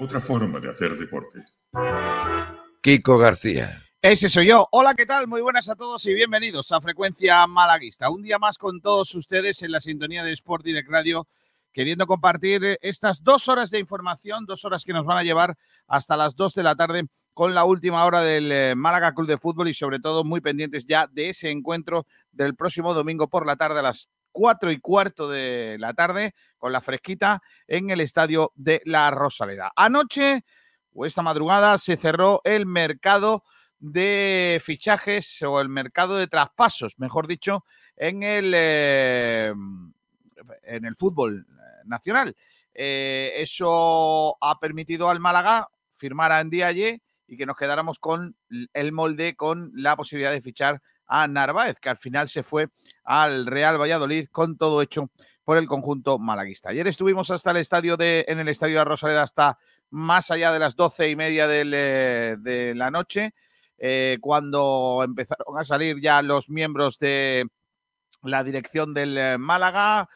Otra forma de hacer deporte. Kiko García. Ese soy yo. Hola, ¿qué tal? Muy buenas a todos y bienvenidos a Frecuencia Malaguista. Un día más con todos ustedes en la sintonía de Sport Direct Radio, queriendo compartir estas dos horas de información, dos horas que nos van a llevar hasta las dos de la tarde con la última hora del eh, Málaga Club de Fútbol y sobre todo muy pendientes ya de ese encuentro del próximo domingo por la tarde a las cuatro y cuarto de la tarde con la fresquita en el estadio de La Rosaleda. Anoche o esta madrugada se cerró el mercado de fichajes o el mercado de traspasos, mejor dicho, en el, eh, en el fútbol nacional. Eh, eso ha permitido al Málaga firmar a Ndiaye y que nos quedáramos con el molde, con la posibilidad de fichar a Narváez, que al final se fue al Real Valladolid con todo hecho por el conjunto malaguista. Ayer estuvimos hasta el estadio de, en el estadio de Rosaleda hasta más allá de las doce y media eh, de la noche, eh, cuando empezaron a salir ya los miembros de la dirección del eh, Málaga.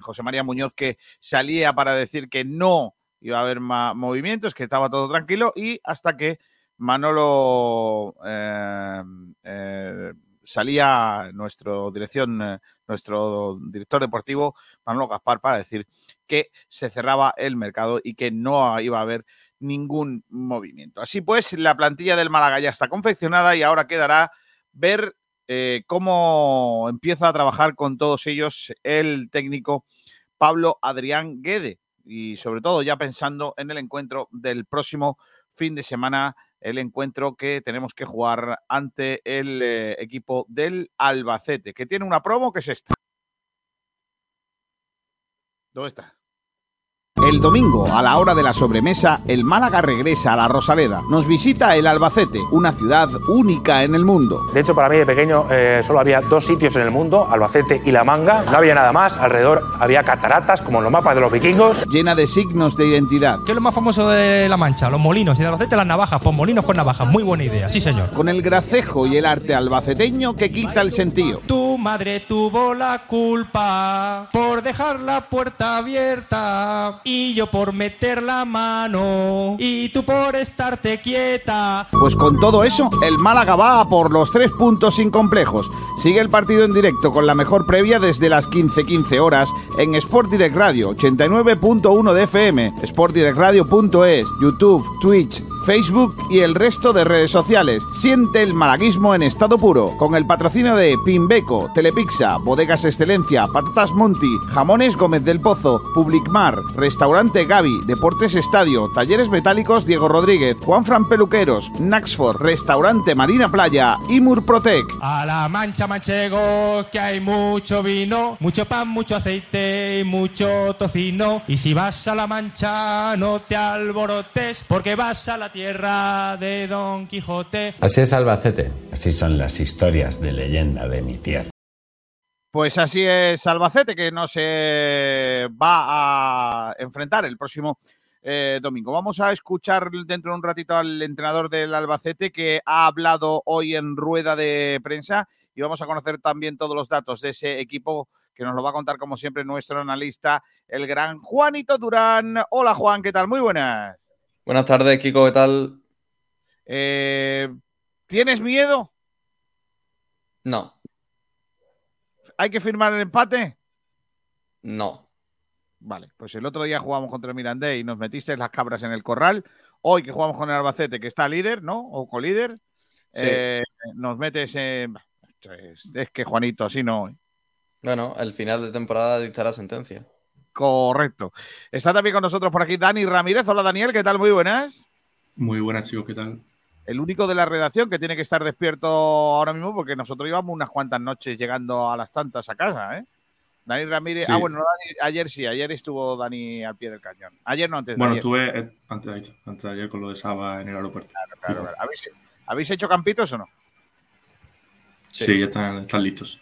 José María Muñoz que salía para decir que no iba a haber más movimientos, que estaba todo tranquilo y hasta que Manolo eh, eh, salía nuestro dirección, eh, nuestro director deportivo, Manolo Gaspar, para decir que se cerraba el mercado y que no iba a haber ningún movimiento. Así pues, la plantilla del Málaga ya está confeccionada y ahora quedará ver cómo empieza a trabajar con todos ellos el técnico Pablo Adrián Guede y sobre todo ya pensando en el encuentro del próximo fin de semana el encuentro que tenemos que jugar ante el eh, equipo del Albacete, que tiene una promo que es esta. ¿Dónde está? El domingo, a la hora de la sobremesa, el Málaga regresa a la Rosaleda. Nos visita el Albacete, una ciudad única en el mundo. De hecho, para mí de pequeño eh, solo había dos sitios en el mundo, Albacete y La Manga. No había nada más, alrededor había cataratas, como en los mapas de los vikingos. Llena de signos de identidad. ¿Qué es lo más famoso de La Mancha? Los molinos. Y en Albacete las navajas, pues molinos con navajas. Muy buena idea, sí señor. Con el gracejo y el arte albaceteño que quita el sentido. Tu madre tuvo la culpa por dejar la puerta abierta y yo por meter la mano y tú por estarte quieta. Pues con todo eso, el Málaga va por los tres puntos sin complejos. Sigue el partido en directo con la mejor previa desde las 15:15 horas en Sport Direct Radio 89.1 de FM, sportdirectradio.es, YouTube, Twitch, Facebook y el resto de redes sociales. Siente el malaguismo en estado puro, con el patrocinio de Pimbeco, Telepizza, Bodegas Excelencia, Patatas Monti, Jamones Gómez del Pozo, Publicmar, Restaurante Gaby, Deportes Estadio, Talleres Metálicos Diego Rodríguez, Juan Fran Peluqueros, Naxford, Restaurante Marina Playa y Murprotec. A la mancha manchego que hay mucho vino, mucho pan, mucho aceite y mucho tocino. Y si vas a la mancha no te alborotes porque vas a la tierra de Don Quijote. Así es Albacete, así son las historias de leyenda de mi tierra. Pues así es Albacete, que no se va a enfrentar el próximo eh, domingo. Vamos a escuchar dentro de un ratito al entrenador del Albacete que ha hablado hoy en rueda de prensa y vamos a conocer también todos los datos de ese equipo que nos lo va a contar como siempre nuestro analista, el gran Juanito Durán. Hola Juan, ¿qué tal? Muy buenas. Buenas tardes, Kiko, ¿qué tal? Eh, ¿Tienes miedo? No. ¿Hay que firmar el empate? No. Vale, pues el otro día jugamos contra el Mirandé y nos metiste las cabras en el corral. Hoy que jugamos con el Albacete, que está líder, ¿no? O colíder, Sí. eh, nos metes en... Es, que Juanito, así no. Bueno, el final de temporada dictará sentencia. Correcto. Está también con nosotros por aquí Dani Ramírez. Hola Daniel, ¿qué tal? Muy buenas. Muy buenas, chicos, ¿qué tal? El único de la redacción que tiene que estar despierto ahora mismo porque nosotros íbamos unas cuantas noches llegando a las tantas a casa, ¿eh? Dani Ramírez. Sí. Ah, bueno, Dani- ayer sí, ayer estuvo Dani al pie del cañón. Ayer no, antes de Bueno, ayer. estuve eh, antes, de, antes de ayer con lo de Saba en el aeropuerto. Claro, claro. ¿Habéis, habéis hecho campitos o no? Sí, ya están, están listos.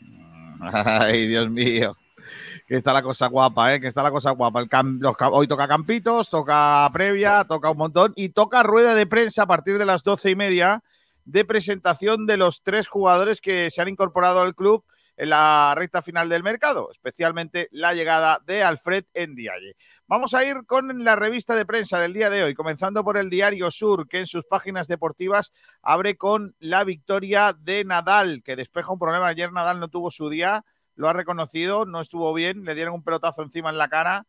Ay, Dios mío. Que está la cosa guapa, ¿eh? Que está la cosa guapa. Hoy toca campitos, toca previa, toca un montón y toca rueda de prensa a partir de las doce y media de presentación de los tres jugadores que se han incorporado al club en la recta final del mercado, especialmente la llegada de Alfred Ndiaye. Vamos a ir con la revista de prensa del día de hoy, comenzando por el diario Sur, que en sus páginas deportivas abre con la victoria de Nadal, que despeja un problema. Ayer Nadal no tuvo su día, lo ha reconocido, no estuvo bien, le dieron un pelotazo encima en la cara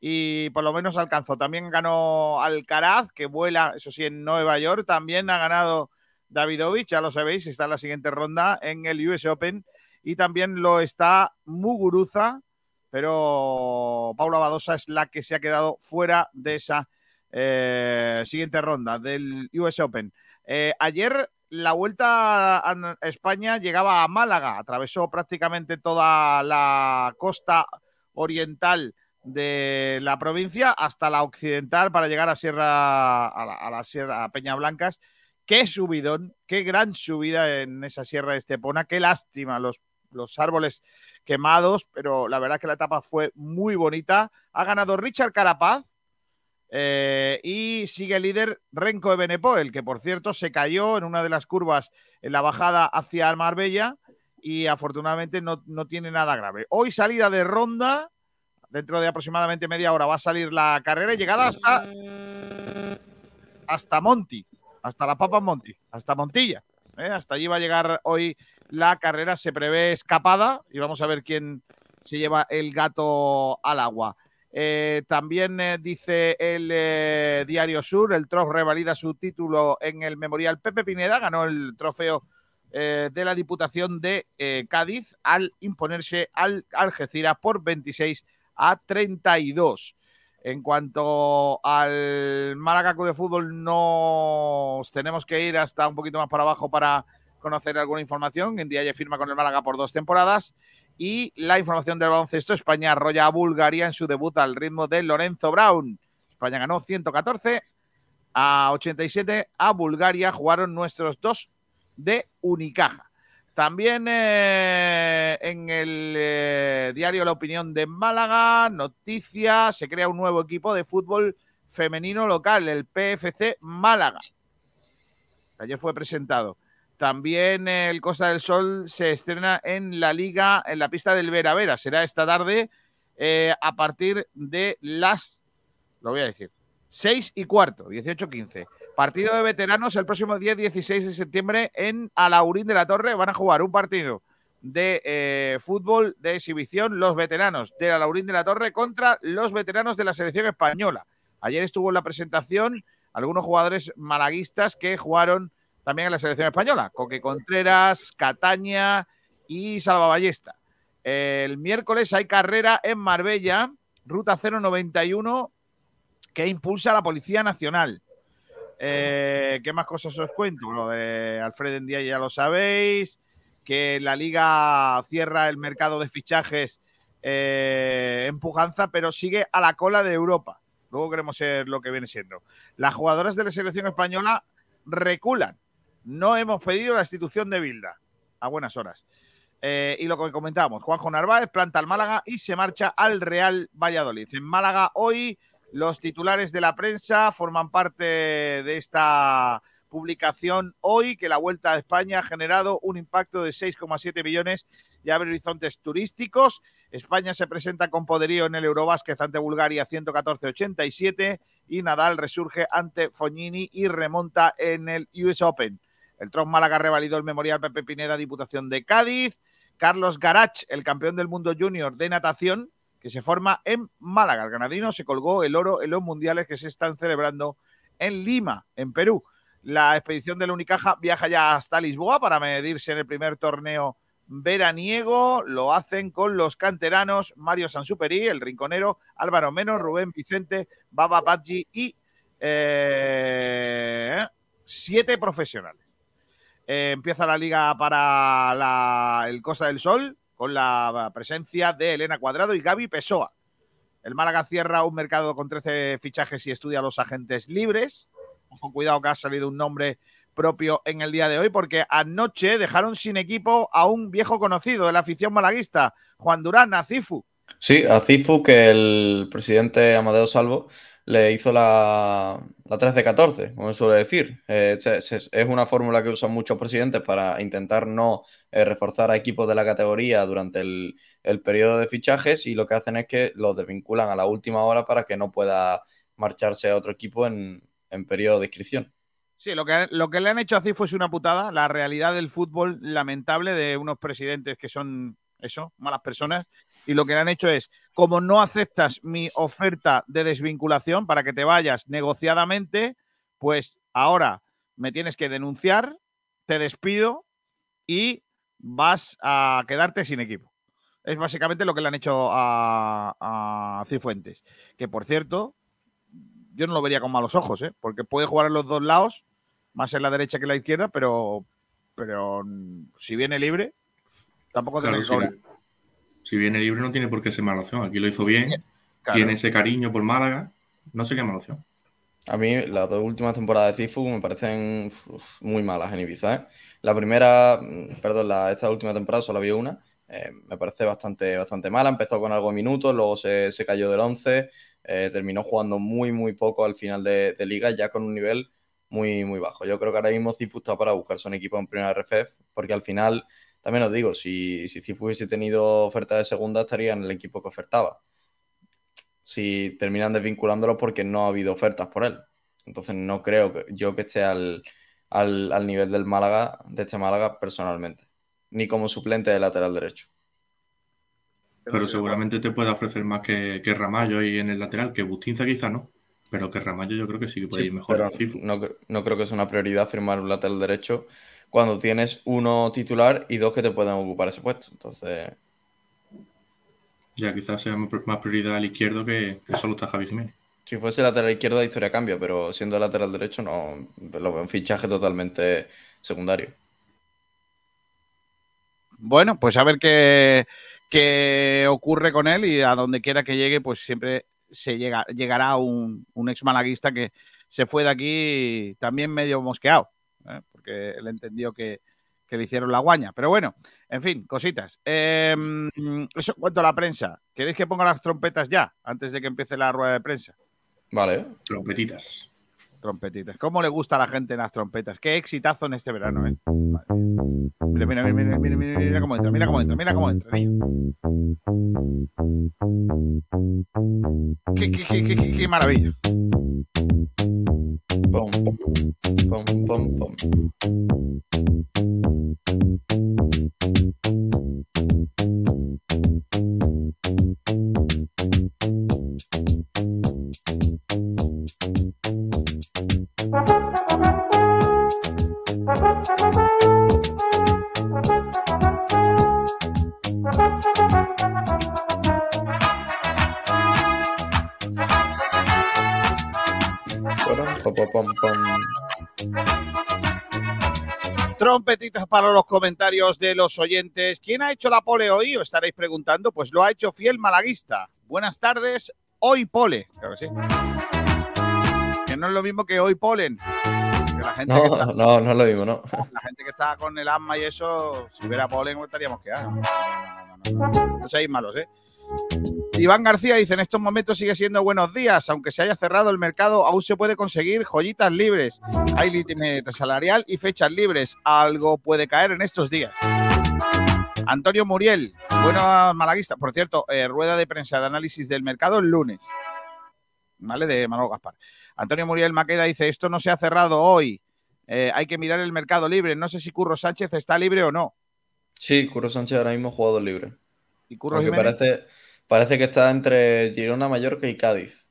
y por lo menos alcanzó. También ganó Alcaraz, que vuela, eso sí, en Nueva York. También ha ganado Davidovich, ya lo sabéis, está en la siguiente ronda en el US Open. Y también lo está Muguruza, pero Paula Badosa es la que se ha quedado fuera de esa eh, siguiente ronda del US Open. Eh, ayer la vuelta a España llegaba a Málaga, atravesó prácticamente toda la costa oriental de la provincia hasta la occidental para llegar a Sierra a la, Sierra Peña Blancas. Qué subidón, qué gran subida en esa Sierra de Estepona, qué lástima los, los árboles quemados, pero la verdad que la etapa fue muy bonita. Ha ganado Richard Carapaz, eh, y sigue líder Renko de Benepoel, que por cierto se cayó en una de las curvas en la bajada hacia Marbella y afortunadamente no, no, tiene nada grave. Hoy salida de ronda Dentro de aproximadamente media hora va a salir la carrera y llegada hasta, hasta Monti, hasta la Papa Monti, hasta Montilla. ¿eh? Hasta allí va a llegar hoy la carrera. Se prevé escapada y vamos a ver quién se lleva el gato al agua. Eh, también eh, dice el Diario Sur, el Trof revalida su título en el Memorial Pepe Pineda, ganó el trofeo de la Diputación de Cádiz al imponerse al Algeciras por 26 a 32. En cuanto al Málaga Club de Fútbol, nos tenemos que ir hasta un poquito más para abajo para conocer alguna información. En día ya firma con el Málaga por dos temporadas. Y la información del baloncesto, España arrolla a Bulgaria en su debut al ritmo de Lorenzo Brown. España ganó 114 a 87 a Bulgaria. Jugaron nuestros dos de Unicaja. También eh, en el eh, diario La Opinión de Málaga, noticias, se crea un nuevo equipo de fútbol femenino local, el PFC Málaga. Ayer fue presentado. También el Costa del Sol se estrena en la liga, en la pista del Vera Vera. Será esta tarde eh, a partir de las, lo voy a decir, 6 y cuarto, 18-15. Partido de veteranos el próximo día 16 de septiembre en Alaurín de la Torre. Van a jugar un partido de eh, fútbol de exhibición los veteranos de Alaurín de la Torre contra los veteranos de la selección española. Ayer estuvo en la presentación algunos jugadores malaguistas que jugaron también en la selección española. Coque Contreras, Cataña y Salva Ballesta. El miércoles hay carrera en Marbella, ruta 091, que impulsa a la Policía Nacional. Eh, ¿Qué más cosas os cuento? Lo de Alfred Endía ya lo sabéis. Que la liga cierra el mercado de fichajes eh, en pujanza, pero sigue a la cola de Europa. Luego queremos ser lo que viene siendo. Las jugadoras de la selección española reculan. No hemos pedido la institución de Bilda. A buenas horas. Eh, y lo que comentamos, Juanjo Narváez planta al Málaga y se marcha al Real Valladolid. En Málaga hoy los titulares de la prensa forman parte de esta publicación hoy que la Vuelta a España ha generado un impacto de 6,7 millones y abre horizontes turísticos. España se presenta con poderío en el Eurobásquet ante Bulgaria 114-87 y Nadal resurge ante Fognini y remonta en el US Open. El Tron Málaga revalidó el Memorial Pepe Pineda Diputación de Cádiz. Carlos Garach, el campeón del mundo junior de natación, que se forma en Málaga. El ganadino se colgó el oro en los mundiales que se están celebrando en Lima, en Perú. La expedición de la Unicaja viaja ya hasta Lisboa para medirse en el primer torneo veraniego. Lo hacen con los canteranos Mario Sansuperi, el rinconero, Álvaro Menos, Rubén Vicente, Baba Badji y eh, siete profesionales. Eh, empieza la liga para el Costa del Sol, con la presencia de Elena Cuadrado y Gaby Pessoa. El Málaga cierra un mercado con 13 fichajes y estudia los agentes libres. Ojo, cuidado que ha salido un nombre propio en el día de hoy, porque anoche dejaron sin equipo a un viejo conocido de la afición malaguista, Juan Durán, Acifu. Sí, Acifu, que el presidente Amadeo Salvo le hizo la, la 3 de 14, como suele decir. Eh, es, una fórmula que usan muchos presidentes para intentar no eh, reforzar a equipos de la categoría durante el, el periodo de fichajes y lo que hacen es que los desvinculan a la última hora para que no pueda marcharse a otro equipo en, en periodo de inscripción. Sí, lo que, lo que le han hecho a Cifo es una putada. La realidad del fútbol lamentable de unos presidentes que son, eso, malas personas. Y lo que le han hecho es, como no aceptas mi oferta de desvinculación para que te vayas negociadamente, pues ahora me tienes que denunciar, te despido y vas a quedarte sin equipo. Es básicamente lo que le han hecho a, a Cifuentes. Que por cierto, yo no lo vería con malos ojos, ¿eh? porque puede jugar en los dos lados, más en la derecha que en la izquierda, pero, pero si viene libre, tampoco Claro, tiene que cobrar. Si viene libre no tiene por qué ser mala opción. Aquí lo hizo bien, Claro. tiene ese cariño por Málaga, no sería mala opción. A mí las dos últimas temporadas de Cifu me parecen uf, muy malas en Ibiza. ¿eh? La primera, mm, perdón, la, esta última temporada solo había una. eh, me parece bastante, bastante mala. Empezó con algo de minutos, luego se, se cayó del 11, eh, terminó jugando muy, muy poco al final de, de liga, ya con un nivel muy, muy bajo. Yo creo que ahora mismo Cifu está para buscarse un equipo en primera RFF, porque al final, también os digo, si, si Cifu hubiese tenido oferta de segunda, estaría en el equipo que ofertaba. Si terminan desvinculándolo porque no ha habido ofertas por él. Entonces no creo que yo que esté al, al, al nivel del Málaga, de este Málaga personalmente, ni como suplente de lateral derecho. Pero seguramente te puede ofrecer más que, que Ramallo ahí en el lateral, que Bustinza quizá no. Pero que Ramallo yo creo que sí que puede Sí, ir mejor pero no, no creo que sea una prioridad firmar un lateral derecho cuando tienes uno titular y dos que te pueden ocupar ese puesto. Entonces, Ya quizás sea más prioridad al izquierdo que, que solo está Javi Jiménez. si fuese lateral izquierdo la historia cambia, pero siendo lateral derecho no lo veo un fichaje totalmente secundario. Bueno, pues a ver qué, qué ocurre con él y a donde quiera que llegue, pues siempre se llega, llegará un, un ex malaguista que se fue de aquí también medio mosqueado. Porque él entendió que, que le hicieron la guaña. Pero bueno, en fin, cositas. Eh, eso en cuanto a la prensa. ¿Queréis que ponga las trompetas ya, antes de que empiece la rueda de prensa? Vale. Trompetitas. Trompetitas. ¿Cómo le gusta a la gente las trompetas? Qué exitazo en este verano, ¿eh? Mira, mira, mira, mira, mira, mira, mira cómo entra, mira cómo entra, mira cómo entra. qué, qué, qué, qué- qué maravilla. Pom, pom, pom, pom, Trompetitas para los comentarios de los oyentes. ¿Quién ha hecho la pole hoy? Os estaréis preguntando. Pues lo ha hecho Fiel Malaguista. Buenas tardes, hoy pole. Claro que sí. Que no es lo mismo que hoy polen. Que la gente, que No, está, no, no es lo mismo, ¿no? la gente que está con el asma y eso, si hubiera polen, estaríamos que. No, seáis malos, ¿eh? Iván García dice, en estos momentos sigue siendo buenos días, aunque se haya cerrado el mercado, aún se puede conseguir joyitas libres. Hay límite salarial y fechas libres. Algo puede caer en estos días. Antonio Muriel, buenos malaguistas. Por cierto, eh, rueda de prensa de análisis del mercado el lunes. ¿Vale? De Manuel Gaspar. Antonio Muriel Maqueda dice, esto no se ha cerrado hoy. Eh, hay que mirar el mercado libre. No sé si Curro Sánchez está libre o no. Sí, Curro Sánchez ahora mismo jugador libre. Y Curro parece, parece que está entre Girona, Mallorca y Cádiz.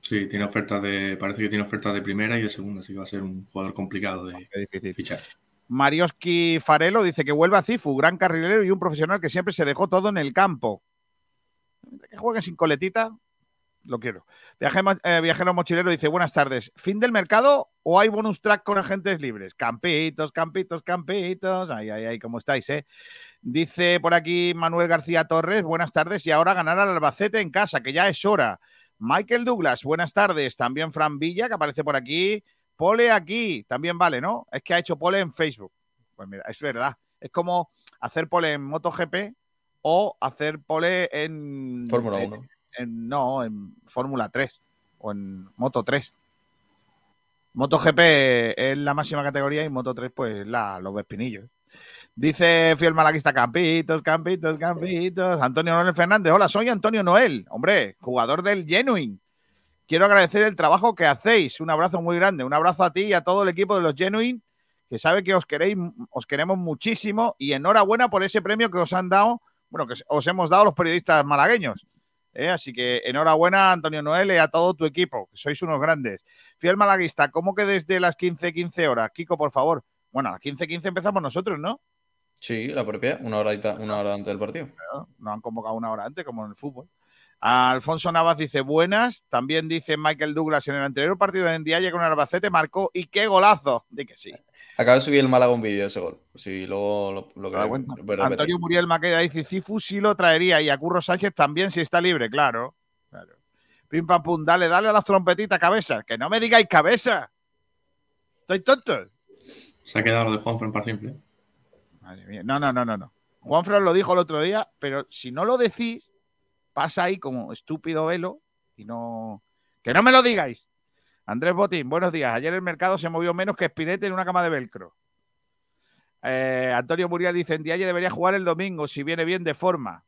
Sí, tiene ofertas de, parece que tiene ofertas de primera y de segunda, así que va a ser un jugador complicado de Qué difícil. fichar. Marioski Farelo dice que vuelve a Cifu, gran carrilero y un profesional que siempre se dejó todo en el campo. Que juegue sin coletita, lo quiero. Viajero, eh, viajero mochilero dice, buenas tardes. ¿Fin del mercado o hay bonus track con agentes libres? Campitos, campitos, campitos. Ay, ay, ay, ¿cómo estáis, eh? Dice por aquí Manuel García Torres, buenas tardes. Y ahora ganar al Albacete en casa, que ya es hora. Michael Douglas, buenas tardes. También Fran Villa, que aparece por aquí. Pole aquí, también vale, ¿no? Es que ha hecho pole en Facebook. Pues mira, es verdad. Es como hacer pole en MotoGP o hacer pole en. Fórmula en- 1. en- no, en Fórmula 3. o en Moto 3. MotoGP es la máxima categoría y Moto 3 pues la, los vespinillos. Dice Fiel Malaguista, campitos, campitos, campitos. Antonio Noel Fernández, hola, soy Antonio Noel, hombre, jugador del Genuine. Quiero agradecer el trabajo que hacéis. Un abrazo muy grande. Un abrazo a ti y a todo el equipo de los Genuine, que sabe que os queréis, os queremos muchísimo y enhorabuena por ese premio que os han dado, bueno, que os hemos dado los periodistas malagueños. ¿Eh? Así que enhorabuena, Antonio Noel, y a todo tu equipo, que sois unos grandes. Fiel malaguista, ¿cómo que desde las 15:15 horas? Kiko, por favor. Bueno, a las 15:15 empezamos nosotros, ¿no? Sí, la propia, una hora, una hora antes del partido. No, nos han convocado una hora antes, como en el fútbol. Alfonso Navas dice buenas. También dice Michael Douglas en el anterior partido en Día con el Albacete marcó y qué golazo. Di que sí. Acaba de subir el Málaga un vídeo ese gol. Sí, luego lo, que Antonio Muriel Maqueda dice Cifu sí lo traería y a Curro Sánchez también si está libre, claro. claro. Pim pam pum, dale, dale a las trompetitas cabeza. Que no me digáis cabeza. Estoy tonto. Se ha quedado lo de Juanfran para siempre. Madre mía. No, no, no, no, no. Juanfran lo dijo el otro día, pero si no lo decís, pasa ahí como estúpido velo y no. ¡Que no me lo digáis! Andrés Botín, buenos días. Ayer el mercado se movió menos que Espinete en una cama de velcro. Eh, Antonio Muriel dice: En Dialle debería jugar el domingo si viene bien de forma.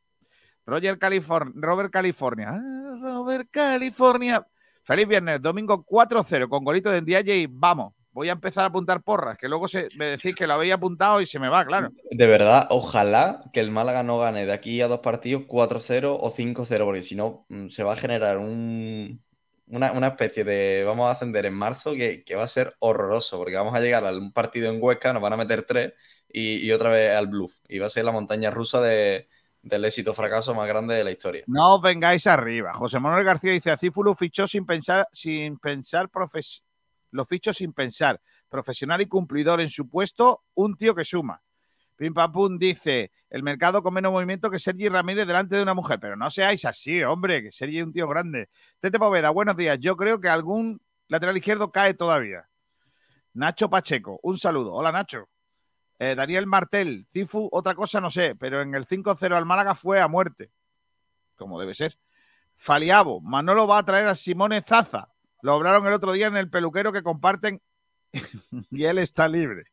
Roger California, Robert California. Ah, Robert California. Feliz viernes, domingo 4-0 con golito de Dialle y vamos voy a empezar a apuntar porras, que luego se, me decís que lo había apuntado y se me va, claro. De verdad, ojalá que el Málaga no gane de aquí a dos partidos 4-0 o 5-0, porque si no mm, se va a generar un, una, especie de vamos a ascender en marzo que, va a ser horroroso, porque vamos a llegar a un partido en Huesca, nos van a meter tres y, otra vez al bluff. Y va a ser la montaña rusa de, del éxito fracaso más grande de la historia. No os vengáis arriba. José Manuel García dice, Acífulo fichó sin pensar, sin pensar profesional lo ficho sin pensar. Profesional y cumplidor en su puesto, un tío que suma. Pim Pam dice, el mercado con menos movimiento que Sergi Ramírez delante de una mujer. Pero no seáis así, hombre, que Sergi es un tío grande. Tete Poveda, buenos días. Yo creo que algún lateral izquierdo cae todavía. Nacho Pacheco, un saludo. Hola, Nacho. Eh, Daniel Martel, Cifu, otra cosa no sé, pero en el 5-0 al Málaga fue a muerte. Como debe ser. Faliabo, Manolo va a traer a Simone Zaza. Lo hablaron el otro día en el peluquero que comparten y él está libre.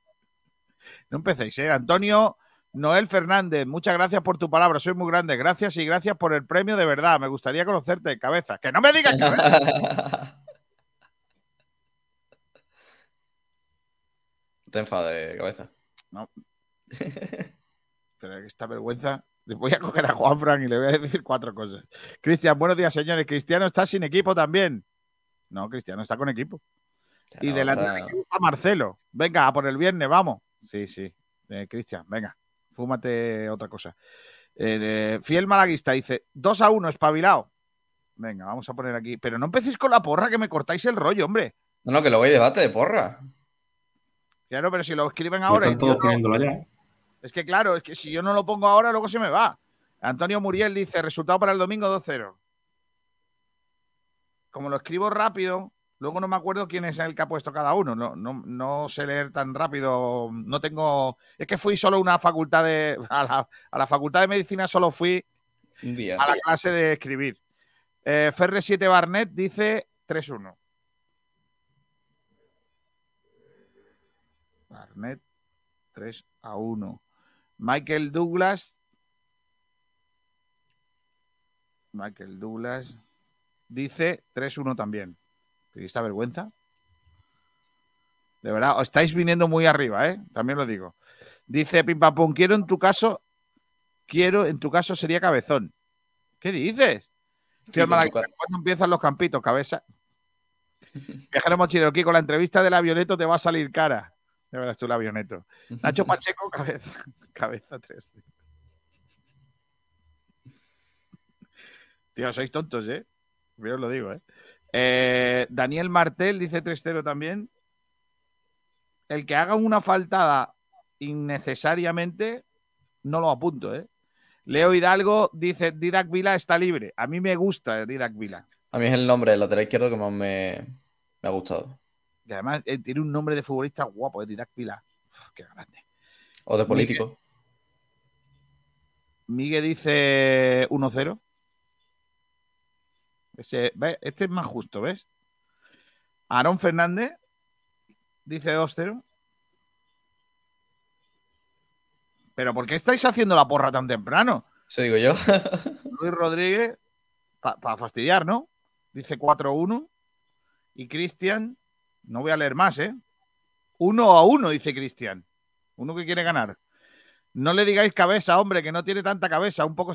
No empecéis, ¿eh? Antonio Noel Fernández, muchas gracias por tu palabra, soy muy grande. Gracias y gracias por el premio de verdad. Me gustaría conocerte, cabeza. Que no me digas cabeza. te enfades, cabeza. No. Pero esta vergüenza. Voy a coger a Juan Frank y le voy a decir cuatro cosas. Cristian, buenos días, señores. Cristiano está sin equipo también. No, Cristiano está con equipo. y de la está... Marcelo. Venga, a por el viernes, vamos. Sí, sí. Eh, Cristian, venga, fúmate otra cosa. Eh, fiel Malaguista dice: 2 a 1, espabilado. Venga, vamos a poner aquí. Pero no empecéis con la porra, que me cortáis el rollo, hombre. No, no, que lo voy a debate de porra. Claro, pero si lo escriben ahora. Están todos poniéndolo ya. Es que claro, es que si yo no lo pongo ahora, luego se me va. Antonio Muriel dice: resultado para el domingo 2-0 como lo escribo rápido, luego no me acuerdo quién es el que ha puesto cada uno. No, no, sé leer tan rápido. No tengo. Es que fui solo una facultad de. A la, facultad de medicina solo fui a la clase de escribir. Eh, Ferre 7 Barnett dice 3-1. Barnett 3 a 1. Michael Douglas. Michael Douglas dice 3-1 también. Esta vergüenza? De verdad, os estáis viniendo muy arriba, ¿eh? También lo digo. Dice Pimpapón, quiero en tu caso, quiero en tu caso sería cabezón. ¿Qué dices? ¿Cuándo empiezan los campitos, cabeza? Viajero mochilero, con la entrevista del avioneto te va a salir cara. De verdad, tú el avioneto. Nacho Pacheco, cabeza. Cabeza 3. Tío, sois tontos, ¿eh? Yo os lo digo, ¿eh? ¿Eh? Daniel Martel dice 3-0 también. El que haga una faltada innecesariamente, no lo apunto, ¿eh? Leo Hidalgo dice Didac Vila está libre. A mí me gusta Didac Vila. A mí es el nombre del lateral izquierdo que más me, ha gustado. Y además eh, tiene un nombre de futbolista guapo, de Didac Vila. qué grande. O de político. Miguel dice 1-0. Este es más justo, ¿ves? Aarón Fernández dice 2-0. ¿Pero por qué estáis haciendo la porra tan temprano? Eso digo yo. Luis Rodríguez, para fastidiar, ¿no? Dice 4-1. Y Cristian, no voy a leer más, ¿eh? 1 a 1, dice Cristian. Uno que quiere ganar. No le digáis cabeza, hombre, que no tiene tanta cabeza. Un poco.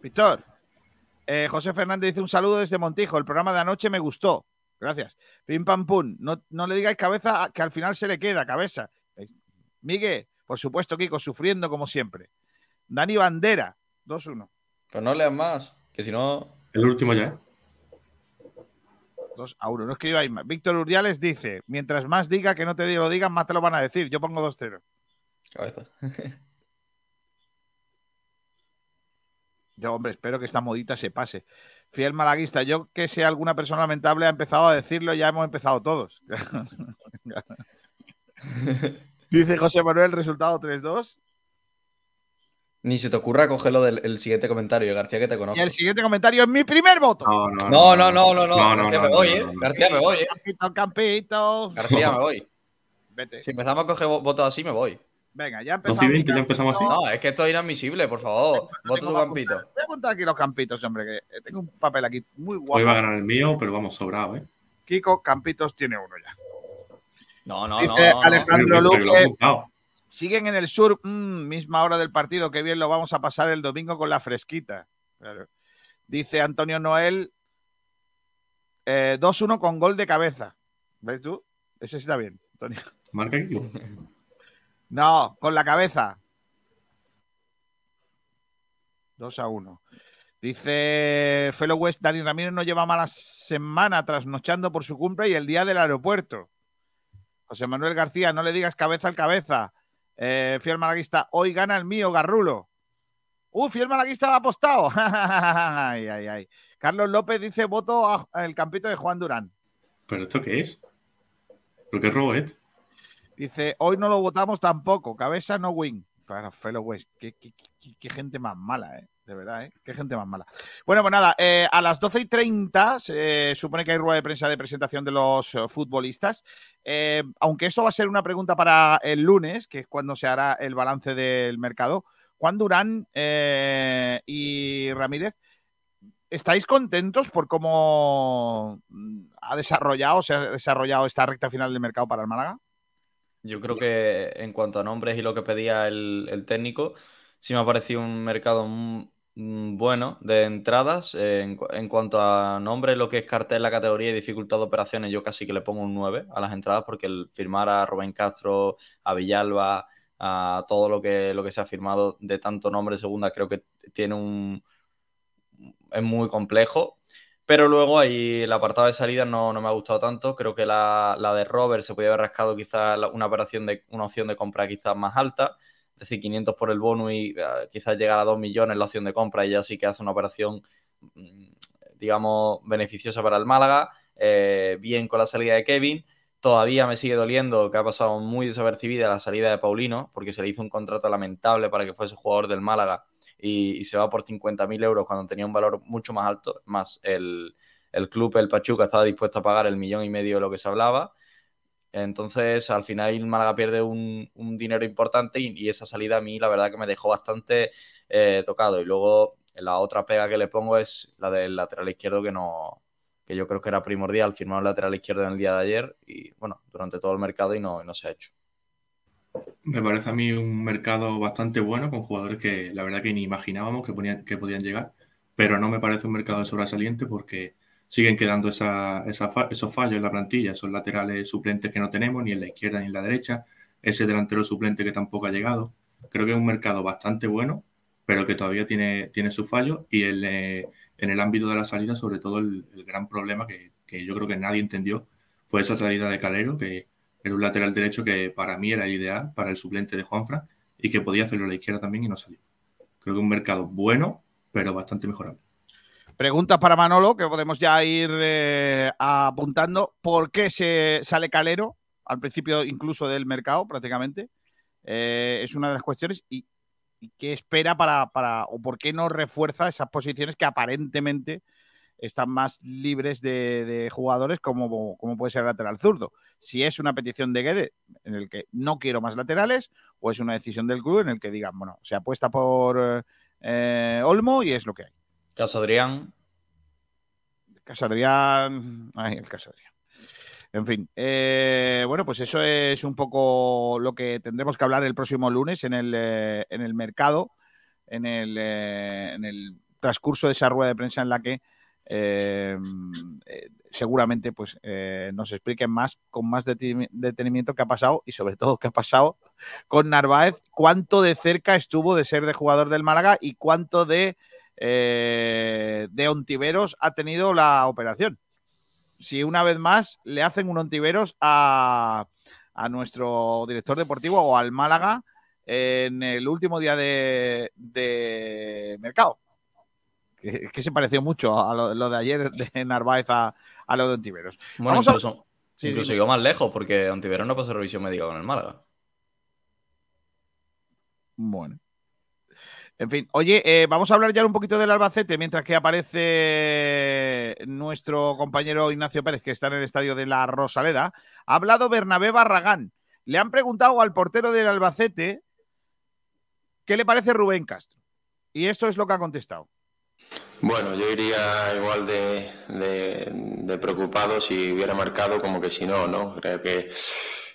Víctor, eh, José Fernández dice un saludo desde Montijo. El programa de anoche me gustó. Gracias. Pim pam pum. No, no le digáis cabeza, que al final se le queda cabeza. Miguel, por supuesto, Kiko, sufriendo como siempre. Dani Bandera, 2-1. Pues no leas más, que si no. El último ya. 2 a 1. No escribáis más. Víctor Uriales dice: Mientras más diga que no te lo digan, más te lo van a decir. Yo pongo 2-0. Cabeza. Yo, hombre, espero que esta modita se pase. Fiel malaguista, yo que sea alguna persona lamentable ha empezado a decirlo, ya hemos empezado todos. Dice José Manuel, resultado 3-2. Ni se te ocurra cogerlo del siguiente comentario, García, que te conozco. Y el siguiente comentario es mi primer voto. No, no, no, no, no, no. García me voy, ¿eh? García me voy, ¿eh? Campito, campito. García me voy. Vete. Si empezamos a coger votos así, me voy. Venga, ya empezamos. 20, ya empezamos así. No, es que esto es inadmisible, por favor. Voto tu campito. Voy a apuntar aquí los campitos, hombre, que tengo un papel aquí muy guapo. Hoy va a ganar el mío, pero vamos sobrado, ¿eh? Kiko Campitos tiene uno ya. No, no, Dice no, Alejandro Luque. Siguen en el sur, mm, misma hora del partido, qué bien lo vamos a pasar el domingo con la fresquita. Dice Antonio Noel, 2-1 eh, con gol de cabeza. ¿Ves tú? Ese está bien, Antonio. Marca No, con la cabeza. 2 a 1. Dice Fellow West, Dani Ramírez no lleva mala semana trasnochando por su cumple y el día del aeropuerto. José Manuel García, no le digas cabeza al cabeza. Eh, fiel malaguista, hoy gana el mío, Garrulo. Uh, fiel malaguista ha apostado. ay, ay, ay. Carlos López dice voto al campito de Juan Durán. ¿Pero esto qué es? ¿Lo que es Robert? Dice, hoy no lo votamos tampoco. Cabeza no win. Para Fellow West. Qué, gente más mala, ¿eh? De verdad, ¿eh? Qué gente más mala. Bueno, pues nada, eh, a las 12 y 30 se supone que hay rueda de prensa de presentación de los eh, futbolistas. aunque eso va a ser una pregunta para el lunes, que es cuando se hará el balance del mercado. Juan Durán y Ramírez, ¿estáis contentos por cómo ha desarrollado, se ha desarrollado esta recta final del mercado para el Málaga? Yo creo que en cuanto a nombres y lo que pedía el, técnico, sí me ha parecido un mercado bueno de entradas. En, cuanto a nombres, lo que es cartel, la categoría y dificultad de operaciones, yo casi que le pongo un 9 a las entradas porque el firmar a Rubén Castro, a Villalba, a todo lo que, lo que se ha firmado de tanto nombre segunda, creo que tiene un... es muy complejo. Pero luego ahí el apartado de salida no, me ha gustado tanto. Creo que la, de Robert se podía haber rascado quizás una operación de una opción de compra quizás más alta. Es decir, 500 por el bono y eh, quizás llegar a 2 millones la opción de compra y ya sí que hace una operación, mm, digamos, beneficiosa para el Málaga. Eh, bien con la salida de Kevin. Todavía me sigue doliendo que ha pasado muy desapercibida la salida de Paulino, porque se le hizo un contrato lamentable para que fuese jugador del Málaga y, se va por 50.000 euros cuando tenía un valor mucho más alto, más el, club, el Pachuca, estaba dispuesto a pagar el millón y medio de lo que se hablaba. Entonces, al final, el Málaga pierde un, dinero importante y, esa salida a mí, la verdad, que me dejó bastante eh, tocado. Y luego, la otra pega que le pongo es la del lateral izquierdo, que no que yo creo que era primordial firmar un lateral izquierdo en el día de ayer y, bueno, durante todo el mercado y no, no se ha hecho. Me parece a mí un mercado bastante bueno con jugadores que la verdad que ni imaginábamos que, que podían llegar, pero no me parece un mercado sobresaliente porque siguen quedando esa, esos fallos en la plantilla, esos laterales suplentes que no tenemos ni en la izquierda ni en la derecha, ese delantero suplente que tampoco ha llegado. Creo que es un mercado bastante bueno, pero que todavía tiene, tiene sus fallos y eh, en el ámbito de la salida, sobre todo el, gran problema que, que, yo creo que nadie entendió fue esa salida de Calero, que era un lateral derecho que para mí era ideal para el suplente de Juanfran y que podía hacerlo a la izquierda también y no salió. Creo que un mercado bueno, pero bastante mejorable. Preguntas para Manolo, que podemos ya ir eh, apuntando. ¿Por qué se sale Calero? Al principio incluso del mercado, prácticamente. Eh, es una de las cuestiones. ¿Y, qué espera para, para, o por qué no refuerza esas posiciones que aparentemente están más libres de, de jugadores como, como, puede ser el lateral zurdo. Si es una petición de Guede en el que no quiero más laterales, o es una decisión del club en el que digan, bueno, se apuesta por eh, Olmo y es lo que hay. Caso Adrián. Caso Adrián. Ay, el caso Adrián. En fin, eh, bueno, pues eso es un poco lo que tendremos que hablar el próximo lunes en el, eh, en el mercado, en el, en el transcurso de esa rueda de prensa en la que eh, eh, seguramente pues eh, nos expliquen más con más detenimiento qué ha pasado y sobre todo qué ha pasado con Narváez, cuánto de cerca estuvo de ser de jugador del Málaga y cuánto de, de Ontiveros ha tenido la operación si una vez más le hacen un Ontiveros a, a nuestro director deportivo o al Málaga en el último día de mercado. Que, que, se pareció mucho a lo, lo de ayer de Narváez a, a, lo de Ontiveros. Bueno, Vamos incluso, a... sí, incluso llegó más lejos porque Ontiveros no pasó revisión médica con el Málaga. Bueno. En fin, oye, eh, vamos a hablar ya un poquito del Albacete mientras que aparece nuestro compañero Ignacio Pérez, que está en el estadio de la Rosaleda. Ha hablado Bernabé Barragán. Le han preguntado al portero del Albacete qué le parece Rubén Castro. Y esto es lo que ha contestado. Bueno, yo iría igual de, preocupado si hubiera marcado como que si no, ¿no? Creo que,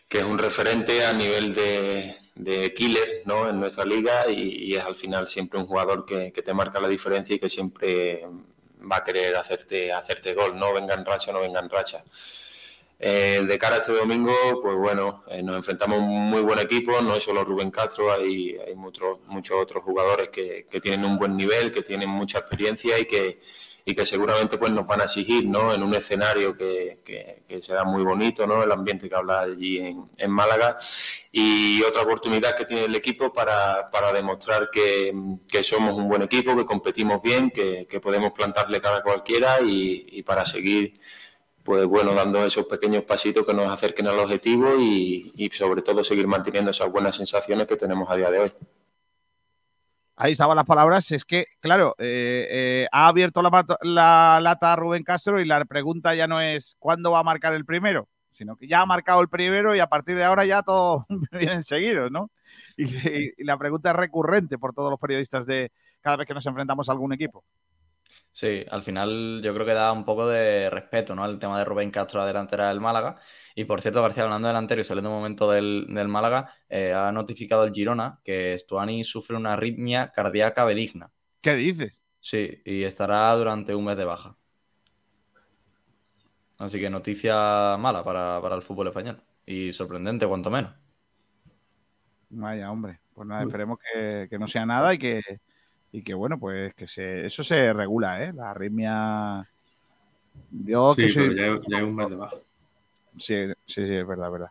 que es un referente a nivel de, de killer ¿no? en nuestra liga y, es al final siempre un jugador que, que, te marca la diferencia y que siempre va a querer hacerte, hacerte gol, no venga en racha, no venga en racha. Eh, de cara a este domingo, pues bueno, eh, nos enfrentamos a un muy buen equipo, no es solo Rubén Castro, hay, hay muchos, muchos otros jugadores que, que, tienen un buen nivel, que tienen mucha experiencia y que, y que seguramente pues nos van a exigir ¿no? en un escenario que, que, que, será muy bonito, ¿no? el ambiente que habla allí en, en, Málaga y otra oportunidad que tiene el equipo para, para demostrar que, somos un buen equipo, que competimos bien, que, podemos plantarle cara a cualquiera y, para seguir pues bueno, dando esos pequeños pasitos que nos acerquen al objetivo y, y sobre todo seguir manteniendo esas buenas sensaciones que tenemos a día de hoy ahí estaban las palabras, es que, claro, eh, eh, ha abierto la, la, lata Rubén Castro y la pregunta ya no es cuándo va a marcar el primero, sino que ya ha marcado el primero y a partir de ahora ya todos vienen seguidos, ¿no? Y, y, la pregunta es recurrente por todos los periodistas de cada vez que nos enfrentamos a algún equipo. Sí, al final yo creo que da un poco de respeto, ¿no? El tema de Rubén Castro, la delantera del Málaga. Y por cierto, García, hablando delantero y saliendo un momento del, del Málaga, eh, ha notificado el Girona que Stuani sufre una arritmia cardíaca benigna. ¿Qué dices? Sí, y estará durante un mes de baja. Así que noticia mala para, para el fútbol español. Y sorprendente, cuanto menos. Vaya, hombre. Pues nada, esperemos que, que no sea nada y que, y que bueno, pues que se, eso se regula, ¿eh? La arritmia. Yo sí, que soy... pero ya, ya, hay un mes de baja. Sí, sí, sí, es verdad, es verdad.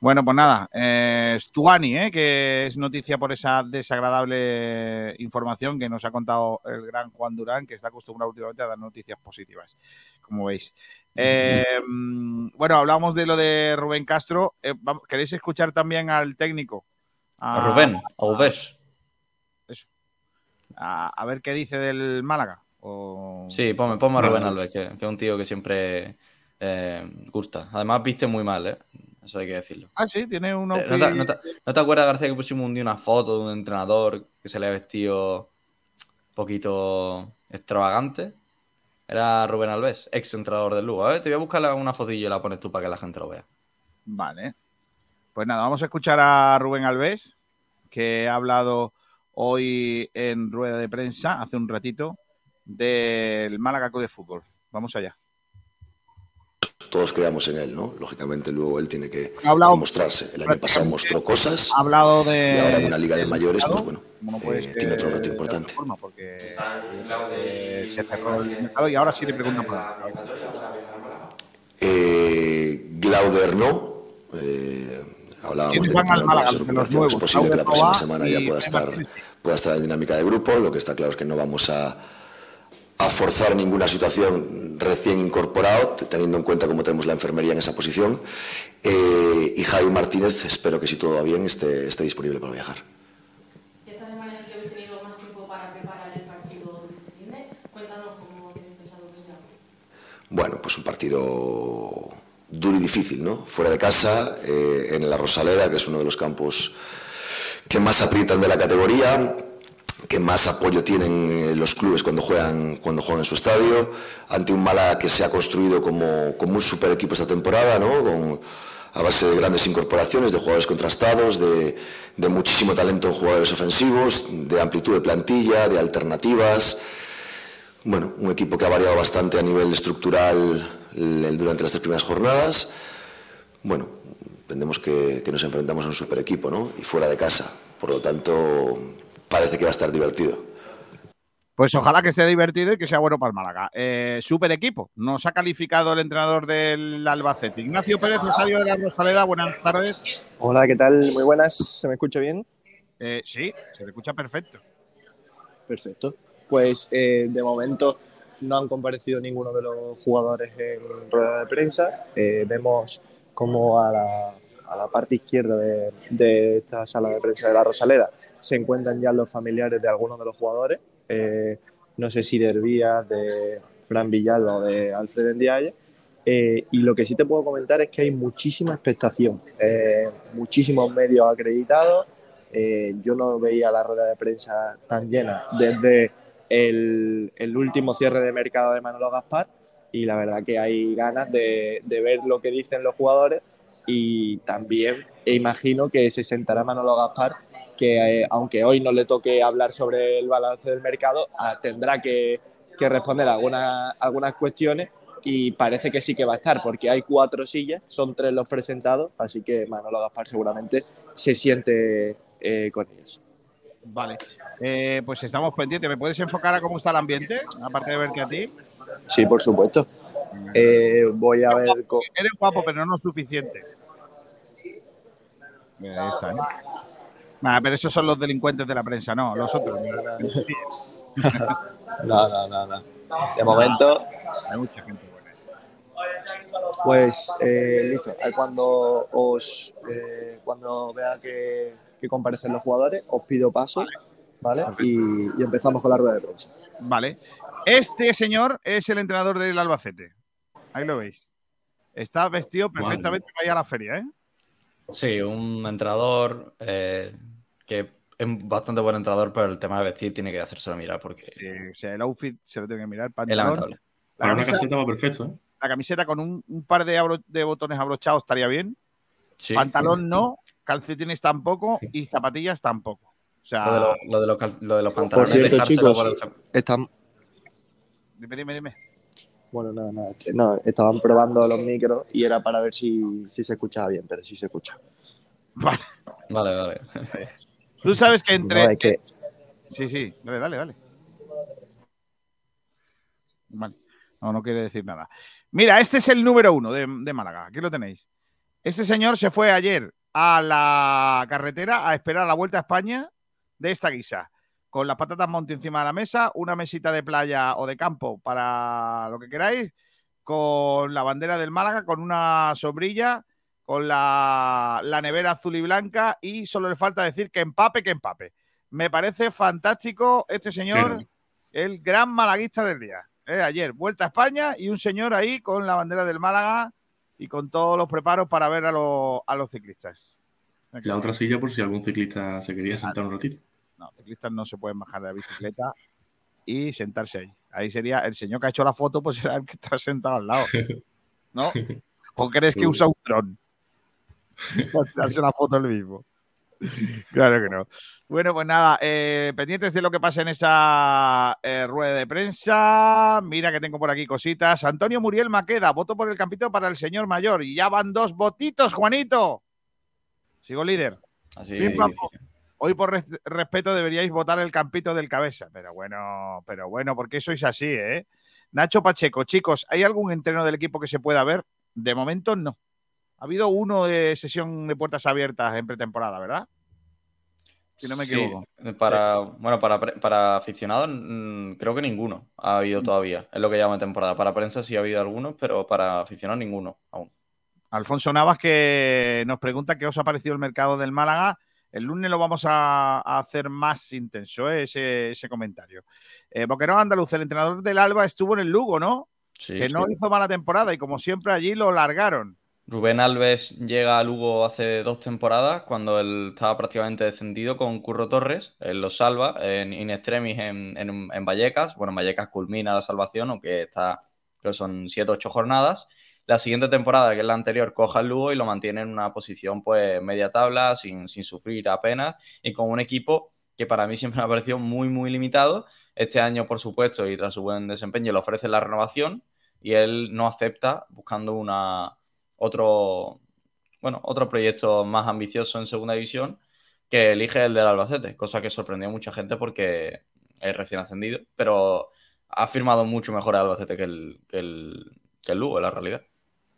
Bueno, pues nada, eh, Stuani, ¿eh? que es noticia por esa desagradable información que nos ha contado el gran Juan Durán, que está acostumbrado últimamente a dar noticias positivas, como veis. Eh, bueno, hablamos de lo de Rubén Castro. Eh, ¿Queréis escuchar también al técnico? A, a Rubén, a Ubes. A, a, ver qué dice del Málaga. O... Sí, ponme, ponme a Rubén Alves, que, que, es un tío que siempre eh, gusta. Además, viste muy mal, ¿eh? Eso hay que decirlo. Ah, sí, tiene un ¿No te, no, te, ¿No te, acuerdas, García, que pusimos un día una foto de un entrenador que se le ha vestido un poquito extravagante? Era Rubén Alves, ex entrenador del Lugo. A ver, te voy a buscar una fotillo y la pones tú para que la gente lo vea. Vale. Pues nada, vamos a escuchar a Rubén Alves, que ha hablado hoy en rueda de prensa, hace un ratito, del Málaga Club de Fútbol. Vamos allá. Todos creamos en él, ¿no? Lógicamente luego él tiene que hablado, demostrarse. El año pasado mostró cosas. Ha hablado de. Y ahora en una liga de mayores, pues bueno, no eh, tiene otro reto importante. Porque eh, se cerró el mercado y ahora sí le preguntan por eh, Glauder no. Eh, hablábamos de que Málaga, es posible que la próxima semana ya pueda estar pueda estar en dinámica de grupo. Lo que está claro es que no vamos a, a forzar ninguna situación recién incorporado, teniendo en cuenta cómo tenemos la enfermería en esa posición. Eh, y Javi Martínez, espero que si todo va bien, esté, esté disponible para viajar. Esta semana sí que habéis tenido más tiempo para preparar el partido de este fin Cuéntanos cómo tenéis pensado que bueno, pues un partido duro y difícil, ¿no? Fuera de casa, eh, en la Rosaleda, que es uno de los campos que más aprietan de la categoría, que más apoyo tienen eh, los clubes cuando juegan, cuando juegan en su estadio, ante un Málaga que se ha construido como, un super equipo esta temporada, ¿no? A base de grandes incorporaciones, de jugadores contrastados, de, de, muchísimo talento en jugadores ofensivos, de amplitud de plantilla, de alternativas. Bueno, un equipo que ha variado bastante a nivel estructural durante las tres primeras jornadas. Bueno, entendemos que, que nos enfrentamos a un super equipo, ¿no? Y fuera de casa. Por lo tanto, parece que va a estar divertido. Pues ojalá que esté divertido y que sea bueno para el Málaga. Eh, super equipo. Nos ha calificado el entrenador del Albacete. Ignacio Pérez, Rosario de la Rosaleda. Buenas tardes. Hola, ¿qué tal? Muy buenas. ¿Se me escucha bien? Eh, sí, se le escucha perfecto. Perfecto. Pues eh, de momento no han comparecido ninguno de los jugadores en rueda de prensa. Eh, vemos como a la a la parte izquierda de, esta sala de prensa de la Rosaleda se encuentran ya los familiares de algunos de los jugadores. Eh, no sé si de Hervías, de Fran Villalba o de Alfred Ndiaye. Eh, y lo que sí te puedo comentar es que hay muchísima expectación, eh, muchísimos medios acreditados. yo no veía la rueda de prensa tan llena desde el, el, último cierre de mercado de Manolo Gaspar y la verdad que hay ganas de, ver lo que dicen los jugadores y también imagino que se sentará Manolo Gaspar, que eh, aunque hoy no le toque hablar sobre el balance del mercado, ah, tendrá que, responder algunas, algunas cuestiones y parece que sí que va a estar, porque hay cuatro sillas, son tres los presentados, así que Manolo Gaspar seguramente se siente eh, con ellos. Vale, eh, pues estamos pendientes. ¿Me puedes enfocar a cómo está el ambiente, aparte de ver que a ti? Sí, por supuesto. Eh, voy a ver. Eres guapo, pero no suficiente. Mira, ahí está. ¿eh? pero esos son los delincuentes de la prensa, no, los otros. no, no, no, no. De momento. Hay mucha gente. Pues eh, listo. Cuando os eh, cuando vea que, que, comparecen los jugadores, os pido paso, ¿vale? Y, y empezamos con la rueda de prensa. Vale. Este señor es el entrenador del Albacete. Ahí lo veis. Está vestido perfectamente para ir a la feria, ¿eh? Sí, un entrenador eh, que es bastante buen entrenador, pero el tema de vestir tiene que hacérselo mirar porque. Sí, o sea, el outfit se lo tiene que mirar. es lamentable. La Para camiseta, una camiseta va perfecto, ¿eh? La camiseta con un, par de, de, botones abrochados estaría bien. Sí. Pantalón no, calcetines tampoco y zapatillas tampoco. O sea, lo de, los pantalones. Por cierto, chicos, están... Dime, dime, dime. Bueno, nada, nada. No, estaban probando los micros y era para ver si, si se escuchaba bien, pero sí se escucha. Vale. Vale, vale. Tú sabes que entre. No, que... Sí, sí, dale, dale, dale. Vale. No, no quiere decir nada. Mira, este es el número uno de, de Málaga. Aquí lo tenéis. Este señor se fue ayer a la carretera a esperar la vuelta a España de esta guisa con las patatas monte encima de la mesa, una mesita de playa o de campo para lo que queráis, con la bandera del Málaga, con una sombrilla, con la, nevera azul y blanca y solo le falta decir que empape, que empape. Me parece fantástico este señor, el gran malaguista del día. ¿Eh? ayer, vuelta a España y un señor ahí con la bandera del Málaga y con todos los preparos para ver a, a los ciclistas. La otra silla por si algún ciclista se quería sentar un ratito. No, ciclistas no se pueden bajar de la bicicleta y sentarse ahí. Ahí sería el señor que ha hecho la foto, pues será el que está sentado al lado. ¿No? ¿O crees que usa un dron? Para darse la foto el mismo. Claro que no. Bueno, pues nada, eh, pendientes de lo que pasa en esa eh, rueda de prensa. Mira que tengo por aquí cositas. Antonio Muriel Maqueda, voto por el campito para el señor mayor. Y ya van dos votitos, Juanito. Sigo líder. Así Hoy por respeto deberíais votar el campito del cabeza, pero bueno, pero bueno, porque sois así, ¿eh? Nacho Pacheco, chicos, ¿hay algún entreno del equipo que se pueda ver? De momento no. Ha habido uno de sesión de puertas abiertas en pretemporada, ¿verdad? Si no me equivoco. Para, Bueno, para, para aficionados mm, creo que ninguno ha habido mm. todavía. Es lo que llama temporada. Para prensa sí ha habido algunos, pero para aficionados ninguno aún. Alfonso Navas que nos pregunta qué os ha parecido el mercado del Málaga el lunes lo vamos a, hacer más intenso, ¿eh? ese, comentario. Eh, Boquerón Andaluz, el entrenador del Alba estuvo en el Lugo, ¿no? que no hizo mala temporada y como siempre allí lo largaron. Rubén Alves llega a Lugo hace dos temporadas cuando él estaba prácticamente descendido con Curro Torres. Él lo salva en in extremis en, en, Vallecas. Bueno, en Vallecas culmina la salvación, aunque está, creo son 7-8 jornadas. La siguiente temporada, que es la anterior, coja el Lugo y lo mantiene en una posición pues media tabla, sin, sin sufrir apenas y con un equipo que para mí siempre me ha parecido muy, muy limitado. Este año, por supuesto, y tras su buen desempeño, le ofrece la renovación y él no acepta buscando una otro, bueno, otro proyecto más ambicioso en segunda división que elige el del Albacete, cosa que sorprendió a mucha gente porque es recién ascendido, pero ha firmado mucho mejor el Albacete que el, que el, Lugo, en la realidad.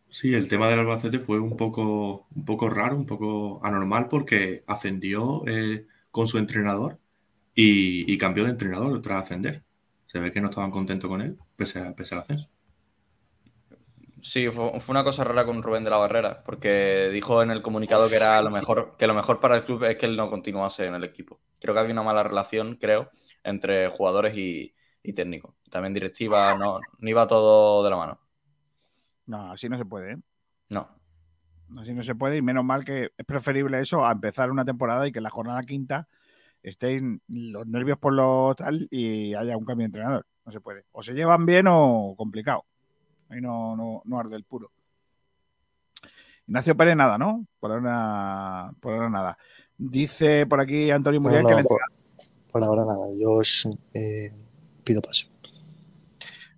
Sí, el tema del Albacete fue un poco, un poco raro, un poco anormal porque ascendió eh, con su entrenador y, cambió de entrenador tras ascender. Se ve que no estaban contentos con él, pese, pese al ascenso. Sí, fue, una cosa rara con Rubén de la Barrera, porque dijo en el comunicado que era lo mejor, que lo mejor para el club es que él no continuase en el equipo. Creo que había una mala relación, creo, entre jugadores y, y técnicos. También directiva, no, no iba todo de la mano. No, así no se puede, ¿eh? No. Así no se puede, y menos mal que es preferible eso a empezar una temporada y que en la jornada quinta estéis los nervios por lo tal y haya un cambio de entrenador. No se puede. O se llevan bien o complicado. Ahí no, no, no arde el puro. Ignacio Pérez, nada, ¿no? Por ahora, por ahora nada. Dice por aquí Antonio Muriel que le por, ahora nada, yo eh, pido paso.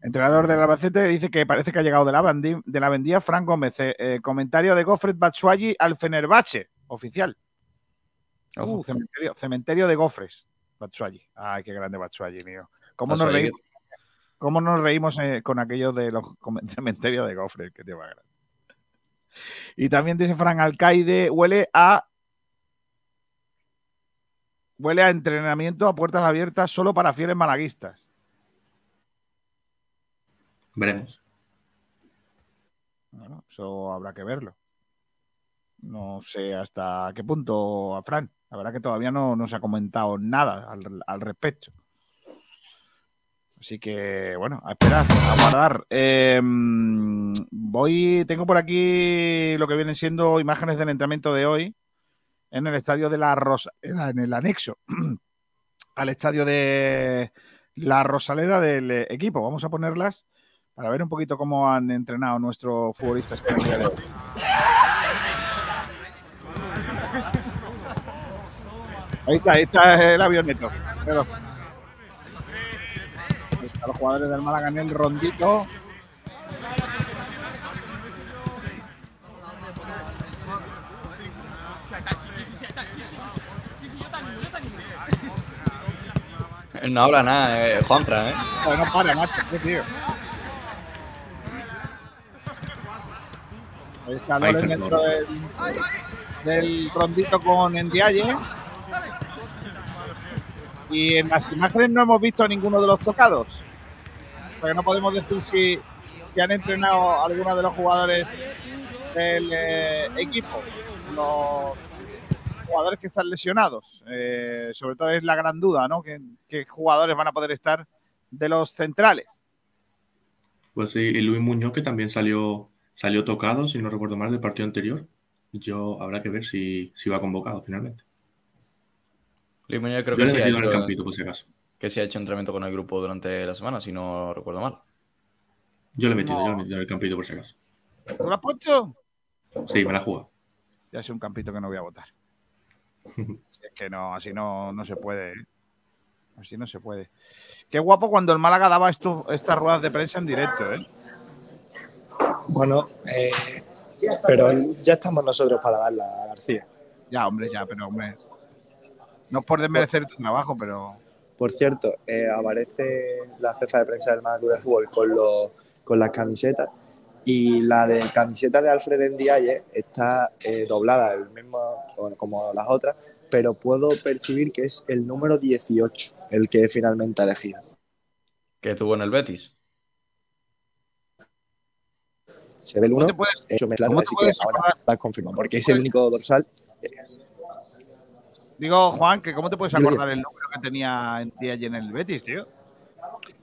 Entrenador del Albacete dice que parece que ha llegado de la, de la vendía Frank Gómez. Eh, eh, comentario de Goffred Batsuagi al Fenerbahce, oficial. Uh, cementerio, cementerio, de Gofres, Batsuagi. Ay, qué grande Batsuagi, mío. ¿Cómo nos reímos? ¿Cómo nos reímos eh, con aquello de los cementerios de Gofres? Que te va a Y también dice Fran Alcaide, huele a huele a entrenamiento a puertas abiertas solo para fieles malaguistas. Veremos. Bueno, eso habrá que verlo. No sé hasta qué punto, Fran. La verdad que todavía no, se ha comentado nada al respecto. Así que, bueno, a esperar, a guardar. Em, voy, tengo por aquí lo que vienen siendo imágenes del entrenamiento de hoy en el estadio de la Rosaleda, en el anexo al estadio de la Rosaleda del equipo. Vamos a ponerlas para ver un poquito cómo han entrenado nuestros futbolistas. Ahí está, ahí está el avioneto a los jugadores del Málaga en el rondito. No habla nada, eh, Juanfran, ¿eh? No, para, macho, qué tío. Ahí está Loren dentro del, del, rondito con Endiaye. Y en las imágenes no hemos visto a ninguno de los tocados porque no podemos decir si, si han entrenado algunos de los jugadores del eh, equipo, los jugadores que están lesionados. Eh, sobre todo es la gran duda, ¿no? ¿Qué, jugadores van a poder estar de los centrales? Pues sí, y Luis Muñoz que también salió, salió tocado, si no recuerdo mal, del partido anterior. Yo habrá que ver si, si va convocado finalmente. Luis Muñoz creo que sí. Ha hecho... el campito, por si acaso que se ha hecho entrenamiento con el grupo durante la semana, si no recuerdo mal. Yo le he metido, yo le he metido en el campito por si acaso. ¿Tú lo has puesto? Sí, me la he jugado. Ya es un campito que no voy a votar. es que no, así no, no se puede. ¿eh? Así no se puede. Qué guapo cuando el Málaga daba esto, estas ruedas de prensa en directo, ¿eh? Bueno, eh, pero ya estamos nosotros para darla, García. Ya, hombre, ya, pero hombre. No es por desmerecer tu trabajo, pero. Por cierto, eh, aparece la jefa de prensa del Málaga de Fútbol con, los, con las camisetas y la de camiseta de Alfred Ndiaye está eh, doblada, el mismo como las otras, pero puedo percibir que es el número 18 el que finalmente elegido. ¿Que tuvo en el Betis? Se ve el 1, hecho me claro, así que ahora la confirmo, porque es el único dorsal. Digo, Juan, que ¿cómo te puedes acordar el número que tenía en en el Betis, tío?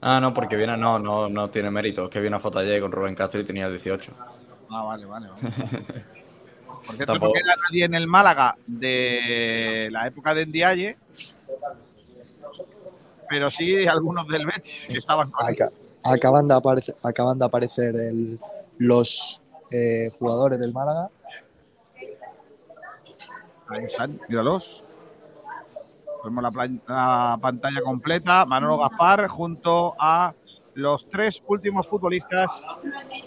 Ah, no, porque viene, no, no, no tiene mérito. Es que vi una foto ayer con Rubén Castro y tenía 18. Ah, vale, vale. vale. Por cierto, no queda nadie en el Málaga de la época de Ndiaye, pero sí algunos del Betis que estaban con acaban, de aparecer, acaban de aparecer el, los eh, jugadores del Málaga. Ahí están, míralos. Vemos la, la, pantalla completa. Manolo Gaspar junto a los tres últimos futbolistas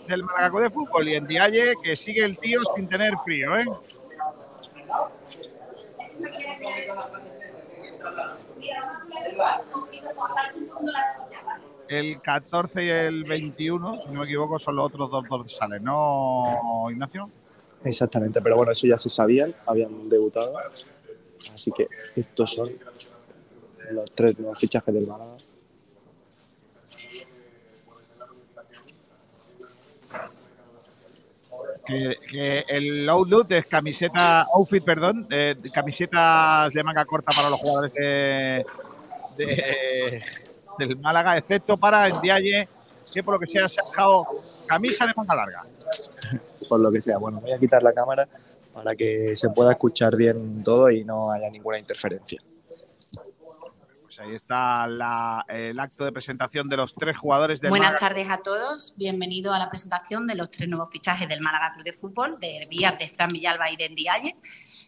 del Málaga de Fútbol. Y en Dialle, que sigue el tío sin tener frío, ¿eh? El 14 y el 21, si no me equivoco, son los otros dos dorsales, ¿no, Ignacio? Exactamente, pero bueno, eso ya se sabían, habían debutado. Así que estos son los tres nuevos fichajes del Málaga. Que, el outlook es camiseta, outfit, perdón, de, camisetas de manga corta para los jugadores de, del Málaga, excepto para el Dialle, que por lo que sea se ha dejado camisa de manga larga. Por lo que sea, bueno, voy a quitar la cámara para que se pueda escuchar bien todo y no haya ninguna interferencia. Pues ahí está el acto de presentación de los tres jugadores del Buenas tardes a todos, bienvenido a la presentación de los tres nuevos fichajes del Málaga Club de Fútbol, de Vías de Fran Villalba y de Ndiaye.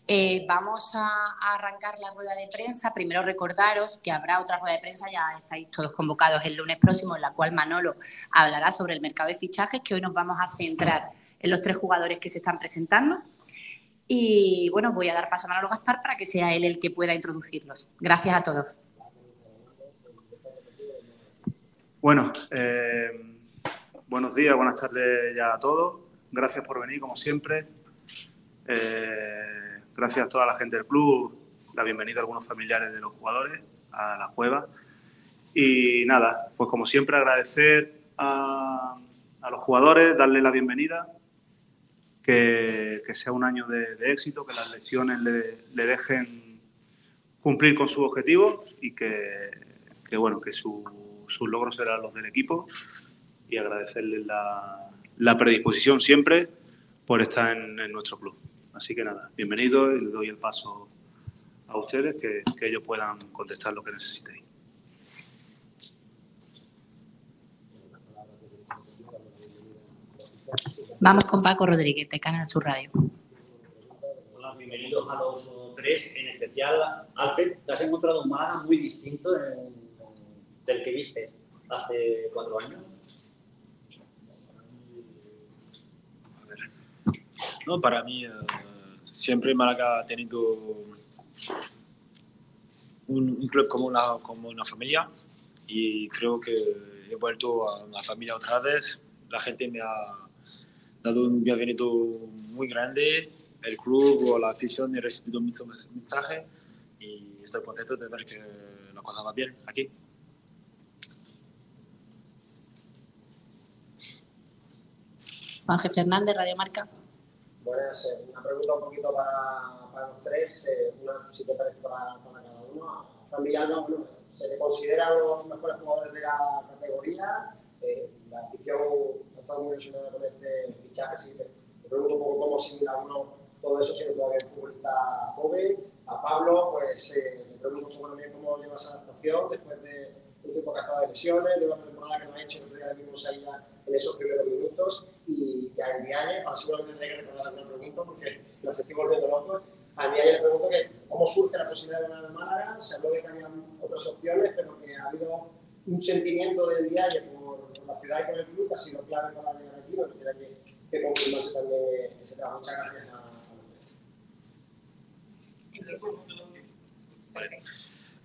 Eh, vamos a, a, arrancar la rueda de prensa. Primero recordaros que habrá otra rueda de prensa, ya estáis todos convocados el lunes próximo, en la cual Manolo hablará sobre el mercado de fichajes, que hoy nos vamos a centrar en los tres jugadores que se están presentando. Y bueno, voy a dar paso a Manolo Gaspar para que sea él el que pueda introducirlos. Gracias a todos. Bueno, eh, buenos días, buenas tardes ya a todos. Gracias por venir, como siempre. Eh, gracias a toda la gente del club, la bienvenida a algunos familiares de los jugadores a la cueva. Y nada, pues como siempre agradecer a, a los jugadores, darle la bienvenida que, sea un año de, éxito, que las lecciones le, dejen cumplir con sus objetivos y que, bueno, que sus logros serán los del equipo y agradecerles la, predisposición siempre por estar en, nuestro club. Así que nada, bienvenido y le doy el paso a ustedes que, que ellos puedan contestar lo que necesitéis. Vamos con Paco Rodríguez, de Canal Sur Radio. Hola, bienvenidos a los tres, en especial Alfred. Te has encontrado un Málaga muy distinto del que viste hace cuatro años. No, para mí, eh, siempre Málaga ha tenido un, club como una, como una familia y creo que he vuelto a una familia otra vez. La gente me ha dado un bienvenido muy grande. El club o la afición he recibido muchos mensajes y estoy contento de ver que la cosa va bien aquí. Ángel Fernández, Radio Marca. Buenas, eh, una pregunta un poquito para, para los tres, eh, una si te parece para, para cada uno. Juan Villalba, bueno, se le considera uno de los mejores jugadores de la categoría. Eh, la afición está muy ilusionada con este fichaje, así que me pregunto un poco cómo sigue uno todo eso, siendo todavía un futbolista joven. A Pablo, pues eh, me pregunto un poco también cómo lleva esa adaptación después de un tiempo que ha estado de lesiones, de una temporada que no ha hecho, que todavía vimos ahí en esos primeros minutos, y ya en Vialle, ahora seguramente tendré que recordar alguna pregunta porque los estoy volviendo locos. A Vialle le pregunto que cómo surge la posibilidad de ganar Málaga, se habló de que había otras opciones, pero que ha habido un sentimiento del Vialle por la ciudad y con el club, que ha sido clave para llegar aquí, me gustaría que, que confirmase también ese trabajo. Muchas gracias a, a.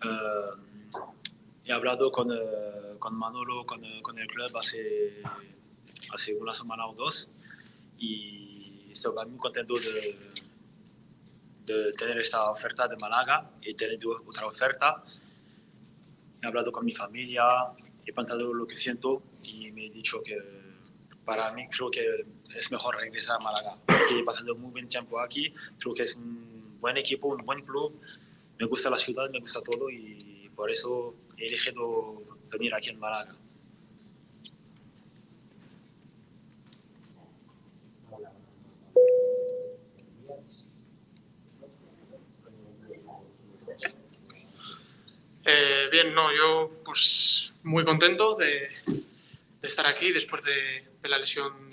Uh, he hablado con, uh, con Manolo, con, uh, con, el club hace, hace una semana o dos y estoy muy contento de, de tener esta oferta de Málaga y tener otra oferta. He hablado con mi familia, he pensado lo que siento y me he dicho que para mí creo que es mejor regresar a Málaga, porque he pasado muy buen tiempo aquí, creo que es un buen equipo, un buen club, me gusta la ciudad, me gusta todo y por eso he elegido venir aquí en Málaga. Eh, bien, no, yo pues muy contento de, de estar aquí después de, de, la lesión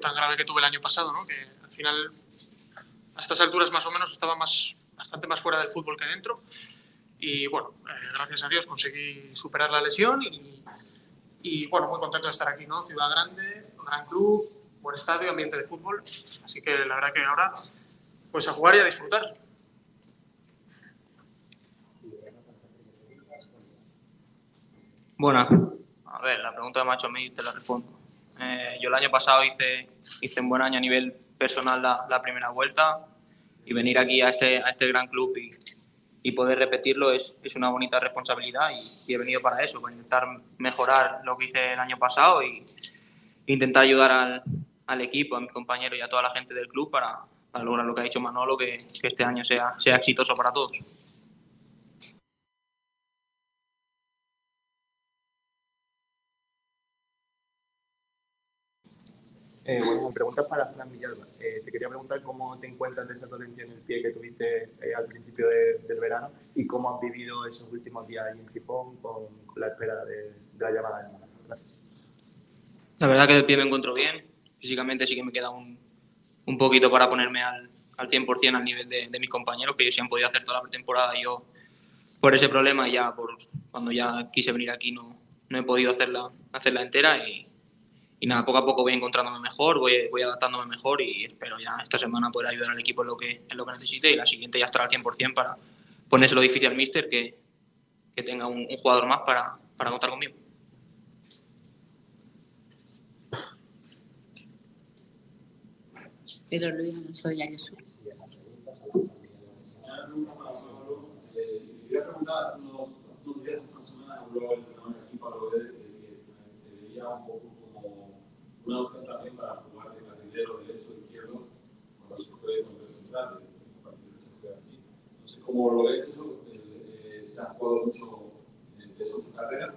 tan grave que tuve el año pasado, ¿no? que al final a estas alturas más o menos estaba más, bastante más fuera del fútbol que dentro y bueno, eh, gracias a Dios conseguí superar la lesión y, y, bueno, muy contento de estar aquí, ¿no? Ciudad grande, gran club, buen estadio, ambiente de fútbol, así que la verdad que ahora pues a jugar y a disfrutar. Buenas. A ver, la pregunta de Macho mí te la respondo. Eh, yo el año pasado hice, hice un buen año a nivel personal la, la, primera vuelta y venir aquí a este, a este gran club y, y poder repetirlo es, es, una bonita responsabilidad y, y, he venido para eso, para intentar mejorar lo que hice el año pasado y intentar ayudar al, al equipo, a mis compañeros y a toda la gente del club para, para lograr lo que ha dicho Manolo, que, que este año sea, sea exitoso para todos. Eh, bueno, preguntas para Fran Villalba. Eh, te quería preguntar cómo te encuentras de esa dolencia en el pie que tuviste eh, al principio de, del verano y cómo has vivido esos últimos días ahí en Gijón con, con la espera de, de, la llamada de Málaga. Gracias. La verdad que el pie me encuentro bien. Físicamente sí que me queda un, un poquito para ponerme al, al 100% al nivel de, de, mis compañeros, que ellos sí han podido hacer toda la pretemporada yo por ese problema ya por cuando ya quise venir aquí no, no he podido hacerla, hacerla entera y y nada, poco a poco voy encontrándome mejor, voy, voy adaptándome mejor y espero ya esta semana poder ayudar al equipo en lo que, en lo que necesite y la siguiente ya estará al 100% para ponérselo difícil al míster que, que tenga un, un, jugador más para, para contar conmigo. Pedro Luis Alonso, Diario Sur. Quería preguntar, unos, unos días, esta semana, habló el entrenador del equipo, habló de que te veía un poco una opción también para jugar de carrilero derecho o izquierdo cuando se juegue con el central, a partir de juegue así. No sé cómo lo ves eso, eh, se ha jugado mucho de eso en tu carrera.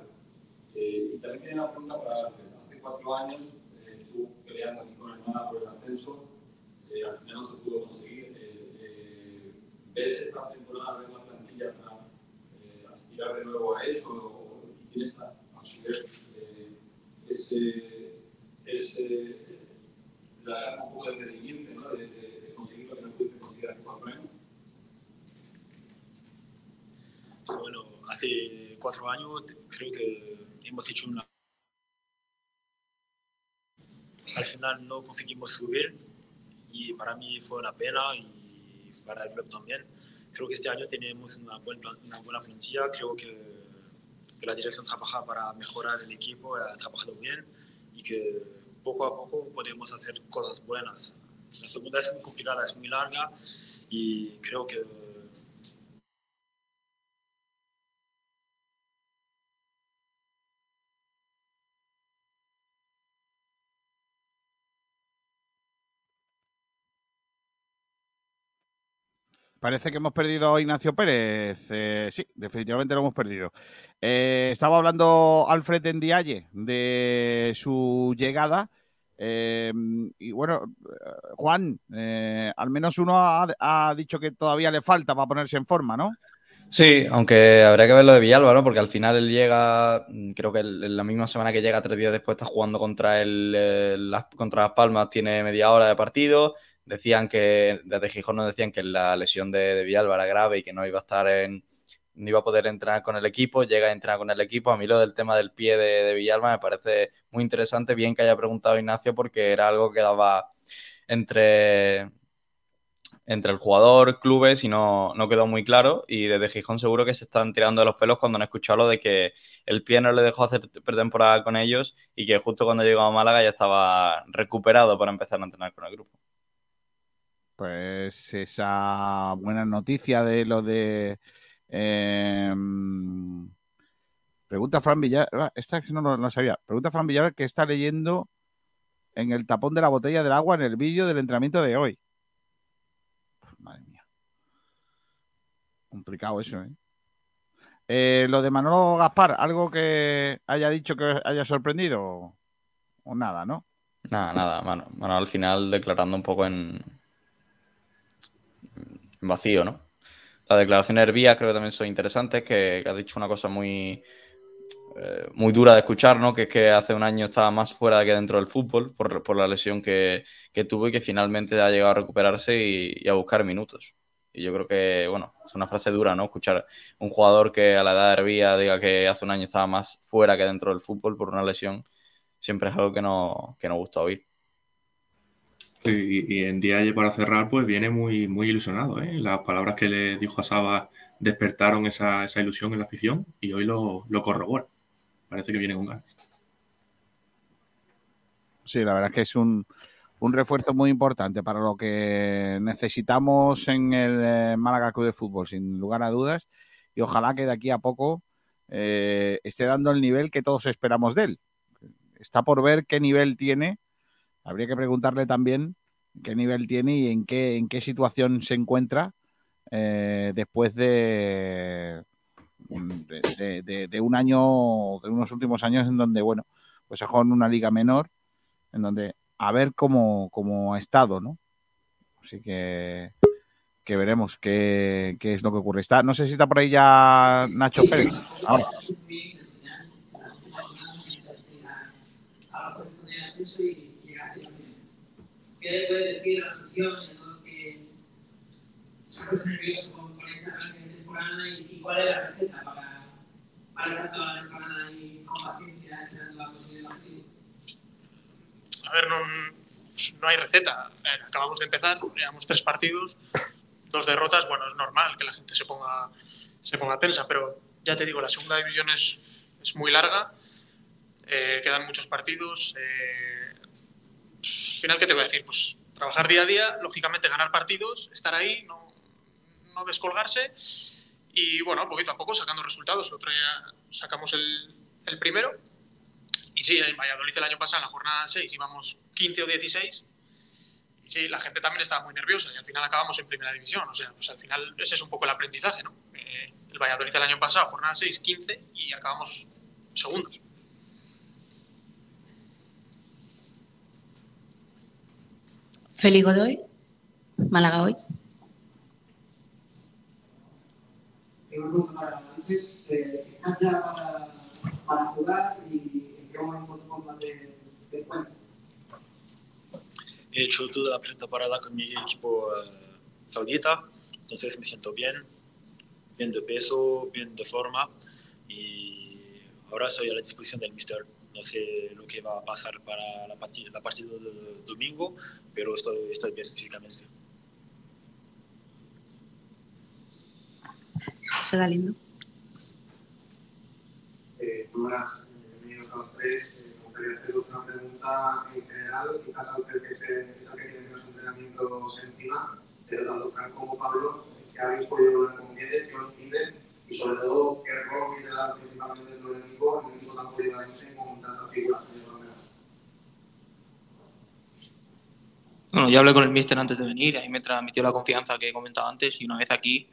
Eh, y también tenía una pregunta para hace, hace cuatro años eh, estuvo peleando aquí con Málaga por el ascenso, eh, al final no se pudo conseguir. ¿Ves esta temporada de la plantilla para aspirar de nuevo a eso? ¿O tienes a, a su vez ese es eh, la, un poco de rendimiento, ¿no? de, de, de, conseguir lo que no pudiste hace cuatro años. Bueno, hace cuatro años creo que hemos hecho una... Al final no conseguimos subir y para mí fue una pena y para el club también. Creo que este año tenemos una buena, una buena plantilla, creo que, que la dirección trabaja para mejorar el equipo, ha trabajado bien que poco a poco podemos hacer cosas buenas. La segunda es muy complicada, es muy larga y creo que Parece que hemos perdido a Ignacio Pérez. Eh, sí, definitivamente lo hemos perdido. Eh, estaba hablando Alfred Endiaye de su llegada. Eh, y bueno, Juan, eh, al menos uno ha, dicho que todavía le falta para ponerse en forma, ¿no? Sí, aunque habría que ver lo de Villalba, ¿no? Porque al final él llega, creo que en la misma semana que llega, tres días después, está jugando contra, el, el, contra Las Palmas, tiene media hora de partido decían que, desde Gijón nos decían que la lesión de, Villalba era grave y que no iba a estar en, no iba a poder entrenar con el equipo, llega a entrenar con el equipo. A mí lo del tema del pie de, de Villalba me parece muy interesante, bien que haya preguntado Ignacio porque era algo que daba entre, entre el jugador, clubes y no, no quedó muy claro. Y desde Gijón seguro que se están tirando de los pelos cuando han escuchado lo de que el pie no le dejó hacer pretemporada con ellos y que justo cuando llegó a Málaga ya estaba recuperado para empezar a entrenar con el grupo pues esa buena noticia de lo de eh, pregunta Fran Villar ah, esta no lo sabía. Pregunta Fran Villar que está leyendo en el tapón de la botella del agua en el vídeo del entrenamiento de hoy. Madre mía. Complicado eso ¿eh? ¿eh? lo de Manolo Gaspar algo que haya dicho que haya sorprendido o, nada no nada nada. Mano, mano al final declarando un poco en vacío, ¿no? las declaraciones de Herbías creo que también son interesantes, que, ha dicho una cosa muy, eh, muy dura de escuchar, ¿no? Que es que hace un año estaba más fuera que dentro del fútbol por, por la lesión que, que, tuvo y que finalmente ha llegado a recuperarse y, a buscar minutos. Y yo creo que, bueno, es una frase dura, ¿no? Escuchar un jugador que a la edad de Herbía diga que hace un año estaba más fuera que dentro del fútbol por una lesión, siempre es algo que no, que nos gusta oír. Y, en día para cerrar, pues viene muy, muy ilusionado. ¿eh? Las palabras que le dijo a Saba despertaron esa, esa ilusión en la afición y hoy lo, lo corrobora. Parece que viene con ganas. Sí, la verdad es que es un, un refuerzo muy importante para lo que necesitamos en el eh, Málaga Club de Fútbol, sin lugar a dudas. Y ojalá que de aquí a poco eh, esté dando el nivel que todos esperamos de él. Está por ver qué nivel tiene Habría que preguntarle también qué nivel tiene y en qué, en qué situación se encuentra eh, después de, de, un año, de unos últimos años en donde, bueno, pues ha jugado en una liga menor, en donde a ver cómo, cómo ha estado, ¿no? Así que, que veremos qué, qué, es lo que ocurre. Está, no sé si está por ahí ya Nacho Pérez. Ahora. ¿Qué le puede decir la afición todo que se nervioso con, con esta arranque de temporada y, y, cuál es la receta para, para estar toda la temporada y con paciencia esperando la posibilidad de partido? A ver, no, no hay receta. Acabamos de empezar, llevamos tres partidos, dos derrotas. Bueno, es normal que la gente se ponga, se ponga tensa, pero ya te digo, la segunda división es, es muy larga, eh, quedan muchos partidos. Eh, final, ¿qué te voy a decir? Pues trabajar día a día, lógicamente ganar partidos, estar ahí, no, no descolgarse y bueno, poquito a poco sacando resultados. El otro día sacamos el, el primero y sí, en Valladolid el año pasado, en la jornada 6, íbamos 15 o 16 y sí, la gente también estaba muy nerviosa y al final acabamos en primera división. O sea, pues al final ese es un poco el aprendizaje, ¿no? Eh, el Valladolid el año pasado, jornada 6, 15 y acabamos segundos. Félix Godoy, Málaga hoy. ¿Estás ya para, para jugar y en qué momento de forma de, de He hecho toda la pretemporada con mi equipo uh, saudita, entonces me siento bien, bien de peso, bien de forma y ahora estoy a la disposición del mister. No sé lo que va a pasar para la partida, la partida de domingo, pero estoy, estoy bien físicamente. José Galindo. Eh, buenas, bienvenidos a los tres. Eh, me gustaría hacer una pregunta en general. Quizás a usted que que tiene los entrenamientos encima, pero tanto Frank como Pablo, que habéis podido ver con Guedes, que os piden y sobre todo qué rol dar principalmente dentro del equipo, en un equipo tan polivalente con tantas figuras. Bueno, yo hablé con el míster antes de venir, ahí me transmitió la confianza que he comentado antes y una vez aquí,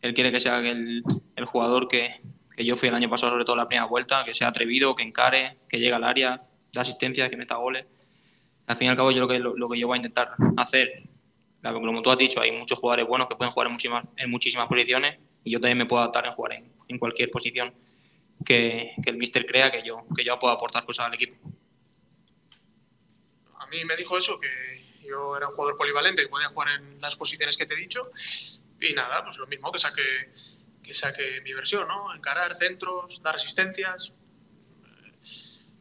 él quiere que sea el, el jugador que, que, yo fui el año pasado, sobre todo la primera vuelta, que sea atrevido, que encare, que llegue al área, de asistencia, que meta goles. Al fin y al cabo yo lo que, lo, lo que yo voy a intentar hacer, como tú has dicho, hay muchos jugadores buenos que pueden jugar en muchísimas, en muchísimas posiciones y yo también me puedo adaptar en jugar en, cualquier posición que, que, el míster crea que yo, que yo puedo aportar cosas al equipo. A mí me dijo eso, que yo era un jugador polivalente que podía jugar en las posiciones que te he dicho y nada, pues lo mismo que saque, que saque mi versión, ¿no? Encarar centros, dar resistencias.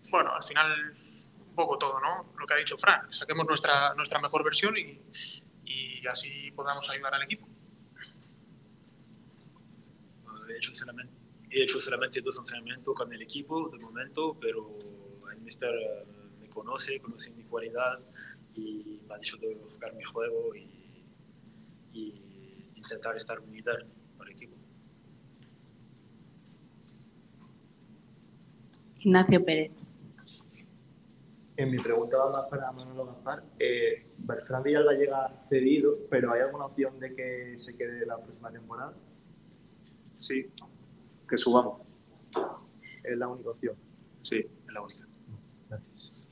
Bueno, al final un poco todo, ¿no? Lo que ha dicho Fran, saquemos nuestra, nuestra mejor versión y, y así podamos ayudar al equipo. He hecho, solamente, he hecho solamente dos entrenamientos con el equipo de momento, pero el mister eh, me conoce, conoce mi cualidad y me ha dicho de jugar mi juego y, y intentar estar unidad para el equipo. Ignacio Pérez. En mi pregunta va más para Manolo Gaspar. Eh, Bertrand Villalba llega cedido, pero ¿hay alguna opción de que se quede la próxima temporada? Sí, que subamos. Es la única opción. Sí, es la única. Gracias.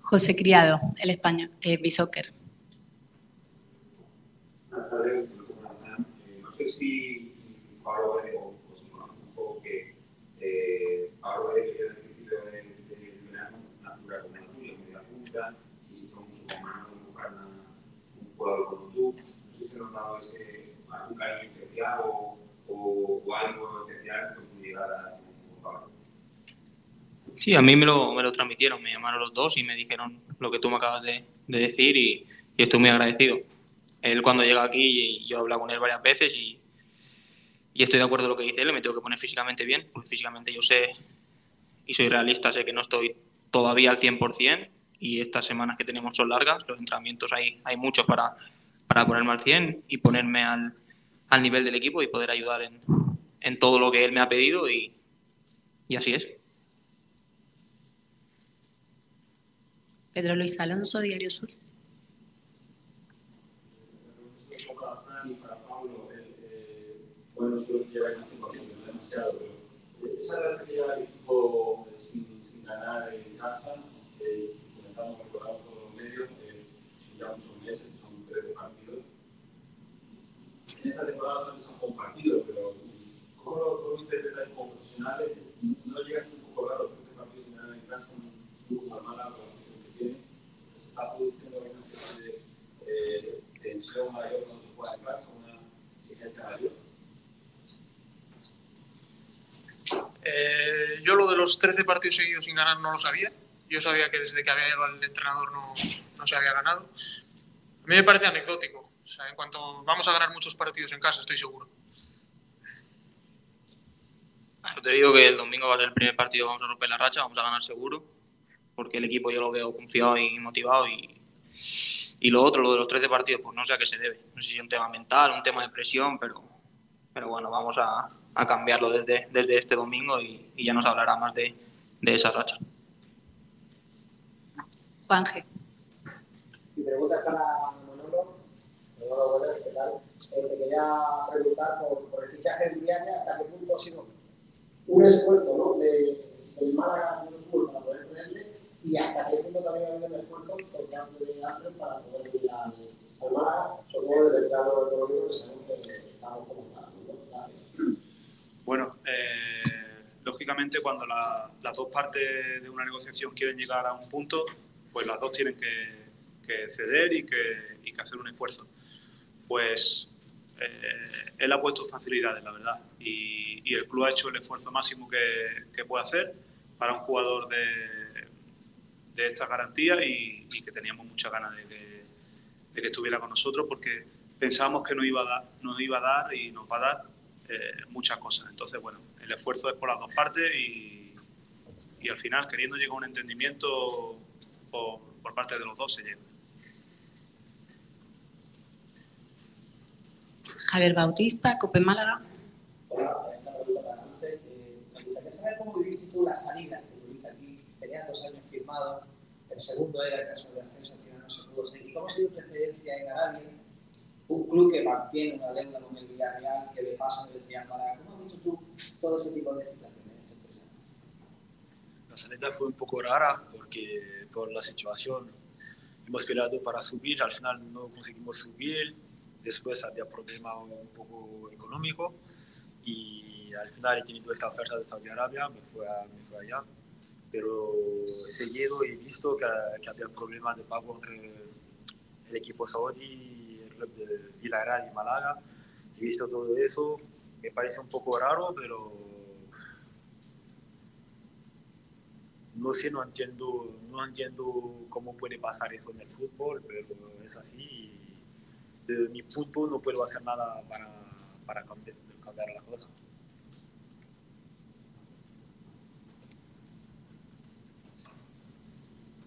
José Criado, el español, eh, comentarios, eh, no sé si Pablo ve o, un poco que eh, Pablo ve que en el principio del verano una figura como la tuya, media punta, y si son mucho más manos de buscar un jugador como tú. No sé si has notado especial o, o, o algo especial Pablo. Sí, a mí me lo, me lo transmitieron, me llamaron los dos y me dijeron lo que tú me acabas de, de decir y, y estoy muy agradecido. Él cuando llega aquí, yo he hablado con él varias veces y, y estoy de acuerdo con lo que dice él, me tengo que poner físicamente bien, porque físicamente yo sé y soy realista, sé que no estoy todavía al 100% y estas semanas que tenemos son largas, los entrenamientos hay, hay muchos para, para ponerme al 100 y ponerme al, al nivel del equipo y poder ayudar en, en todo lo que él me ha pedido y, y así es. Pedro Luis Alonso, Diario Sur. bueno, solo lleva el tiempo aquí, no demasiado, pero esa racha que lleva el equipo sin, sin ganar en casa, eh, comentamos, recordamos todos los medios, eh, ya muchos meses, son 13 partidos. En esta temporada solamente son un partido, pero ¿cómo lo, cómo lo interpretáis como profesionales? ¿No llega a ser un poco raro 13 partidos sin ganar en casa, un club como mala por la situación que tiene? Se está produciendo una especie de tensión mayor cuando se juega en casa, una exigencia mayor. Yo lo de los 13 partidos seguidos sin ganar no lo sabía. Yo sabía que desde que había llegado el entrenador no, no se había ganado. A mí me parece anecdótico. O sea, en cuanto vamos a ganar muchos partidos en casa, estoy seguro. Yo te digo que el domingo va a ser el primer partido, vamos a romper la racha, vamos a ganar seguro, porque el equipo yo lo veo confiado y motivado. Y, y lo otro, lo de los 13 partidos, pues no sé a qué se debe. No sé si es un tema mental, un tema de presión, pero, pero bueno, vamos a, a cambiarlo desde, desde este domingo y, y, ya nos hablará más de, de esa racha. Juanje. Mi pregunta es para Manolo. Manolo, buenas, ¿qué tal? Eh, te quería preguntar por, el fichaje del diario, hasta qué punto ha sido un esfuerzo ¿no? de, del Málaga de fútbol para poder tenerle y hasta qué punto también ha habido un esfuerzo por parte de Ángel para poder ir al, al Málaga, sobre todo desde el plano económico que sabemos que estamos como. ¿no? Bueno, eh, lógicamente cuando la, las dos partes de una negociación quieren llegar a un punto, pues las dos tienen que, que ceder y que, y que, hacer un esfuerzo. Pues eh, él ha puesto facilidades, la verdad, y, el club ha hecho el esfuerzo máximo que, puede hacer para un jugador de, de esta garantía y, que teníamos muchas ganas de que, estuviera con nosotros porque pensábamos que nos iba a dar, nos iba a dar y nos va a dar eh, muchas cosas. Entonces, bueno, el esfuerzo es por las dos partes y, y al final, queriendo llegar a un entendimiento por, por, parte de los dos, se llega. Javier Bautista, Cope Málaga. Hola, esta pregunta para. Eh, me gustaría saber cómo viviste tú la salida que tuviste aquí. Tenías dos años firmados, el segundo era el caso de ascenso, al final no se pudo seguir. ¿Cómo ha sido tu experiencia en Arabia? un club que mantiene una deuda con el Villarreal, que le pasa del Real Málaga. ¿Cómo has visto tú todo ese tipo de situaciones? La salida fue un poco rara porque por la situación hemos peleado para subir, al final no conseguimos subir, después había problema un poco económico y al final he tenido esta oferta de Saudi Arabia, me fui, a, me fui allá, pero he seguido y visto que, que había problemas de pago entre el equipo saudí club de Villarreal y Málaga. He visto todo eso, me parece un poco raro, pero no sé, no entiendo, no entiendo cómo puede pasar eso en el fútbol, pero es así. De mi punto no puedo hacer nada para, para cambiar, cambiar la cosa.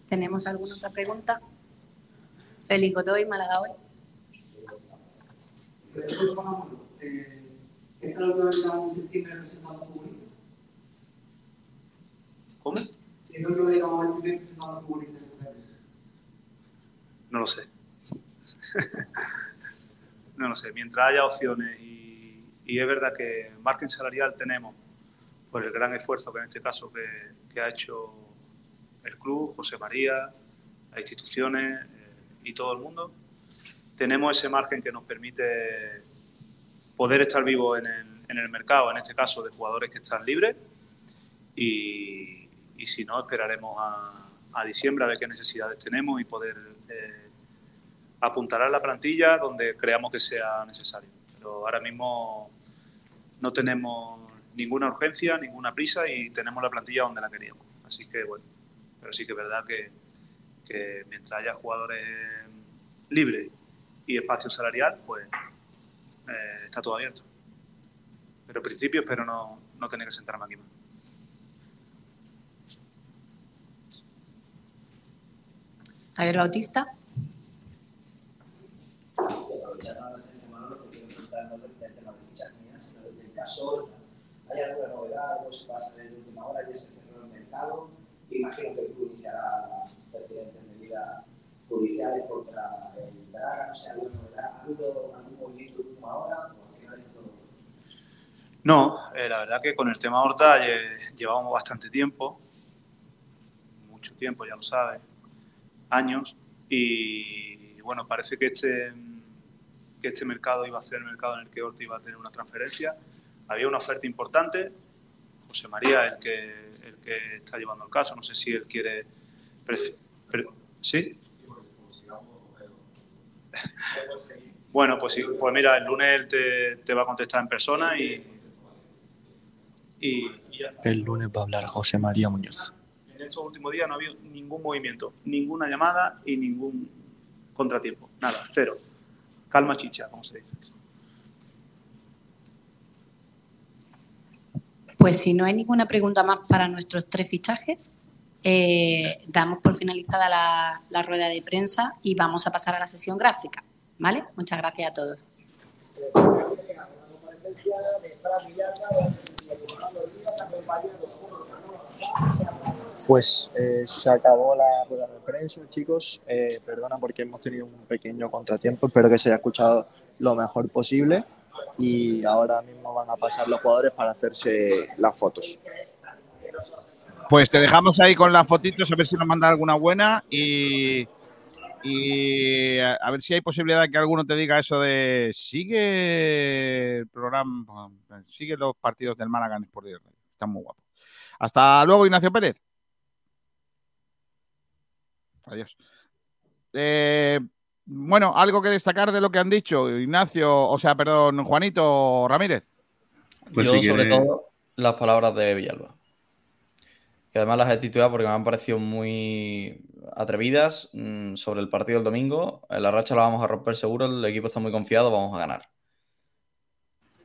¿Tenemos alguna otra pregunta? Félix Godoy, Málaga hoy. Eh, ¿Esta es la última vez que en septiembre presentando futbolistas? ¿Cómo? Si es la última vez que vamos en septiembre presentando futbolistas. No lo sé. No lo sé. Mientras haya opciones y, y, es verdad que margen salarial tenemos por el gran esfuerzo que en este caso que, que ha hecho el club, José María, las instituciones eh, y todo el mundo, tenemos ese margen que nos permite poder estar vivos en el, en el mercado, en este caso de jugadores que están libres y, y si no, esperaremos a, a, diciembre a ver qué necesidades tenemos y poder eh, apuntar a la plantilla donde creamos que sea necesario. Pero ahora mismo no tenemos ninguna urgencia, ninguna prisa y tenemos la plantilla donde la queríamos. Así que bueno, pero sí que es verdad que, que mientras haya jugadores libres y espacio salarial, pues eh, está todo abierto. Pero en principio espero no, no tener que sentarme aquí más. Javier Bautista. ¿Hay alguna novedad? ¿Algo se pasa en la última hora? ¿Ya se cerró el mercado? Imagino que el club iniciará presidentes medidas judiciales contra el Braga. No sé, ¿alguna novedad? ¿Ha habido algún movimiento de última hora? No, eh, la verdad que con el tema Horta eh, llevábamos bastante tiempo, mucho tiempo, ya lo sabes, años, y bueno, parece que este, que este mercado iba a ser el mercado en el que Horta iba a tener una transferencia. Había una oferta importante, José María, el que, el que está llevando el caso, no sé si él quiere... ¿Sí? Bueno, pues, sí, pues mira, el lunes él te, te va a contestar en persona y, y, El lunes va a hablar José María Muñoz. En estos últimos días no ha habido ningún movimiento, ninguna llamada y ningún contratiempo. Nada, cero. Calma chicha, como se dice. Pues si no hay ninguna pregunta más para nuestros tres fichajes, eh, damos por finalizada la, rueda de prensa y vamos a pasar a la sesión gráfica. ¿Vale? Muchas gracias a todos. Pues eh, se acabó la rueda de prensa, chicos. Eh, perdona porque hemos tenido un pequeño contratiempo. Espero que se haya escuchado lo mejor posible. Y ahora mismo van a pasar los jugadores para hacerse las fotos. Pues te dejamos ahí con las fotitos a ver si nos manda alguna buena y, a ver si hay posibilidad de que alguno te diga eso de sigue el programa, sigue los partidos del Málaga en Sport Están muy guapos. Hasta luego, Ignacio Pérez. Adiós. Eh, bueno, algo que destacar de lo que han dicho Ignacio, o sea, perdón, Juanito Ramírez. Pues Yo, sobre todo, las palabras de Villalba. Que además las he titulado porque me han parecido muy atrevidas mmm, sobre el partido del domingo. En la racha la vamos a romper seguro, el equipo está muy confiado, vamos a ganar.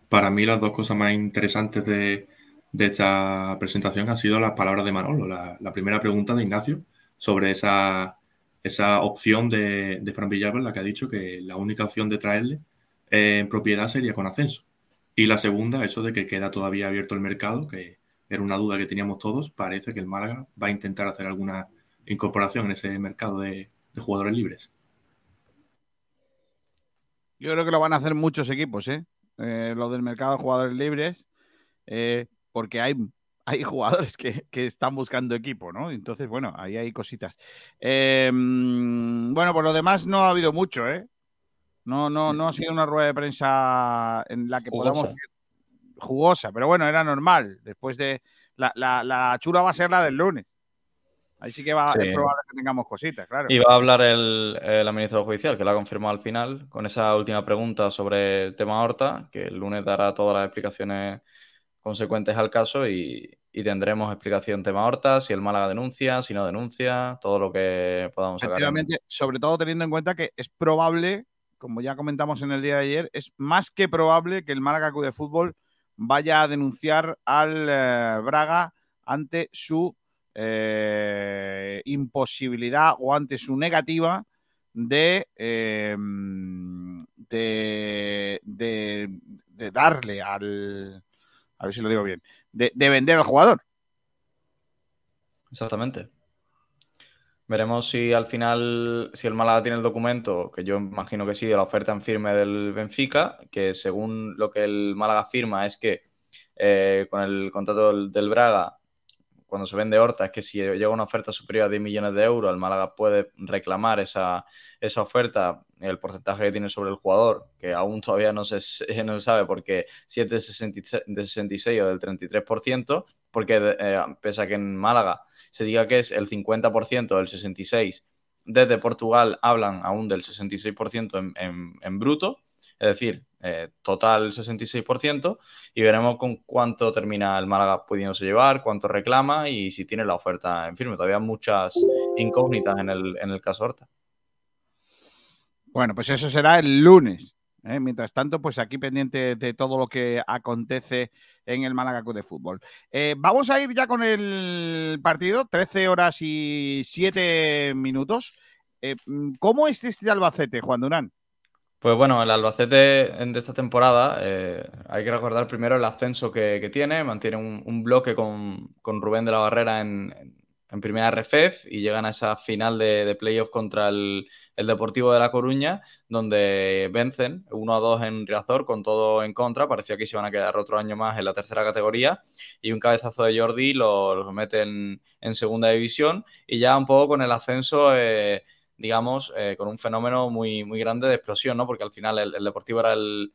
Para mí las dos cosas más interesantes de, de esta presentación han sido las palabras de Manolo. La, la primera pregunta de Ignacio sobre esa, esa opción de, Fran Villalba, la que ha dicho que la única opción de traerle eh, en propiedad sería con ascenso. Y la segunda, eso de que queda todavía abierto el mercado, que era una duda que teníamos todos. Parece que el Málaga va a intentar hacer alguna incorporación en ese mercado de, jugadores libres. Yo creo que lo van a hacer muchos equipos, ¿eh? eh del mercado de jugadores libres, eh, porque hay, hay jugadores que, que, están buscando equipo, ¿no? Entonces, bueno, ahí hay cositas. Eh, bueno, por lo demás no ha habido mucho, ¿eh? No, no, no ha sido una rueda de prensa en la que jugosa. podamos jugosa, pero bueno, era normal. Después de la, la, la chula va a ser la del lunes. Ahí sí que va, sí. es probable que tengamos cositas, claro. Y va a hablar el, el, administrador judicial, que lo ha confirmado al final, con esa última pregunta sobre el tema Horta, que el lunes dará todas las explicaciones consecuentes al caso y, y tendremos explicación tema Horta, si el Málaga denuncia, si no denuncia, todo lo que podamos sacar. Efectivamente, sobre todo teniendo en cuenta que es probable, como ya comentamos en el día de ayer, es más que probable que el Málaga Club de Fútbol vaya a denunciar al eh, Braga ante su eh, imposibilidad o ante su negativa de, de, de, de, darle al. A ver si lo digo bien. De, de vender al jugador. Exactamente. Veremos si al final, si el Málaga tiene el documento, que yo imagino que sí, de la oferta en firme del Benfica, que según lo que el Málaga firma es que eh, con el contrato del Braga cuando se vende Horta es que si llega una oferta superior a 10 millones de euros, el Málaga puede reclamar esa, esa oferta, el porcentaje que tiene sobre el jugador, que aún todavía no se, no se sabe porque si es de 66, o del 33%, porque eh, pese a que en Málaga se diga que es el 50% del 66%, desde Portugal hablan aún del 66% en, en, en bruto, es decir, eh, total 66%, y veremos con cuánto termina el Málaga pudiéndose llevar, cuánto reclama y si tiene la oferta en firme. Todavía muchas incógnitas en el, en el caso Horta. Bueno, pues eso será el lunes. ¿eh? Mientras tanto, pues aquí pendiente de todo lo que acontece en el Málaga Club de Fútbol. Eh, vamos a ir ya con el partido, 13 horas y 7 minutos. ¿Cómo es este Albacete, Juan Durán? Pues bueno, el Albacete de esta temporada, eh, hay que recordar primero el ascenso que, tiene, mantiene un, bloque con, Rubén de la Barrera en, primera RFEF y llegan a esa final de, de playoff contra el, Deportivo de La Coruña, donde vencen 1 a 2 en Riazor con todo en contra, parecía que se iban a quedar otro año más en la tercera categoría. Y un cabezazo de Jordi lo, meten en, segunda división. Y ya un poco con el ascenso... Eh, digamos, eh, con un fenómeno muy, muy grande de explosión, ¿no? Porque al final el, Deportivo era el,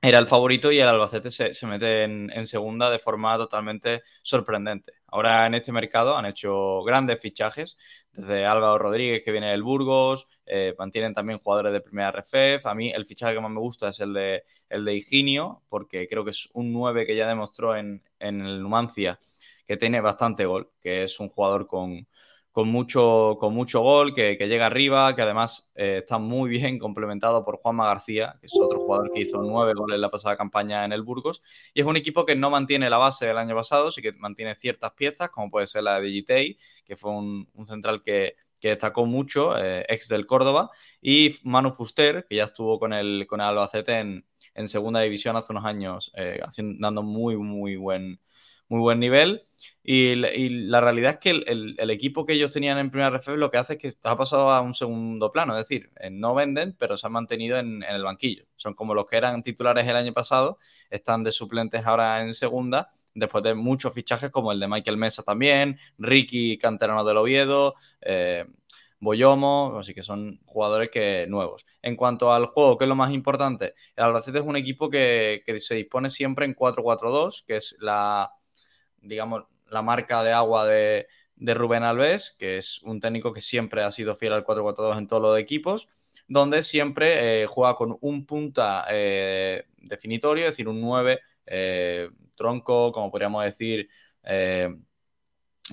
era el favorito y el Albacete se, mete en, segunda de forma totalmente sorprendente. Ahora en este mercado han hecho grandes fichajes, desde Álvaro Rodríguez que viene del Burgos, eh, mantienen también jugadores de primera RFF. A mí el fichaje que más me gusta es el de, el de Higinio, porque creo que es un 9 que ya demostró en, en el Numancia que tiene bastante gol, que es un jugador con, con mucho, con mucho gol, que, llega arriba, que además eh, está muy bien complementado por Juanma García, que es otro jugador que hizo nueve goles la pasada campaña en el Burgos. Y es un equipo que no mantiene la base del año pasado, sí que mantiene ciertas piezas, como puede ser la de Digitei, que fue un, central que, destacó mucho, eh, ex del Córdoba, y Manu Fuster, que ya estuvo con el, con el Albacete en, en segunda división hace unos años, eh, dando muy, muy buen muy buen nivel. Y, la realidad es que el, equipo que ellos tenían en primera ref lo que hace es que ha pasado a un segundo plano, es decir, eh, no venden, pero se han mantenido en, el banquillo. Son como los que eran titulares el año pasado, están de suplentes ahora en segunda, después de muchos fichajes como el de Michael Mesa también, Ricky Canterano del Oviedo, eh, Boyomo, así que son jugadores que nuevos. En cuanto al juego, ¿qué es lo más importante? El Albacete es un equipo que se dispone siempre en 4-4-2, que es la digamos, la marca de agua de, Rubén Alves, que es un técnico que siempre ha sido fiel al 4-4-2 en todos los equipos, donde siempre eh, juega con un punta eh, definitorio, es decir, un 9 eh, tronco, como podríamos decir,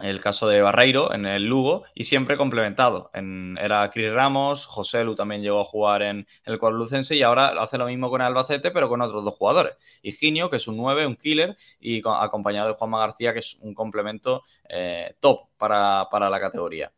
el caso de Barreiro en el Lugo y siempre complementado. En, era Cris Ramos, José Lu también llegó a jugar en el lucense y ahora hace lo mismo con Albacete, pero con otros dos jugadores. Higinio, que es un 9, un killer, y acompañado de Juanma García, que es un complemento eh, top para, la categoría.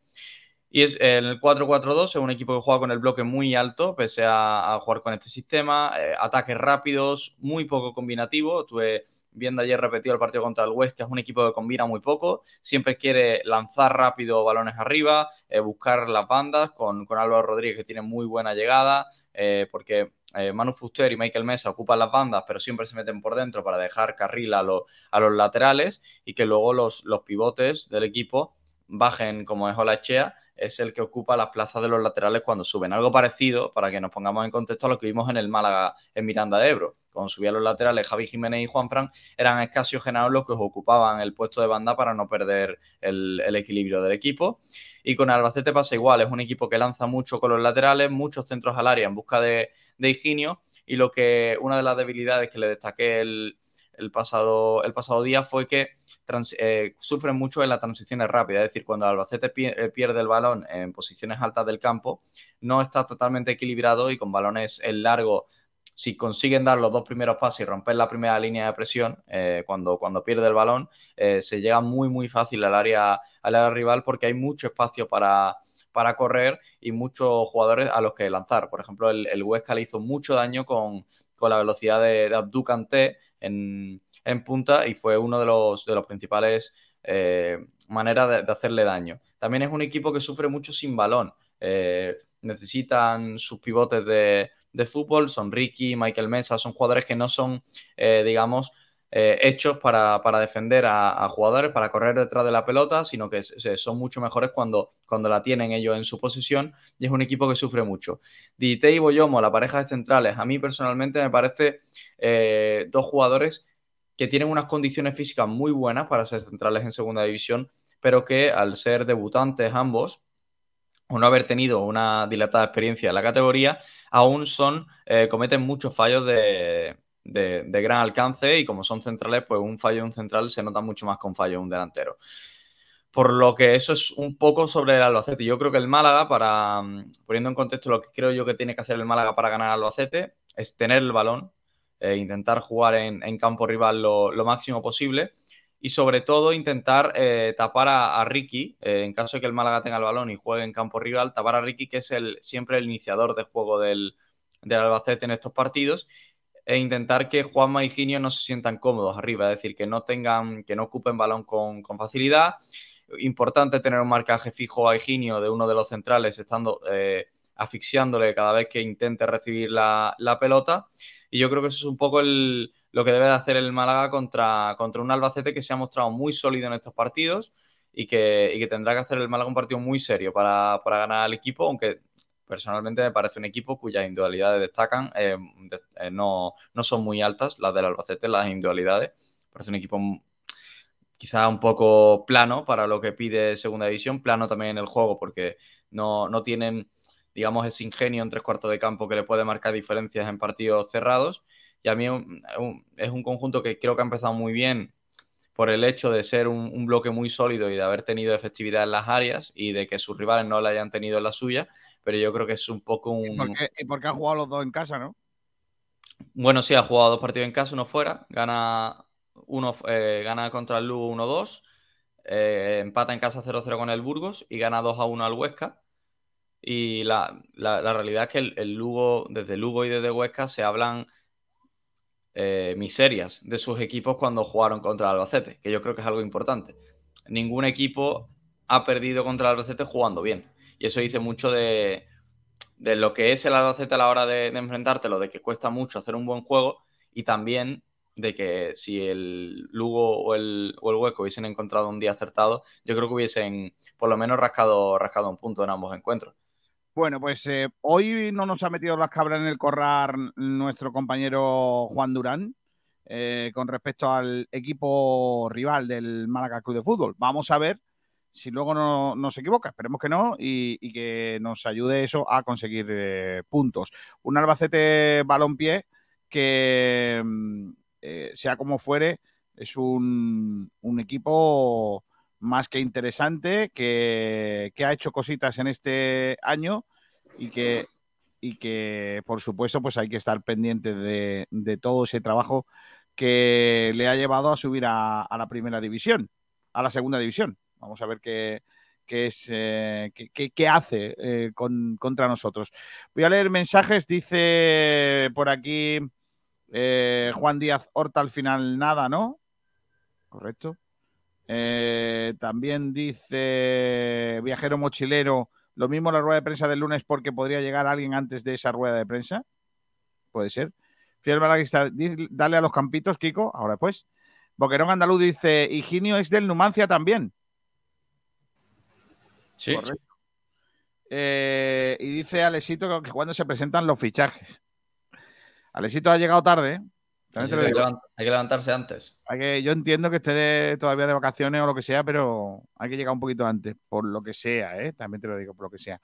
Y es, el 4-4-2 es un equipo que juega con el bloque muy alto, pese a, jugar con este sistema. Eh, ataques rápidos, muy poco combinativo. Tuve viendo ayer repetido el partido contra el West, que es un equipo que combina muy poco, siempre quiere lanzar rápido balones arriba, eh, buscar las bandas con, con, Álvaro Rodríguez, que tiene muy buena llegada, eh, porque eh, Manu Fuster y Michael Mesa ocupan las bandas, pero siempre se meten por dentro para dejar carril a, a los laterales y que luego los, los pivotes del equipo bajen como es Olachea, es el que ocupa las plazas de los laterales cuando suben. Algo parecido, para que nos pongamos en contexto, a lo que vimos en el Málaga en Miranda de Ebro cuando subían los laterales, Javi Jiménez y Juan Fran, eran escasos Genaro los que ocupaban el puesto de banda para no perder el, equilibrio del equipo. Y con Albacete pasa igual, es un equipo que lanza mucho con los laterales, muchos centros al área en busca de, de Higinio. Y lo que una de las debilidades que le destaqué el, pasado, el pasado día fue que eh, sufren mucho en las transiciones rápidas, es decir, cuando Albacete eh, pierde el balón en posiciones altas del campo, no está totalmente equilibrado y con balones en largo si consiguen dar los dos primeros pasos y romper la primera línea de presión, eh, cuando, cuando pierde el balón, se llega muy, muy fácil al área, al área rival porque hay mucho espacio para, para correr y muchos jugadores a los que lanzar. Por ejemplo, el, el Huesca le hizo mucho daño con, la velocidad de, de Abdu en, punta y fue uno de los, de los principales eh, maneras de, hacerle daño. También es un equipo que sufre mucho sin balón. necesitan sus pivotes de, de fútbol, son Ricky, Michael Mesa, son jugadores que no son, eh, digamos, eh, hechos para, defender a, jugadores, para correr detrás de la pelota, sino que son mucho mejores cuando, cuando la tienen ellos en su posición y es un equipo que sufre mucho. Dite y Boyomo, la pareja de centrales, a mí personalmente me parece eh, dos jugadores que tienen unas condiciones físicas muy buenas para ser centrales en segunda división, pero que al ser debutantes ambos, o no haber tenido una dilatada experiencia en la categoría, aún son, eh, cometen muchos fallos de, de, gran alcance y como son centrales, pues un fallo de un central se nota mucho más con fallo de un delantero. Por lo que eso es un poco sobre el Albacete. Yo creo que el Málaga, para mm, poniendo en contexto lo que creo yo que tiene que hacer el Málaga para ganar al Albacete, es tener el balón, e intentar jugar en, campo rival lo, máximo posible y sobre todo intentar eh, tapar a, Ricky, eh, en caso de que el Málaga tenga el balón y juegue en campo rival, tapar a Ricky, que es el, siempre el iniciador de juego del, del Albacete en estos partidos e intentar que Juanma y Ginio no se sientan cómodos arriba, es decir, que no tengan, que no ocupen balón con, facilidad. Importante tener un marcaje fijo a Higinio de uno de los centrales, estando eh, asfixiándole cada vez que intente recibir la, pelota. Y yo creo que eso es un poco lo que debe de hacer el Málaga contra, contra un Albacete que se ha mostrado muy sólido en estos partidos y que, que tendrá que hacer el Málaga un partido muy serio para, para ganar al equipo, aunque personalmente me parece un equipo cuyas individualidades destacan, eh, eh, no, son muy altas las del Albacete, las individualidades. Parece un equipo quizá un poco plano para lo que pide Segunda División, plano también en el juego porque no, tienen, digamos, ese ingenio en tres cuartos de campo que le puede marcar diferencias en partidos cerrados. Y a mí es un conjunto que creo que ha empezado muy bien por el hecho de ser un, un, bloque muy sólido y de haber tenido efectividad en las áreas y de que sus rivales no la hayan tenido en la suya, pero yo creo que es un poco un... ¿Y por qué, ha jugado los dos en casa, no? Bueno, sí, ha jugado dos partidos en casa, uno fuera, gana, uno, eh, gana contra el Lugo 1-2, eh, empata en casa 0-0 con el Burgos y gana 2-1 al Huesca. Y la, realidad es que el, Lugo, desde Lugo y desde Huesca se hablan eh, miserias de sus equipos cuando jugaron contra el Albacete, que yo creo que es algo importante. Ningún equipo ha perdido contra el Albacete jugando bien. Y eso dice mucho de, lo que es el Albacete a la hora de, enfrentártelo, de que cuesta mucho hacer un buen juego y también de que si el Lugo o el, Hueco hubiesen encontrado un día acertado, yo creo que hubiesen por lo menos rascado, rascado un punto en ambos encuentros. Bueno, pues eh, hoy no nos ha metido las cabras en el corral nuestro compañero Juan Durán eh, con respecto al equipo rival del Málaga Club de Fútbol. Vamos a ver si luego no, se equivoca, esperemos que no, y, que nos ayude eso a conseguir eh, puntos. Un Albacete balón-pie que, mm, eh, sea como fuere, es un, equipo más que interesante, que, ha hecho cositas en este año y que, y que, por supuesto, pues hay que estar pendiente de, todo ese trabajo que le ha llevado a subir a la primera división, a la segunda división. Vamos a ver qué, es, eh, qué, hace eh, contra nosotros. Voy a leer mensajes. Dice por aquí eh, Juan Díaz Horta al final nada, ¿no? Correcto. También dice Viajero Mochilero, lo mismo la rueda de prensa del lunes porque podría llegar alguien antes de esa rueda de prensa. Puede ser. Fiel Malaguista, dale a los campitos, Kiko, ahora pues. Boquerón Andaluz dice, Higinio es del Numancia también. Sí. Eh, y dice Alexito que cuando se presentan los fichajes. Alexito ha llegado tarde. ¿Eh? hay, que levantarse antes. Hay que, yo entiendo que esté todavía de vacaciones o lo que sea, pero hay que llegar un poquito antes, por lo que sea, ¿eh? también te lo digo, por lo que sea.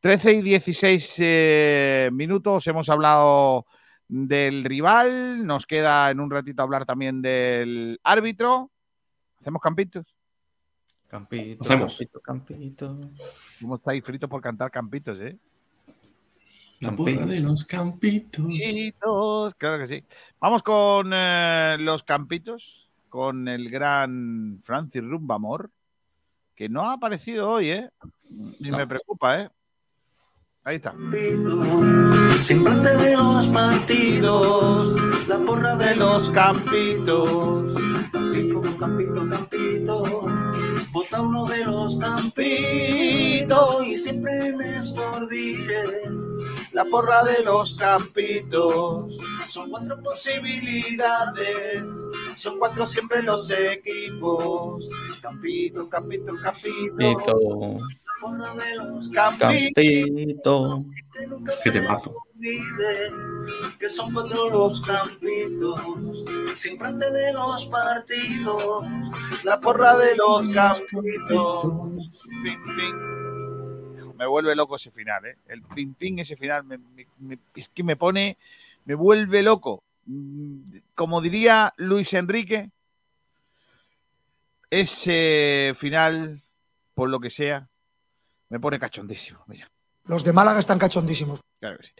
13 y 16 minutos, hemos hablado del rival, nos queda en un ratito hablar también del árbitro. ¿Hacemos campitos? Campito, Hacemos. campito, campito. ¿Cómo estáis fritos por cantar campitos, eh? La porra de los campitos. campitos. Claro que sí. Vamos con eh, los campitos, con el gran Francis Rumbamor, que no ha aparecido hoy, ¿eh? Ni me preocupa, ¿eh? Ahí está. Siempre de los partidos, la porra de los campitos. Cinco, campito, campito Vota uno de los campitos y siempre les diré la porra de los campitos. Son cuatro posibilidades, Son cuatro siempre los equipos. Campito, campito, campito. Campito. Campito. Qué temazo. Que son cuatro los campitos, siempre antes de los partidos, La porra de los campitos. Ping, ping. Me vuelve loco ese final, ¿eh? El ping ping, ese final, me- me- me- es que me pone, me vuelve loco. Como diría Luis Enrique, ese final, por lo que sea, me pone cachondísimo. Mira. Los de Málaga están cachondísimos. Claro que sí.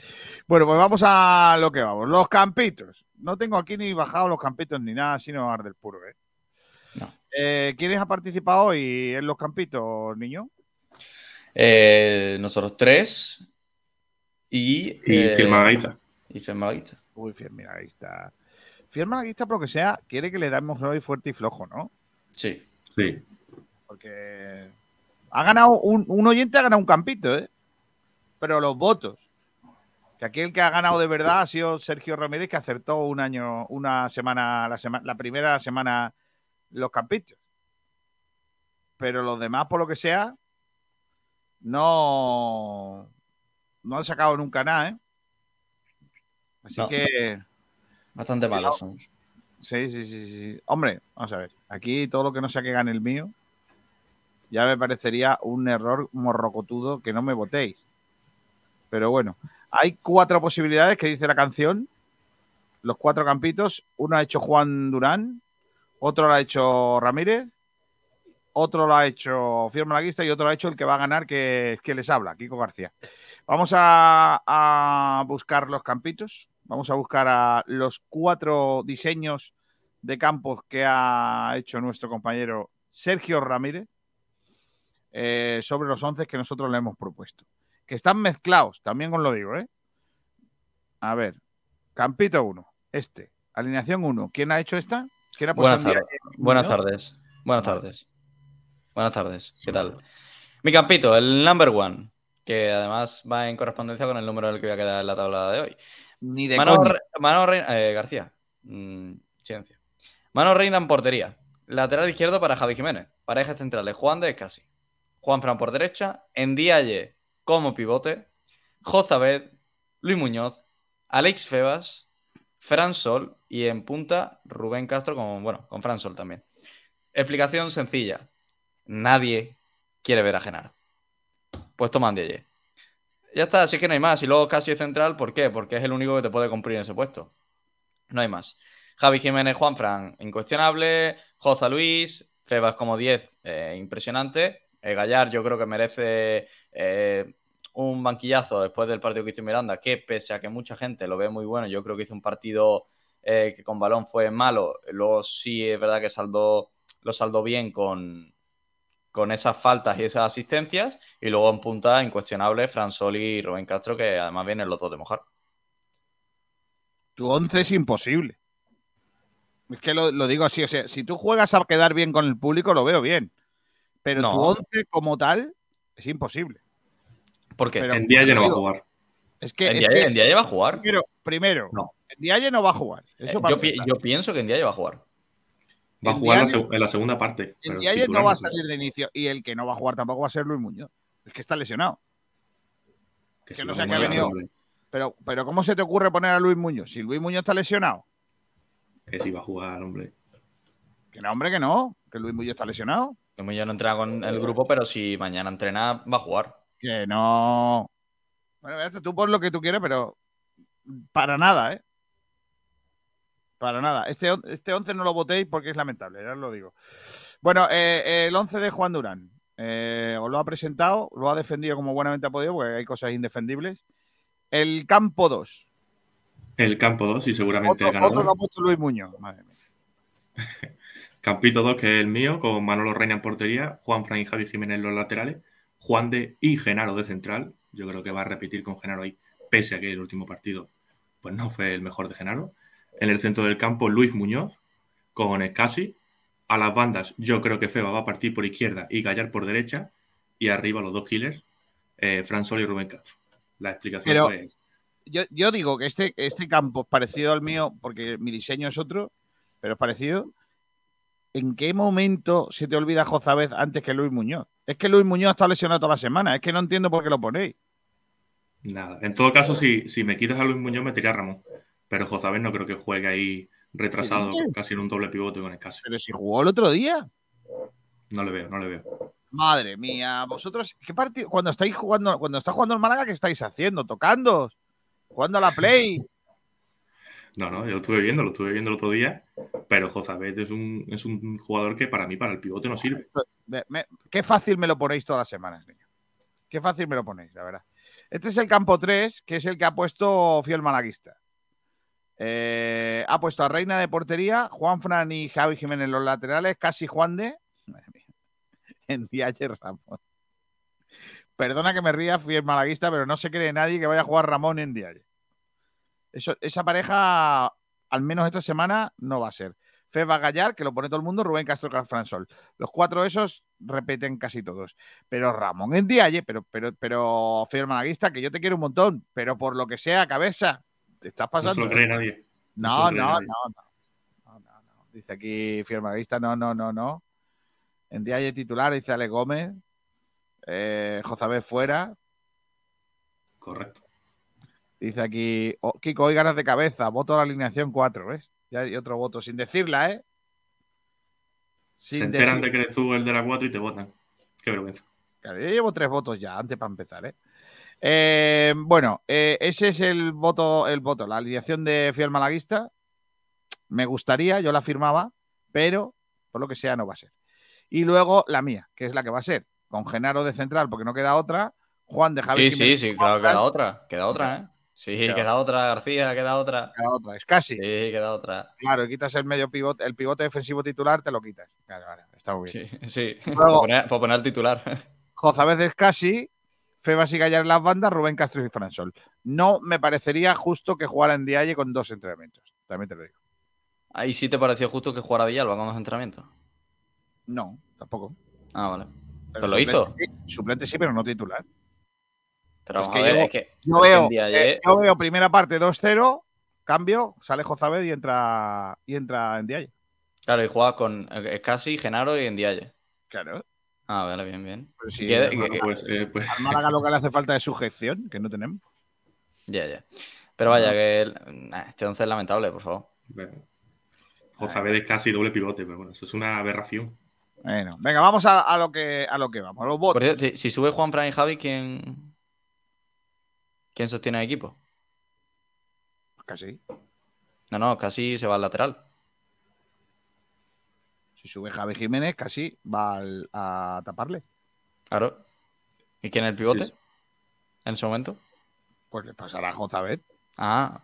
Bueno, pues vamos a lo que vamos. Los campitos. No tengo aquí ni bajado los campitos ni nada, sino ar del puro, ¿eh? Eh, ¿Quiénes ha participado hoy en los campitos, niño? Eh, nosotros tres. Y. Y eh. Y Malaguista. Uy, Malaguista. Fiel Malaguista, por lo que sea, quiere que le damos hoy fuerte y flojo, ¿no? Sí. Sí. Porque ha ganado un, un oyente ha ganado un campito, ¿eh? Pero los votos. Que aquí el que ha ganado de verdad ha sido Sergio Ramírez, que acertó un año, una semana, la, sema- la primera semana los campitos. Pero los demás, por lo que sea, no, no han sacado nunca nada, ¿eh? Así No. que. Bastante malos sí, sí, sí, sí. Hombre, vamos a ver. Aquí todo lo que no sea que gane el mío, ya me parecería un error morrocotudo que no me votéis. Pero bueno, hay cuatro posibilidades que dice la canción. Los cuatro campitos. Uno ha hecho Juan Durán, otro lo ha hecho Ramírez, otro lo ha hecho Fiel Malaguista y otro lo ha hecho el que va a ganar, que, que les habla, Kiko García. Vamos a, a buscar los campitos. Vamos a buscar a los cuatro diseños de campos que ha hecho nuestro compañero Sergio Ramírez eh, sobre los once que nosotros le hemos propuesto. Que están mezclados, también os lo digo, ¿eh? A ver, Campito 1, este. Alineación 1. ¿Quién ha hecho esta? ¿Quién ha puesto Buenas tardes. Buenas tardes. Buenas tardes. Buenas tardes. ¿Qué tal? Mi campito, el number one, que además va en correspondencia con el número del que voy a quedar en la tabla de hoy. Ni de Mano Reina, eh, García. Mm, silencio. Mano Reina en portería. Lateral izquierdo para Javi Jiménez. Parejas centrales, Juan de Casi. Juan Fran por derecha. Endiaye como pivote. Jozabed, Luis Muñoz, Alex Febas, Fran Sol y en punta Rubén Castro con, bueno, con Fran Sol también. Explicación sencilla. Nadie quiere ver a Genaro. Pues toma Endiaye. Ya está, así que no hay más. Y luego Casi central, ¿por qué? Porque es el único que te puede cumplir en ese puesto. No hay más. Javi Jiménez, Juan Fran, incuestionable. Joza Luis, Febas como 10, eh, impresionante. Eh, Gallar, yo creo que merece eh, un banquillazo después del partido que hizo Miranda, que pese a que mucha gente lo ve muy bueno, yo creo que hizo un partido eh, que con balón fue malo. Luego sí es verdad que saldó, lo saldó bien con, con esas faltas y esas asistencias. Y luego en punta, incuestionable, Fran Sol y Rubén Castro, que además vienen los dos de mojar. Tu 11 es imposible. Es que lo, lo digo así, o sea, si tú juegas a quedar bien con el público, lo veo bien. Pero No. tu 11 como tal es imposible. ¿Por qué? Pero- En día ya no va a jugar. Es que, es Ndiaye- que Ndiaye va a jugar. Primero, primero Ndiaye no va a jugar. Eso Eh, yo, pi- empezar. yo pienso que Ndiaye va a jugar. Va a jugar en la, en segunda parte. pero Ndiaye titular no va a no salir de inicio y el que no va a jugar tampoco va a ser Luis Muñoz. Es que está lesionado. Que no sé qué ha venido. Pero, pero ¿cómo se te ocurre poner a Luis Muñoz? Si Luis Muñoz está lesionado. Que sí va a jugar, hombre. Que no, hombre, que no. Que Luis Muñoz está lesionado. Muñoz no entrena con el grupo, pero si mañana entrena, va a jugar. Que no. Bueno, tú pon lo que tú quieras, pero para nada, ¿eh? Para nada. Este, este 11 no lo votéis porque es lamentable, ya os lo digo. Bueno, eh, el 11 de Juan Durán. Eh, os lo ha presentado, lo ha defendido como buenamente ha podido, porque hay cosas indefendibles. El campo 2. El campo 2 y seguramente Otro, el ganador. otro lo ha puesto Luis Muñoz. Madre mía. Campito 2, que es el mío, con Manolo Reina en portería, Juan Fran y Javi Jiménez en los laterales, Juan de y Genaro de central. Yo creo que va a repetir con Genaro ahí, pese a que el último partido pues no fue el mejor de Genaro. En el centro del campo, Luis Muñoz, con Escasi. A las bandas, yo creo que Feba va a partir por izquierda y Gallar por derecha. Y arriba los dos killers, eh, Fran Sol y Rubén Castro. La explicación Pero- pues, Yo, yo digo que este, este campo es parecido al mío, porque mi diseño es otro. pero es parecido. ¿En qué momento se te olvida Jozabez antes que Luis Muñoz? Es que Luis Muñoz está lesionado toda la semana. Es que no entiendo por qué lo ponéis. Nada. En todo caso, si, si me quitas a Luis Muñoz, me a Ramón. Pero Jozabez no creo que juegue ahí retrasado, casi en un doble pivote con escaso. Pero si jugó el otro día. No le veo, no le veo. Madre mía, vosotros, ¿qué partido? Cuando estáis jugando, cuando está jugando el Málaga, ¿qué estáis haciendo? ¿Tocando? ¿Jugando a la Play? No, no, yo lo estuve viendo, lo estuve viendo el otro día, pero Jozabet es un, es un jugador que para mí, para el pivote, no sirve. qué fácil me lo ponéis todas las semanas, niño. Qué fácil me lo ponéis, la verdad. Este es el campo 3, que es el que ha puesto Fiel Malaguista. Eh, ha puesto a Reina de portería, Juan Fran y Javi Jiménez en los laterales, casi Juan de. En Diache Ramón. Perdona que me ría, Fiel Malaguista, pero no se cree nadie que vaya a jugar Ramón en Dialle esa pareja, al menos esta semana, no va a ser. Feba Gallar, que lo pone todo el mundo, Rubén Castro Fransol. Los cuatro esos repiten casi todos. Pero Ramón en Dialle, pero, pero, pero Fiel Malaguista, que yo te quiero un montón, pero por lo que sea, cabeza, te estás pasando. No se lo cree nadie. No, no, no, no, no, Dice aquí Fiel Malaguista, no, no, no, no. En Dialle titular, dice Ale Gómez. Eh, Josabé fuera. Correcto. Dice aquí, oh, Kiko, hoy ganas de cabeza, voto a la alineación 4, ¿ves? Ya hay otro voto, sin decirla, ¿eh? Se enteran de que eres tú el de la 4 y te votan. Qué vergüenza. Claro, yo llevo tres votos ya, antes para empezar, ¿eh? eh bueno, eh, ese es el voto, el voto, la alineación de Fiel Malaguista. Me gustaría, yo la firmaba, pero por lo que sea no va a ser. Y luego la mía, que es la que va a ser, con Genaro de central, porque no queda otra, Juan de Javier. Sí, sí, sí, claro, queda otra, queda otra, ¿eh? Sí, queda otra, García, queda otra. Queda otra, es casi. Sí, queda otra. Claro, quitas el medio pivote, el pivote defensivo titular, te lo quitas. Claro, vale, está muy bien. Sí, sí. Luego, poner, poner, el titular. Jozabez es casi, Febas y Gallar en las bandas, Rubén Castro y Fransol. No me parecería justo que jugara en Dialle con dos entrenamientos. También te lo digo. ¿Ahí sí te pareció justo que jugara Villalba con dos entrenamientos? No, tampoco. Ah, vale. Pero, lo hizo. suplente sí, pero no titular. Pero vamos a ver, es que yo, veo, eh, yo veo primera parte 2-0, cambio, sale Jozabed y entra, y entra en Dialle. Claro, y juega con eh, Casi, Genaro y en Dialle. Claro. Ah, vale, bien, bien. Pues pues, eh, pues... Al Málaga lo que le hace falta es sujeción, que no tenemos. Ya, ya. Pero vaya, que este 11 es lamentable, por favor. Jozabed es casi doble pivote, pero bueno, eso es una aberración. Bueno, venga, vamos a, lo, que, a lo que vamos, a los votos. si, si, sube Juan Fran y Javi, ¿quién, ¿Quién sostiene el equipo? Pues casi. No, no, casi se va al lateral. Si sube Javi Jiménez, casi va a taparle. Claro. ¿Y quién es el pivote? En ese momento. Pues le pasará a Jozabet. Ah.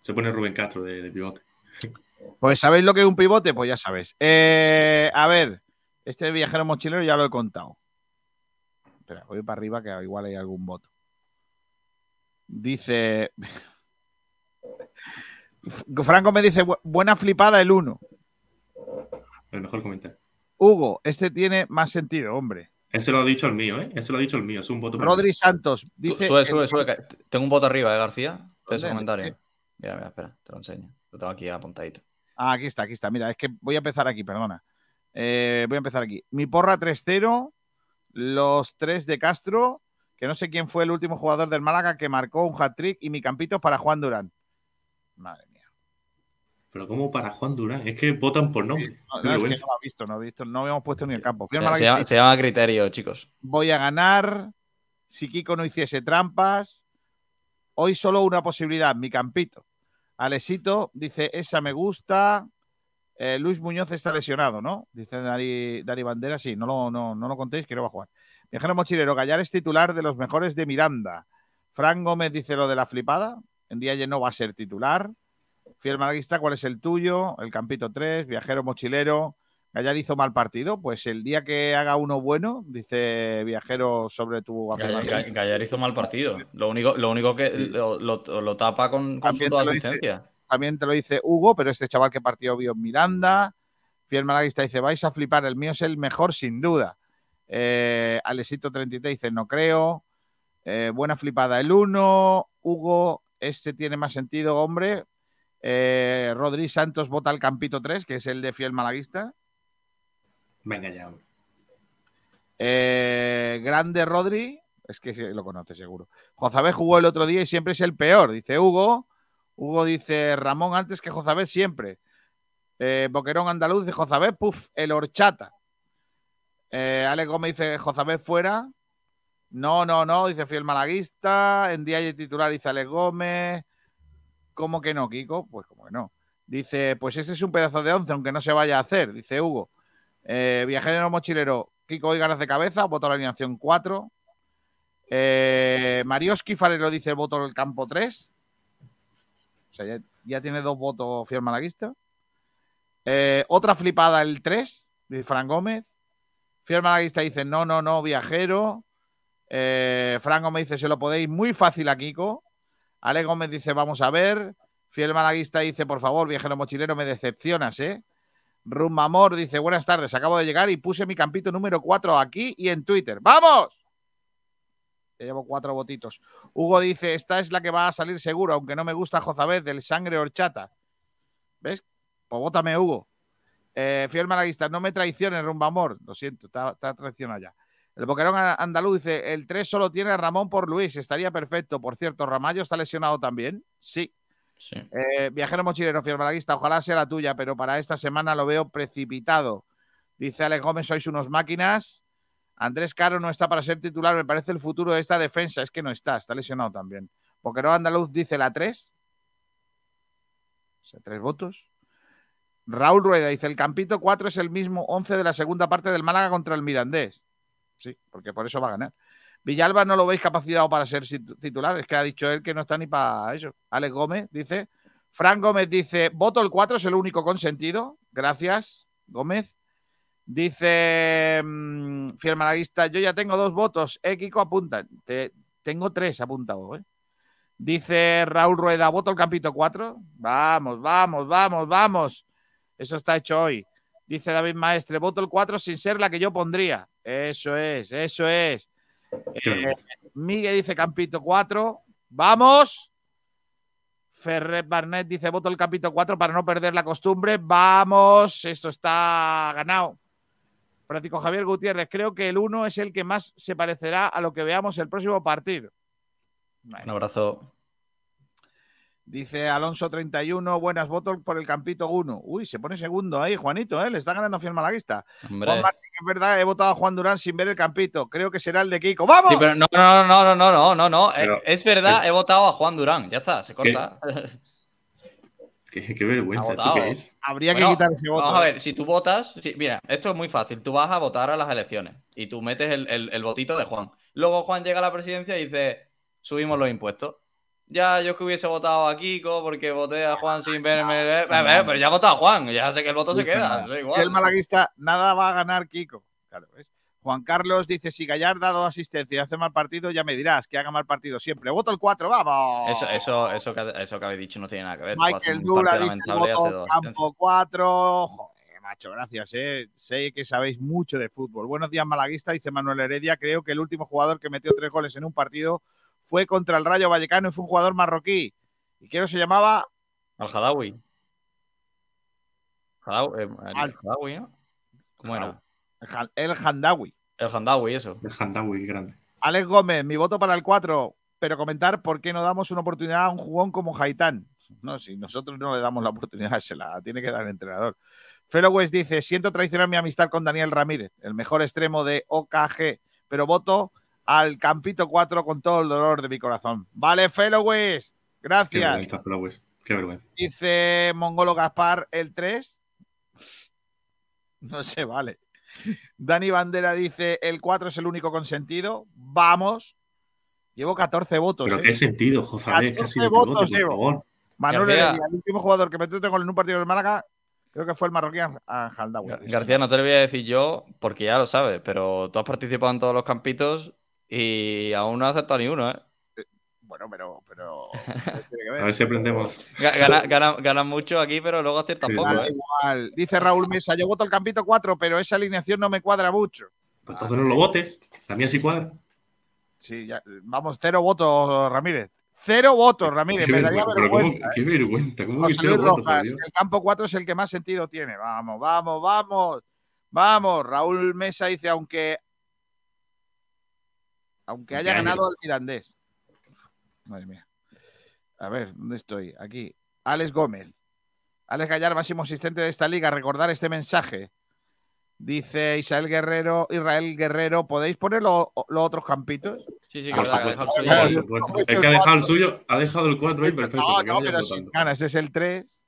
Se pone Rubén Castro de, pivote. Pues ¿sabéis lo que es un pivote? Pues ya sabéis. Eh, a ver, este viajero mochilero ya lo he contado. Espera, voy para arriba que igual hay algún voto. Dice. Franco me dice, buena flipada el 1. El mejor comentario. Hugo, este tiene más sentido, hombre. Ese lo ha dicho el mío, ¿eh? Ese lo ha dicho el mío, es un voto. Rodri Santos dice. Sube, sube, sube. Tengo un voto arriba, ¿eh, García? Ese comentario. Mira, mira, espera, te lo enseño. Lo tengo aquí apuntadito. Ah, aquí está, aquí está. Mira, es que voy a empezar aquí, perdona. Eh, voy a empezar aquí. Mi porra 3-0, los 3 de Castro, que no sé quién fue el último jugador del Málaga que marcó un hat-trick y mi campito para Juan Durán. Madre mía. Pero ¿cómo para Juan Durán? Es que votan por nombre. no, es que no lo ha visto, no, visto, no habíamos puesto ni el campo. Se, llama, se, llama, criterio, chicos. Voy a ganar. Si Kiko no hiciese trampas. Hoy solo una posibilidad, mi campito. Alesito dice, esa me gusta. Eh, Luis Muñoz está lesionado, ¿no? Dice Dari, Bandera, sí, no lo, no, no lo contéis que no va a jugar. Viajero Mochilero, Gallar es titular de los mejores de Miranda. Fran Gómez dice lo de la flipada. En día no va a ser titular. Fiel Malaguista, ¿cuál es el tuyo? El Campito 3, Viajero Mochilero. Gallar hizo mal partido. Pues el día que haga uno bueno, dice Viajero sobre tu afirmación. Gallar hizo mal partido. Lo único, lo único que lo, tapa con, su asistencia. También te lo dice Hugo, pero este chaval que partió vio Miranda. Fiel Malaguista dice: vais a flipar, el mío es el mejor sin duda. Eh, Alesito 33 dice, no creo. Eh, buena flipada el 1. Hugo, este tiene más sentido, hombre. Eh, Rodri Santos vota al Campito 3, que es el de fiel malaguista. Venga ya. Eh, grande Rodri, es que lo conoce seguro. Jozabé jugó el otro día y siempre es el peor, dice Hugo. Hugo dice Ramón antes que Jozabé siempre. Eh, Boquerón Andaluz dice Jozabé, puf, el horchata. Eh, Alex Gómez dice Jozabé fuera. No, no, no, dice Fiel Malaguista. En día titular dice Alex Gómez. ¿Cómo que no, Kiko? Pues como que no. Dice, pues ese es un pedazo de once, aunque no se vaya a hacer, dice Hugo. Eh, viajero mochilero, Kiko hoy ganas de cabeza, voto a la alineación 4. Eh, Marioski dice voto el campo 3. O sea, ya, tiene dos votos fiel malaguista. Eh, otra flipada el 3, dice Fran Gómez. Fiel malaguista dice no, no, no, viajero. Eh, Fran Gómez dice se lo podéis muy fácil a Kiko. Ale Gómez dice vamos a ver. Fiel malaguista dice por favor, viajero mochilero, me decepcionas, ¿eh? Rumbamor dice buenas tardes, acabo de llegar y puse mi campito número 4 aquí y en Twitter. ¡Vamos! Ya llevo cuatro votitos. Hugo dice, esta es la que va a salir seguro, aunque no me gusta Jozabez del sangre horchata. ¿Ves? Pues vótame, Hugo. Eh, fiel malaguista, no me traiciones, Rumbamor. Lo siento, está, está traicionado ya. El boquerón andaluz dice, el 3 solo tiene a Ramón por Luis, estaría perfecto. Por cierto, ¿Ramallo está lesionado también? Sí. Sí. Eh, viajero mochilero, fiel malaguista, ojalá sea la tuya, pero para esta semana lo veo precipitado. Dice Alex Gómez, sois unos máquinas. Andrés Caro no está para ser titular, me parece el futuro de esta defensa. Es que no está, está lesionado también. Boquerón andaluz dice la 3. O sea, tres votos. Raúl Rueda dice, el Campito 4 es el mismo 11 de la segunda parte del Málaga contra el Mirandés. Sí, porque por eso va a ganar. Villalba no lo veis capacitado para ser titular, es que ha dicho él que no está ni para eso. Alex Gómez dice, Fran Gómez dice, voto el 4 es el único consentido. Gracias, Gómez. Dice mmm, Fiel Malaguista, yo ya tengo dos votos. Eh, apunta. Te, tengo tres apuntados. ¿eh? Dice Raúl Rueda, voto el Campito 4. Vamos, vamos, vamos, vamos. Eso está hecho hoy. Dice David Maestre, voto el 4 sin ser la que yo pondría. Eso es, eso es. Eh, Miguel dice Campito 4. ¡Vamos! Ferret Barnett dice voto el Campito 4 para no perder la costumbre. ¡Vamos! Esto está ganado. Francisco Javier Gutiérrez, creo que el 1 es el que más se parecerá a lo que veamos el próximo partido. Bueno. Un abrazo. Dice Alonso 31, buenas votos por el Campito 1. Uy, se pone segundo ahí, Juanito, ¿eh? le está ganando Fiel Malaguista. Hombre. Juan Martín, es verdad, he votado a Juan Durán sin ver el Campito. Creo que será el de Kiko. ¡Vamos! Sí, pero no, no, no, no, no, no, no, no. Pero, es, es, verdad, he votado a Juan Durán. Ya está, se corta. Qué, qué vergüenza, ¿qué es? Habría bueno, que quitar ese voto. Vamos a ver, si tú votas, si, mira, esto es muy fácil. Tú vas a votar a las elecciones y tú metes el, el, el votito de Juan. Luego Juan llega a la presidencia y dice, subimos los impuestos. Ya, yo que hubiese votado a Kiko porque voté a Juan sin verme. Pero ya he votado a Juan, ya sé que el voto se queda. Igual. Si el malaguista, nada va a ganar Kiko. Claro, ¿ves? Juan Carlos dice: si Gallar ha dado asistencia y hace mal partido, ya me dirás que haga mal partido siempre. Voto el 4, vamos. Eso, eso, eso, que, eso que habéis dicho no tiene nada que ver. Michael Dula dice: voto campo 4. Joder, macho, gracias. Eh. Sé que sabéis mucho de fútbol. Buenos días, malaguista, dice Manuel Heredia. Creo que el último jugador que metió tres goles en un partido fue contra el Rayo Vallecano y fue un jugador marroquí. ¿Y quién se llamaba? Al-Hadawi. Hadawi, eh, Al Hadawi, ¿no? ¿Cómo era? El Handawi. El Handawi, eso. El Handawi, grande. Alex Gómez, mi voto para el 4, pero comentar por qué no damos una oportunidad a un jugón como Haitán. No, si nosotros no le damos la oportunidad, se la tiene que dar el entrenador. Felo West dice: Siento traicionar mi amistad con Daniel Ramírez, el mejor extremo de OKG, pero voto al Campito 4 con todo el dolor de mi corazón. Vale, Felowes. Gracias. Qué vergüenza, Felowes. Qué vergüenza. Dice Mongolo Gaspar el 3. No se vale. Dani Bandera dice el 4 es el único consentido. Vamos. Llevo 14 votos. Pero ¿eh? qué sentido, José. 14 votos voto, llevo. Manuel Heredia, el último jugador que metió con el un partido del Málaga, Creo que fue el marroquí Jaldawi. García, no te lo voy a decir yo porque ya lo sabes, pero tú has participado en todos los campitos y aún no has aceptado ni uno, ¿eh? Bueno, pero. pero a ver si aprendemos. Ganan gana, gana mucho aquí, pero luego aciertan sí, poco. Da ¿eh? igual. Dice Raúl Mesa: Yo voto el campito 4, pero esa alineación no me cuadra mucho. Pues entonces no lo votes. La mía sí cuadra. Sí, ya, vamos, cero votos, Ramírez. Cero votos, Ramírez. Me daría Pero ¿cómo- vergüenza. qué ¿eh? vergüenza. ¿Cómo que cero votos, Rojas, el campo 4 es el que más sentido tiene. Vamos, vamos, vamos. Vamos. Raúl Mesa dice, aunque. Aunque haya ganado el Mirandés. Madre mía. A ver, ¿dónde estoy? Aquí. Alex Gómez. Alex Gallar, máximo asistente de esta liga. Recordar este mensaje. Dice Israel Guerrero, Israel Guerrero, ¿podéis poner lo- los otros campitos? Sí, sí, que suyo. por supuesto. Es que ha dejado el suyo, ha dejado el 4 ahí perfecto. No, no, pero sin ganas. Ese es el 3.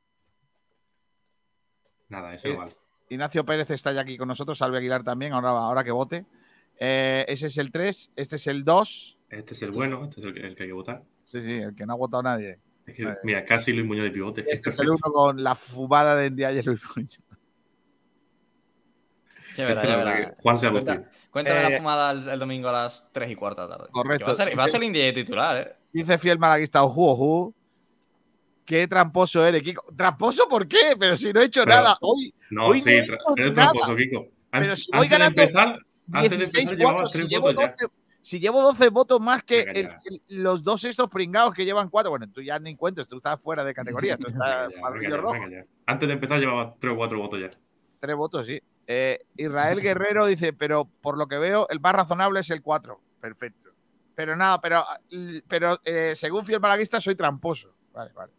Nada, ese no vale. Ignacio Pérez está ya aquí con nosotros, Salve Aguilar también, ahora, ahora que vote. Eh, ese es el 3, este es el 2. Este es el bueno, este es el que, el que hay que votar. Sí, sí, el que no ha votado nadie. Es que, mira, casi Luis Muñoz de pivote. es que Este es es el perfecto. uno con la fumada de Ndiaye Luis Muñoz. Este, la verdad que Juan se ha lucido. Cuéntame Eh, la fumada el, el domingo a las 3 y cuarta de la tarde. Correcto. Va a ser, va a ser el India titular, ¿eh? Dice fiel malaguista, ojú, ojú. Qué tramposo eres, Kiko. ¿Tramposo por qué? Pero si no he hecho Pero- nada. Hoy, No, hoy sí, he tra- hecho eres nada. tramposo, Kiko. An- Pero si voy antes de ganando empezar, antes de 16 empezar votos, si tres llevo, votos ya. 12, si llevo 12 votos más que el- el- los dos estos pringados que llevan 4. Bueno, tú ya ni cuentas, tú estás fuera de categoría. Tú estás Venga, ya, rojo. venga ya. Antes de empezar llevaba 3 o 4 votos ya. Tres votos, sí. Eh, Israel Guerrero dice, pero por lo que veo, el más razonable es el 4. Perfecto. Pero nada, pero, pero eh, según Fiel Malaguista soy tramposo. Vale, vale.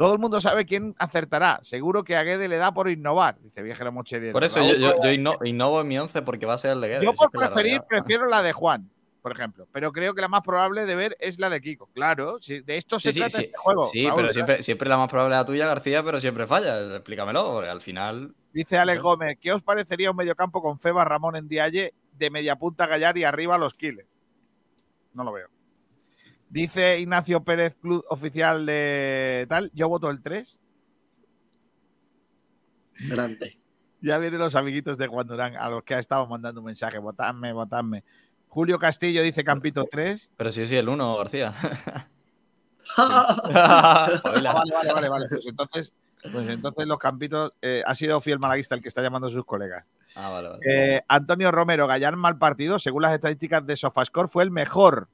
Todo el mundo sabe quién acertará. Seguro que a Guede le da por innovar, dice Viajero Mocherier. Por eso yo, yo, yo inno- innovo en mi 11 porque va a ser el de Guedes. Yo por la preferir, realidad- prefiero la de Juan, por ejemplo. Pero creo que la más probable de ver es la de Kiko. Claro, si de esto se Sí, sí, trata sí. este juego. Sí, Raúl, pero siempre, siempre la más probable es la tuya, García, pero siempre falla. Explícamelo, porque al final. Dice Alex Gómez, ¿qué os parecería un mediocampo con Feba, Ramón en Dialle, de media punta Gallar y arriba los Kiles? No lo veo. Dice Ignacio Pérez, club oficial de tal, yo voto el 3. Grande. Ya vienen los amiguitos de Juan Durán a los que ha estado mandando un mensaje, votadme, votadme. Julio Castillo dice Campito 3. Pero sí, sí, el 1, García. vale, vale, vale, vale. Pues entonces, pues entonces los campitos eh, ha sido fiel malaguista el que está llamando a sus colegas. Ah, vale, vale. Eh, Antonio Romero, Gallar mal partido, según las estadísticas de Sofascore, fue el mejor.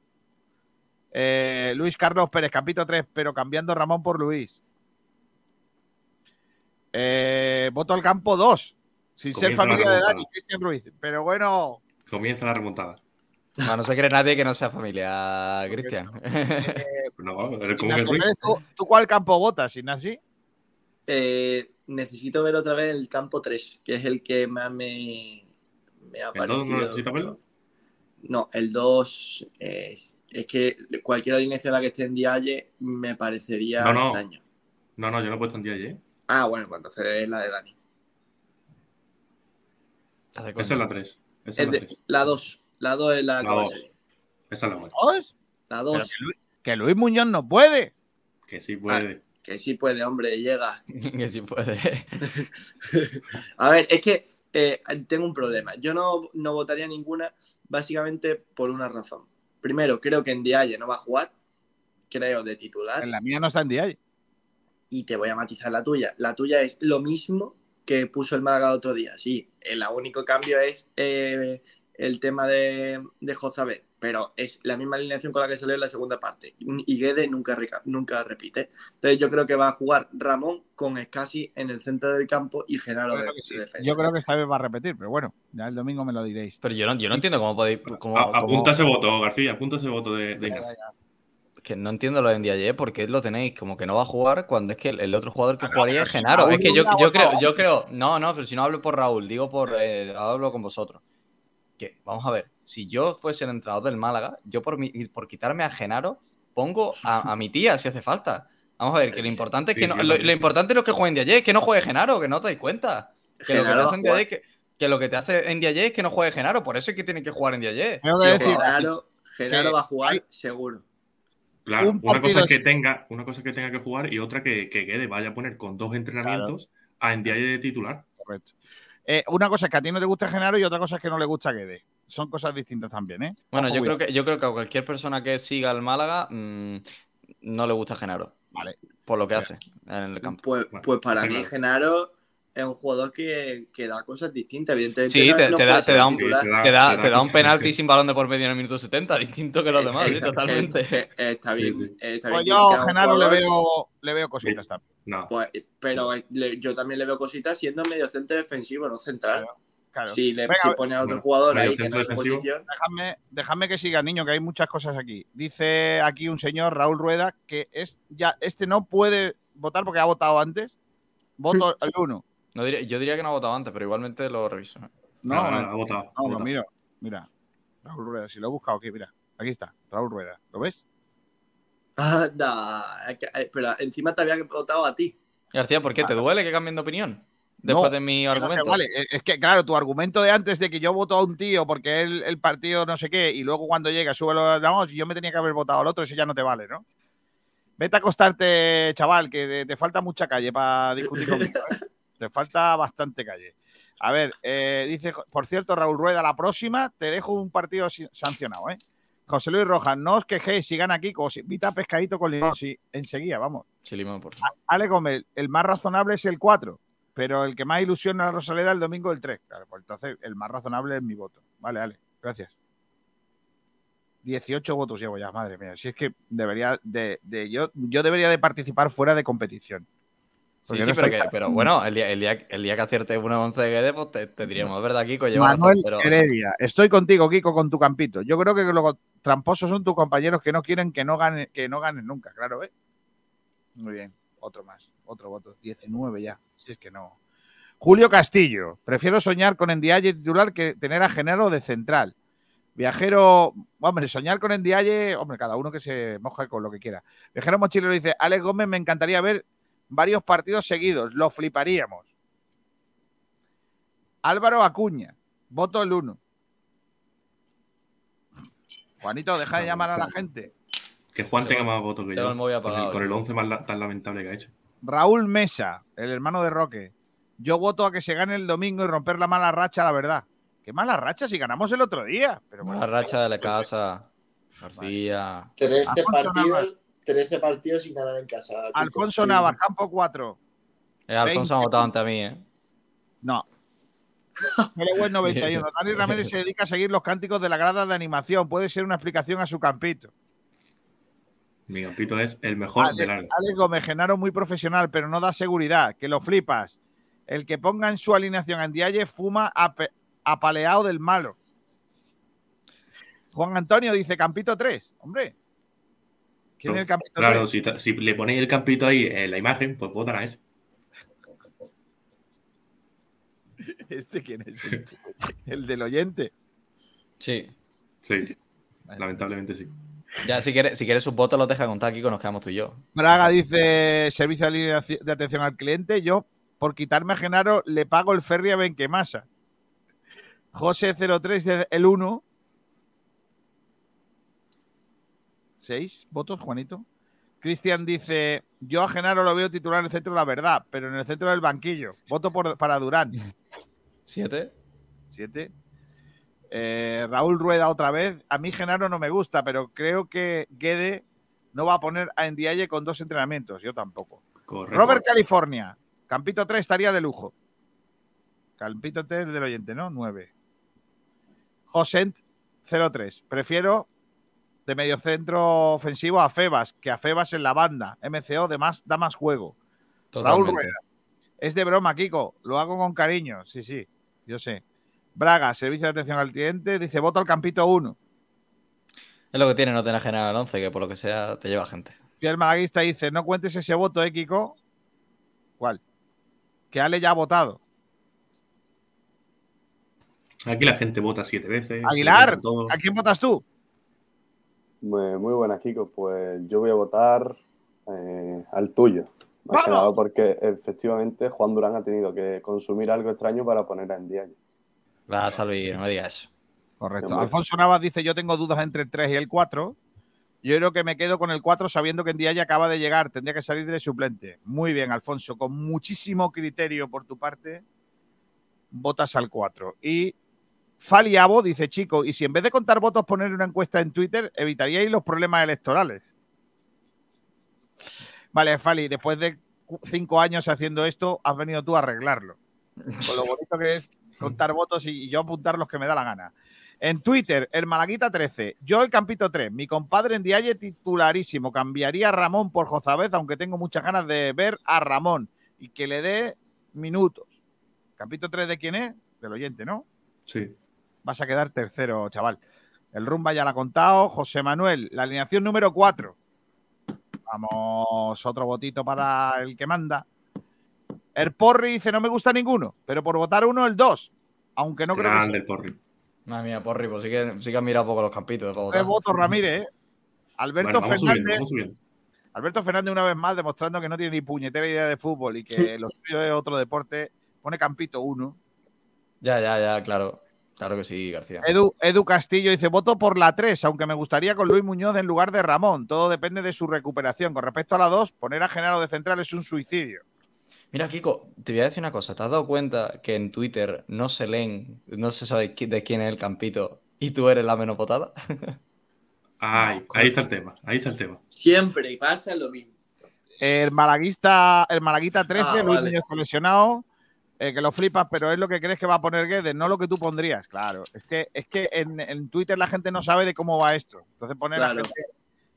Eh, Luis Carlos Pérez, Campito 3, pero cambiando Ramón por Luis. Eh, voto al campo 2, sin ser Comienza la familia de. Dani, Cristian Ruiz. Pero bueno, Comienza la remontada. No, no se cree nadie que no sea familia, Cristian. No, que Ruiz. Pérez, ¿tú, tú cuál campo votas, Ignasi? Eh, necesito ver otra vez el campo 3, que es el que más me, me ha ¿El parecido. no necesita verlo? No, el 2 es, es que cualquier alineación a la que esté en Dialle me parecería No, no. extraño. No, no, yo no he puesto en día ¿eh? Ah, bueno, pues entonces es la de Dani. Esa es la 3. Esa Es es la de- 3. la 2. La 2 es la, La va a 2. ser. Esa es la buena. ¿Dos? La Pero 2. que, Luis, que Luis Muñoz no puede. Que sí puede. Que sí puede, hombre, llega. que sí puede. A ver, es que eh, tengo un problema. Yo no, no votaría ninguna, básicamente por una razón. Primero, creo que en Dialle no va a jugar, creo, de titular. En la mía no está en día. Y te voy a matizar la tuya. La tuya es lo mismo que puso el Málaga el otro día. Sí, el único cambio es eh, el tema de, de Jozabel, pero es la misma alineación con la que salió en la segunda parte. Y Guede nunca, nunca repite. Entonces yo creo que va a jugar Ramón con Escasi en el centro del campo y Genaro de, de defensa. Yo creo que vez va a repetir, pero bueno, ya el domingo me lo diréis. Pero yo no, yo no entiendo cómo podéis. Cómo, A- apunta ese cómo- voto, García, apunta ese voto de, de. Que no entiendo lo de Ndiaye, ¿por qué lo tenéis como que no va a jugar cuando es que el, el otro jugador que jugaría es Genaro? Es que yo, yo creo, yo creo, no, no, pero si no hablo por Raúl, digo por, eh, hablo con vosotros. Que, vamos a ver, si yo fuese el entrenador del Málaga, yo por, mi- por quitarme a Genaro, pongo a, a mi tía si hace falta. Vamos a ver, que lo importante es que Sí, no, sí, lo, lo importante no es que juegue Ndiaye, es que no juegue Genaro, que no te dais cuenta. Que lo que te hace a Ndiaye jugar. es que, que lo que te hace en Ndiaye es que no juegue Genaro, por eso es que tiene que jugar en Sí, decir, Genaro, Genaro va a jugar seguro. Claro, Un una cosa es que tenga, una cosa es que tenga que jugar y otra que, que Guede vaya a poner con dos entrenamientos a Ndiaye de titular. Correcto. Eh, una cosa es que a ti no te gusta Genaro y otra cosa es que no le gusta Guede. Son cosas distintas también, ¿eh? Bueno, Ojo, yo creo, que, yo creo que a cualquier persona que siga al Málaga mm, no le gusta Genaro. Vale. Por lo que hace en el campo. Pues, Bueno, pues para mí. Genaro es un jugador que, que da cosas distintas, evidentemente. Sí, no- te, no te da, te un, titular. te da- te da un penalti sin balón de por medio en el minuto 70, distinto que los Eh, demás, sí, eh, totalmente. eh, está bien. sí. está Pues yo a Genaro le veo, le veo cositas también. No. Pues, pero le- yo también le veo cositas siendo medio centro defensivo, no central. Claro. Si, le, Venga, si pone a otro jugador ahí que no es posición. Dejadme, dejadme que siga, niño, que hay muchas cosas aquí. Dice aquí un señor, Raúl Rueda, que es ya este no puede votar porque ha votado antes. Voto el 1. No diría- yo diría que no ha votado antes, pero igualmente lo reviso. ¿eh? No, No, no, no, ha votado, No, no, votado. mira, mira. Raúl Rueda, si lo he buscado aquí, mira. Aquí está, Raúl Rueda. ¿Lo ves? Anda, es que- eh, pero encima te había votado a ti. García, ¿por qué? ¿Te duele que cambien de opinión? Después No, de mi no argumento. vale. Es- Es que, claro, tu argumento de antes de que yo voto a un tío porque él el partido no sé qué y luego cuando llega sube los vamos, yo me tenía que haber votado al otro, ese ya no te vale, ¿no? Vete a acostarte, chaval, que te, te falta mucha calle para discutir conmigo. ¿eh? Te falta bastante calle. A ver, eh, dice, por cierto, Raúl Rueda, la próxima te dejo un partido si- sancionado, ¿eh? José Luis Rojas, no os quejéis, sigan aquí, como si invita pescadito con limón, sí, enseguida, vamos. Sí, limón, por Ale Gómez, el más razonable es el 4, pero el que más ilusiona a la Rosaleda el domingo el 3. Claro, pues entonces el más razonable es mi voto. Vale, Ale, gracias. 18 votos llevo ya, madre mía. Si es que debería de, de- yo, yo debería de participar fuera de competición. Sí, sí, no pero, que- bueno, el día, el día, el día que aciertes una 11 de Guede, pues te, te diríamos, ¿verdad, Kiko? Lleva razón, Manuel pero- Heredia, estoy contigo, Kiko, con tu campito. Yo creo que los tramposos son tus compañeros que no quieren que no ganen, que no ganen nunca, claro, ¿eh? Muy bien, otro más, otro voto, 19 ya, si es que no. Julio Castillo, prefiero soñar con Endiaye titular que tener a Genaro de central. Viajero, hombre, soñar con Endiaye, hombre, cada uno que se moja con lo que quiera. Viajero Mochilero dice, Alex Gómez, me encantaría ver varios partidos seguidos, lo fliparíamos. Álvaro Acuña, voto el 1. Juanito, deja de llamar a la gente. Que Juan tenga más votos que yo. Pues con el tío. 11 más la- tan lamentable que ha hecho. Raúl Mesa, el hermano de Roque. Yo voto a que se gane el domingo y romper la mala racha, la verdad. ¿Qué mala racha si ganamos el otro día? Pero bueno, La racha de la casa, García. 13 Alfonso partidos, 13 partidos sin ganar en casa. Alfonso Sí. Navas, campo 4. Eh, Alfonso ha 20. votado ante mí, ¿eh? No. Meleweb 91. Dani Ramírez se dedica a seguir los cánticos de la grada de animación. Puede ser una explicación a su campito. Mi campito es el mejor de largo. Alex Gómez, Genaro muy profesional, pero no da seguridad, que lo flipas. El que ponga en su alineación a Ndiaye fuma ape- apaleado del malo. Juan Antonio dice Campito 3. Hombre. ¿Quién es el Campito Claro, 3? si, le ponéis el campito ahí en la imagen, pues votan a ese. ¿Este quién es? El, el del oyente. Sí. Sí. Lamentablemente sí. Ya, si quieres, si quieres sus votos los deja contar aquí, nos quedamos tú y yo. Braga dice servicio de línea de atención al cliente. Yo, por quitarme a Genaro, le pago el ferry a Benquemasa. José 03 dice el 1. ¿Seis votos, Juanito? Cristian dice: Yo a Genaro lo veo titular en el centro de la verdad, pero en el centro del banquillo. Voto por, para Durán. ¿Siete? Siete. Eh, Raúl Rueda otra vez. A mí Genaro no me gusta, pero creo que Guede no va a poner a Ndiaye con dos entrenamientos. Yo tampoco. Correcto. Robert California. Campito 3 estaría de lujo. Campito 3 del oyente, ¿no? 9. Josent 03. Prefiero de mediocentro ofensivo a Febas, que a Febas en la banda. MCO de más, da más juego. Raúl Totalmente. Rueda. Es de broma, Kiko. Lo hago con cariño. Sí, sí. Yo sé. Braga, servicio de atención al cliente. Dice, voto al Campito 1. Es lo que tiene no tener general 11, que por lo que sea te lleva gente. Fiel Malaguista dice, no cuentes ese voto, ¿eh, Kiko? ¿Cuál? Que Ale ya ha votado. Aquí la gente vota siete veces. Aguilar. ¿a quién votas tú? Muy, muy buenas, Kiko. Pues yo voy a votar eh, al tuyo. Más que nada porque efectivamente Juan Durán ha tenido que consumir algo extraño para poner a Ndiaye. Va a salir, no me digas. Correcto. Alfonso Navas dice, yo tengo dudas entre el 3 y el 4. Yo creo que me quedo con el 4 sabiendo que ya acaba de llegar. Tendría que salir de suplente. Muy bien, Alfonso. Con muchísimo criterio por tu parte, votas al 4. Y Faliabo dice, chico, y si en vez de contar votos poner una encuesta en Twitter, evitaríais los problemas electorales. Vale, Fali, después de cinco años haciendo esto, has venido tú a arreglarlo. Con lo bonito que es contar votos y yo apuntar los que me da la gana. En Twitter, el Malaguita 13, yo el Campito 3, mi compadre en Dialle titularísimo, cambiaría a Ramón por Jozabez, aunque tengo muchas ganas de ver a Ramón y que le dé minutos. Campito 3 de quién es? Del oyente, ¿no? Sí. Vas a quedar tercero, chaval. El Rumba ya la ha contado. José Manuel, la alineación número 4. Vamos, otro votito para el que manda. El Porri dice, no me gusta ninguno, pero por votar uno, el 2. Aunque no creo que Grande sea. el Porri. Madre mía, Porri, pues sí que, sí que has mirado poco los campitos. para Tres votar. votos, Ramírez. ¿eh? Alberto Bueno, vamos Fernández. subiendo, vamos subiendo. Alberto Fernández, una vez más, demostrando que no tiene ni puñetera idea de fútbol y que lo suyo es otro deporte. Pone Campito 1. Ya, ya, ya, claro. Claro que sí, García. Edu, Edu Castillo dice: voto por la 3, aunque me gustaría con Luis Muñoz en lugar de Ramón. Todo depende de su recuperación. Con respecto a la 2, poner a Genaro de central es un suicidio. Mira, Kiko, te voy a decir una cosa. ¿Te has dado cuenta que en Twitter no se leen, no se sabe de quién es el campito y tú eres la menos votada? Ay, ahí está el tema, ahí está el tema. Siempre pasa lo mismo. El Malaguista, el Malaguita 13, Ah, Luis vale. Muñoz lesionado. Eh, que lo flipas, pero es lo que crees que va a poner Guedes, no lo que tú pondrías. Claro, es que, es que en, en Twitter la gente no sabe de cómo va esto. Entonces pone la Claro. gente.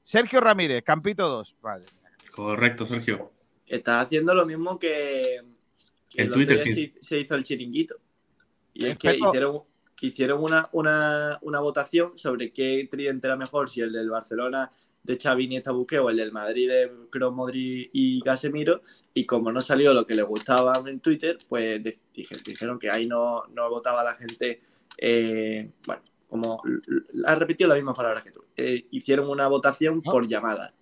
Sergio Ramírez, Campito 2. Vale. Correcto, Sergio. Estás haciendo lo mismo que, que En el Twitter, sí. se, hizo el chiringuito. Y es que hicieron, hicieron una, una, una votación sobre qué tridente era mejor, si el del Barcelona de Xavi Iniesta Busquets o el del Madrid de Kroos, Modric y Casemiro. Y como no salió lo que les gustaba en Twitter, pues dije- dijeron que ahí no, no votaba la gente. eh, bueno, como ha repetido las mismas palabras que tú. Eh, hicieron una votación por llamada.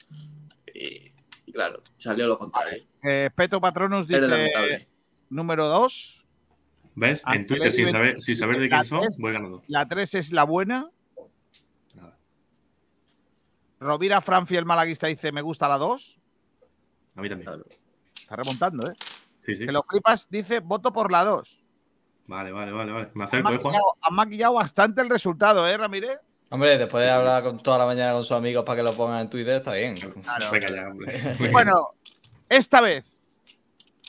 Eh, y claro, salió lo contrario. Eh, Peto Patronus dice número 2. ¿Ves? En Twitter, sin saber, sin saber de quién son, tres- voy ganando. La 3 es la buena. Rovira Franfi, el malaguista, dice: Me gusta la 2. A mí también. Está remontando, ¿eh? Sí, sí. Que lo flipas, dice: Voto por la 2. Vale, vale, vale, vale. Me Han acerco, eh, Juan. maquillado, han maquillado bastante el resultado, ¿eh, Ramírez? Hombre, después de hablar con toda la mañana con sus amigos para que lo pongan en Twitter, está bien. Hombre. Bueno, esta vez,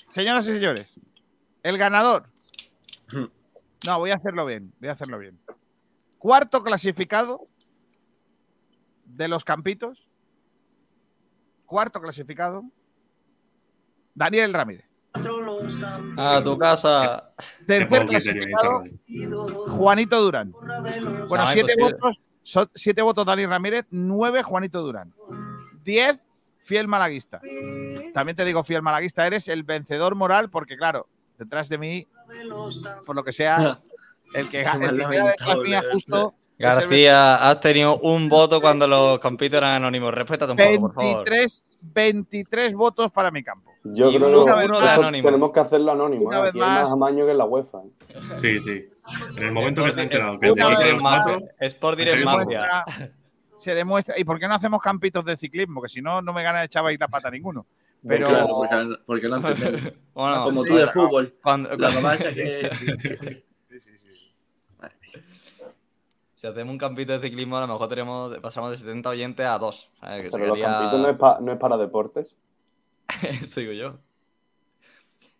señoras y señores, el ganador. No, voy a hacerlo bien, voy a hacerlo bien. Cuarto clasificado de los campitos. Cuarto clasificado. Daniel Ramírez. A tu casa. Tercer clasificado, Juanito Durán. Bueno, No, siete votos, son siete votos Dani Ramírez, nueve Juanito Durán. Diez, fiel malaguista. También te digo, fiel malaguista, eres el vencedor moral, porque claro, detrás de mí, por lo que sea, el que, Qué el justo García, has tenido un voto cuando los campitos eran anónimos. Respétate un poco, por favor. 23, 23 votos para mi campo. Yo Y creo uno- que uno de tenemos que hacerlo anónimo. Una ¿eh? vez Aquí hay más amaño que en la UEFA. ¿eh? Sí, sí. En el momento que se han enterado que. Sport se Direct Mafia. demuestra, se demuestra. ¿Y por qué no hacemos campitos de ciclismo? Que si no, no me gana el chaval y la pata ninguno. Pero Claro, porque, porque no entendemos. Bueno, Como tú de fútbol. Cuando- Lo pasa es que Si hacemos un campito de ciclismo, a lo mejor tenemos, pasamos de 70 oyentes a 2. Que Pero los campitos no es, pa- no es para deportes. Eso digo yo.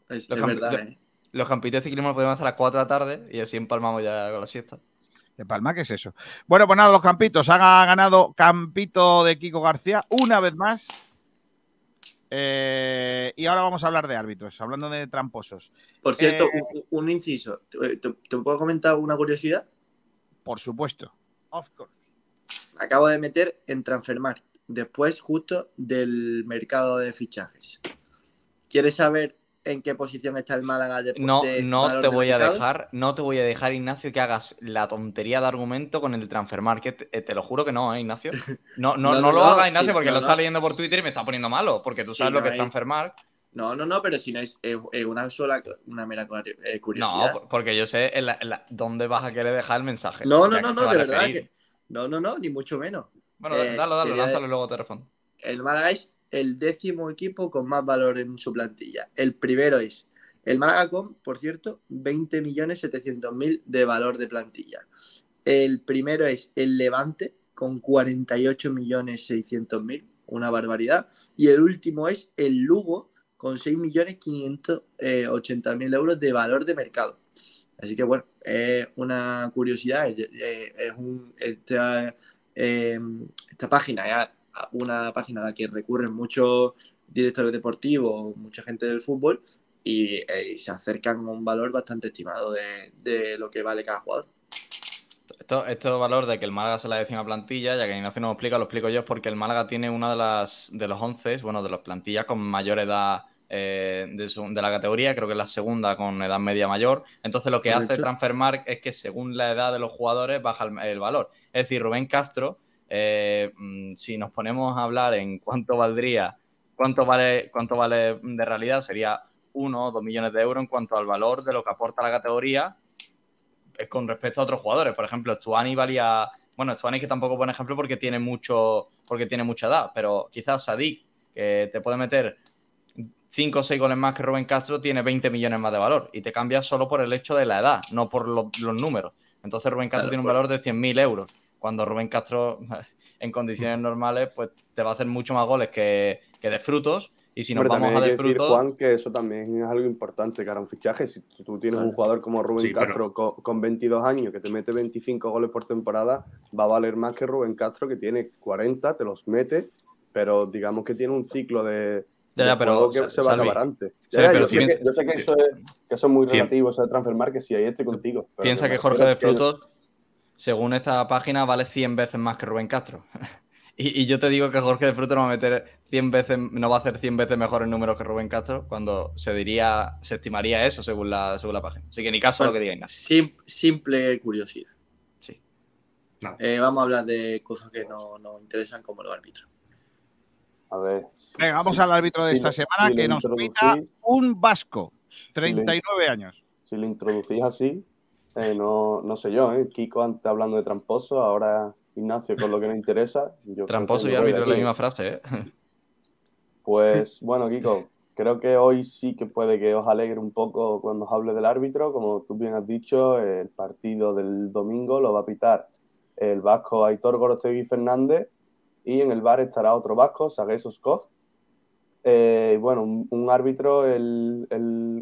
es, Los, es campi- verdad, ¿eh? los campitos de ciclismo los podemos hacer a las 4 de la tarde y así empalmamos ya con la siesta. ¿De Palma qué es eso? Bueno, pues nada, los campitos. Ha ganado Campito de Kiko García una vez más. Eh, y ahora vamos a hablar de árbitros, hablando de tramposos. Por cierto, Eh, un, un inciso. ¿Te, te- te puedo comentar una curiosidad? Por supuesto. Of course. Acabo de meter en Transfermarkt, después justo del mercado de fichajes. ¿Quieres saber en qué posición está el Málaga después No, de no valor te de voy a dejar, no te voy a dejar, Ignacio, que hagas la tontería de argumento con el transfermar, que te, te lo juro que no, ¿eh, Ignacio. No, no, No, no, no, lo no, hagas, Ignacio, sí, porque no, lo no. está leyendo por Twitter y me está poniendo malo, porque tú Sí, sabes lo no que es es- transfermar. No, no, no, pero si no es, es- es una sola, una mera eh, No, curiosidad. por- porque yo sé en la- en la- dónde vas a querer dejar el mensaje. No, no, no, no, de verdad que. No, no, no, ni mucho menos. Bueno, Eh, dalo, dalo, lánzalo y luego te respondo. El Málaga es el décimo equipo con más valor en su plantilla. El primero es el Málaga con, por cierto, 20.700.000 de valor de plantilla. El primero es el Levante con 48.600.000, una barbaridad. Y el último es el Lugo con 6.580.000 euros de valor de mercado. Así que bueno, es una curiosidad, es un, esta, esta página es una página a la que recurren muchos directores deportivos, mucha gente del fútbol y, se acercan a un valor bastante estimado de, de lo que vale cada jugador. Esto, esto valor de que el Málaga se la décima plantilla, ya que Ignacio no lo explica, lo explico yo, porque el Málaga tiene una de las de los 11, bueno, de las plantillas con mayor edad eh, de, la categoría, creo que es la segunda con edad media mayor. Entonces lo que hace Transfermarkt es que según la edad de los jugadores baja el, valor. Es decir, Rubén Castro, eh, mm, si nos ponemos a hablar en cuánto valdría, cuánto vale, cuánto vale de realidad, sería uno o dos millones de euros en cuanto al valor de lo que aporta la categoría con respecto a otros jugadores. Por ejemplo, Stuani valía. Bueno, Stuani que tampoco buen ejemplo porque tiene mucho. porque tiene mucha edad, pero quizás Sadik, que te puede meter 5 o 6 goles más que Rubén Castro, tiene 20 millones más de valor. Y te cambia solo por el hecho de la edad, no por los números. Entonces Rubén Castro tiene un valor de 100.000 euros. Cuando Rubén Castro, en condiciones normales, pues te va a hacer mucho más goles que, que de frutos y si nos vamos a hay decir, Juan, que eso también es algo importante cara un fichaje. Si tú tienes un jugador como Rubén Castro con, 22 años que te mete 25 goles por temporada, va a valer más que Rubén Castro que tiene 40, te los mete, pero digamos que tiene un ciclo de, ya, pero, que se va a acabar antes. yo, sé que, eso es, muy relativo, eso de transfer que si ahí estoy contigo. Piensa que Jorge de Frutos, según esta página, vale 100 veces más que Rubén Castro. Y, yo te digo que Jorge de Fruto no va a meter 100 veces, no va a hacer 100 veces mejor en números que Rubén Castro, cuando se diría, se estimaría eso según la, según la página. Así que ni caso lo que digáis nada. simple curiosidad. Sí. Eh, vamos a hablar de cosas que no nos interesan como los árbitros. A ver. Venga, vamos al árbitro de esta semana que nos pita un vasco, 39 años. Si lo introducís así, eh, no, no sé yo, ¿eh? Kiko antes hablando de tramposo, ahora Ignacio, con lo que nos interesa. Tramposo y árbitro es la misma frase, ¿eh? Pues bueno, Kiko, creo que hoy sí que puede que os alegre un poco cuando os hable del árbitro. Como tú bien has dicho, el partido del domingo lo va a pitar el vasco Aitor Gorostegui Fernández y en el bar estará otro vasco, Sagues Oskoz. Eh, bueno, un, árbitro, el,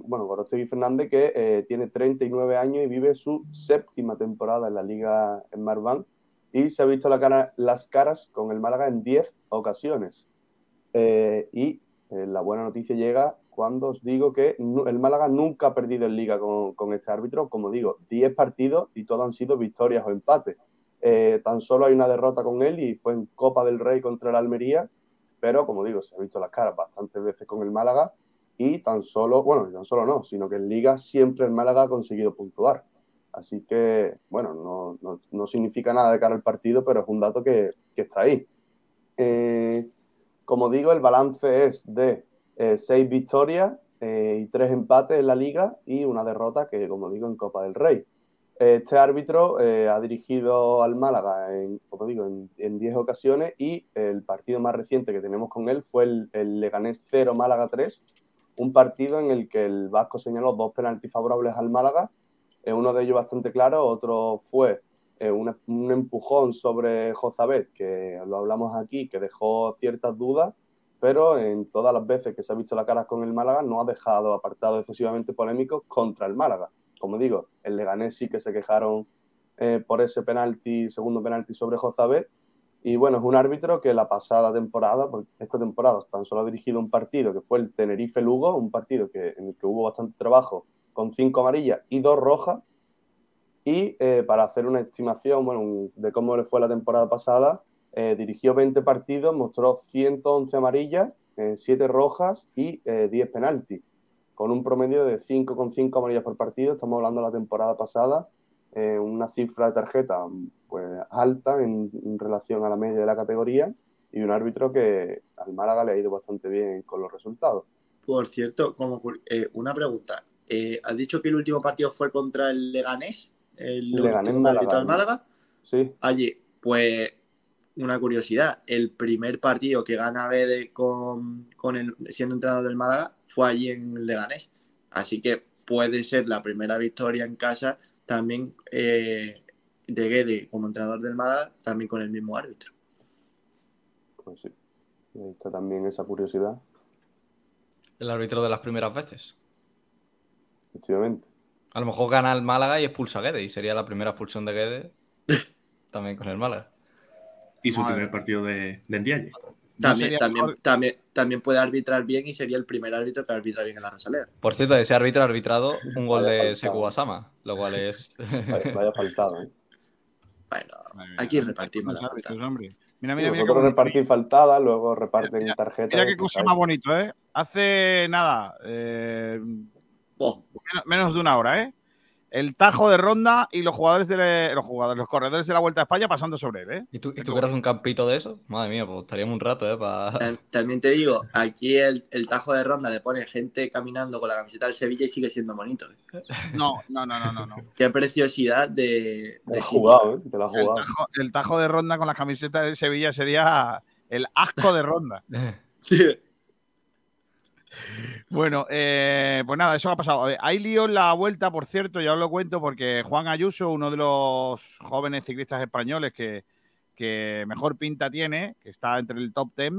bueno, Gorostegui Fernández, que eh, tiene 39 años y vive su séptima temporada en la liga en Marván y se ha visto las caras con el Málaga en 10 ocasiones. Eh, y eh, la buena noticia llega cuando os digo que el Málaga nunca ha perdido en liga con, este árbitro. Como digo, 10 partidos y todos han sido victorias o empates. Eh, tan solo hay una derrota con él y fue en Copa del Rey contra el Almería, pero como digo, se ha visto las caras bastantes veces con el Málaga y tan solo, bueno, tan solo no, sino que en liga siempre el Málaga ha conseguido puntuar. Así que, bueno, no, significa nada de cara al partido, pero es un dato que, está ahí. Eh, como digo, el balance es de eh, seis victorias eh, y tres empates en la liga y una derrota que, como digo, en Copa del Rey. Este árbitro ha dirigido al Málaga, en, como digo, en 10 ocasiones y el partido más reciente que tenemos con él fue el, el Leganés 0 Málaga 3, un partido en el que el Vasco señaló dos penaltis favorables al Málaga uno de ellos bastante claro, otro fue eh, un, empujón sobre Jozabet, que lo hablamos aquí, que dejó ciertas dudas, pero en todas las veces que se ha visto la cara con el Málaga no ha dejado apartados excesivamente polémicos contra el Málaga. Como digo, el Leganés sí que se quejaron eh, por ese penalti, segundo penalti sobre Jozabet, y bueno, es un árbitro que la pasada temporada, porque esta temporada tan solo ha dirigido un partido que fue el Tenerife-Lugo, un partido que, en el que hubo bastante trabajo con cinco amarillas y dos rojas. Y eh, para hacer una estimación bueno, de cómo le fue la temporada pasada, eh, dirigió 20 partidos, mostró 111 amarillas, 7 eh, rojas y 10 penaltis, con un promedio de 5,5 amarillas por partido. Estamos hablando de la temporada pasada, una cifra de tarjeta pues, alta en, en, relación a la media de la categoría y un árbitro que al Málaga le ha ido bastante bien con los resultados. Por cierto, como una pregunta, eh, ¿Has dicho que el último partido fue contra el Leganés? El Leganés Málaga. Málaga. Sí. Allí, pues una curiosidad, el primer partido que gana Bede con, el, siendo entrenador del Málaga fue allí en Leganés. Así que puede ser la primera victoria en casa también eh, de Guede como entrenador del Málaga, también con el mismo árbitro. Pues sí, está también esa curiosidad. El árbitro de las primeras veces. Efectivamente. A lo mejor gana el Málaga y expulsa a Guede y sería la primera expulsión de Guede también con el Málaga. Y su primer partido de, de Ndiaye. También, también, también, también puede arbitrar bien y sería el primer árbitro que arbitra bien en la Rosaleda. Por cierto, ese árbitro ha arbitrado un gol de Seku Basama, lo cual es. Vaya, vaya faltado, ¿eh? Bueno, aquí repartimos la falta. Mira, Sí, mira, mira. bonito. repartís faltadas, luego reparten tarjetas. Mira qué cosa más bonito, ¿eh? Hace nada, eh, Oh. Menos, de una hora, ¿eh? El tajo de ronda y los jugadores de los jugadores, los corredores de la Vuelta a España pasando sobre él, ¿eh? ¿Y tú, ¿y tú quieres un campito de eso? Madre mía, pues estaríamos un rato, ¿eh? Para... Tam- También te digo, aquí el, el tajo de ronda le pone gente caminando con la camiseta del Sevilla y sigue siendo bonito. ¿eh? No, no, no, no, no. no. Qué preciosidad de, Te de la has jugado, ¿eh? Te la has El jugado. tajo, el tajo de ronda con las camisetas de Sevilla sería el asco de ronda. Bueno, eh, pues nada, eso ha pasado. Eh, Hay lío en la vuelta, por cierto, ya os lo cuento, porque Juan Ayuso, uno de los jóvenes ciclistas españoles que, que mejor pinta tiene, que está entre el top 10,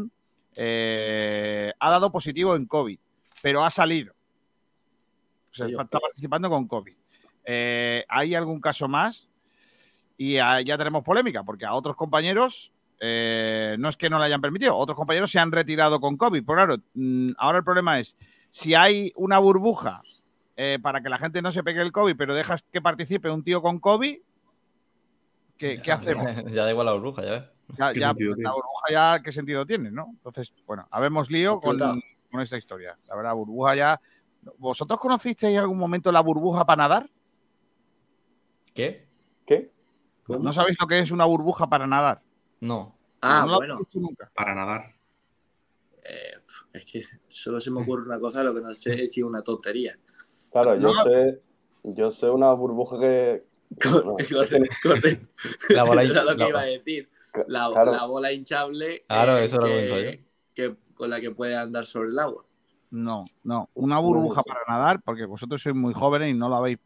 eh, ha dado positivo en COVID, pero ha salido. O sea, está, está participando con COVID. Eh, ¿Hay algún caso más? Y ah, ya tenemos polémica, porque a otros compañeros eh, no es que no le hayan permitido, otros compañeros se han retirado con COVID. Pero claro, mm, ahora el problema es, si hay una burbuja eh, para que la gente no se pegue el COVID, pero dejas que participe un tío con COVID, ¿qué, qué hacemos? ya da igual la burbuja, ya ves. Ya, ¿Qué ya, sentido la tiene? burbuja ya, ¿qué sentido tiene, no? Entonces, bueno, habemos lío con, Explotado. con esta historia. La verdad, burbuja ya... ¿Vosotros conocisteis en algún momento la burbuja para nadar? ¿Qué? ¿Qué? ¿No sabéis lo que es una burbuja para nadar? No. Ah, No lo bueno. nunca. Para nadar. Eh, es que solo se me ocurre una cosa, lo que no sé es si es una tontería. Claro, yo sé, yo sé una burbuja que. no, Corre, corre. La bola Era lo la- que iba a decir. La, Claro. la bola hinchable Claro, eh, eso era lo que que, que- con la que puede andar sobre el agua. No, no. Una burbuja para nadar, porque vosotros sois muy jóvenes y no la habéis.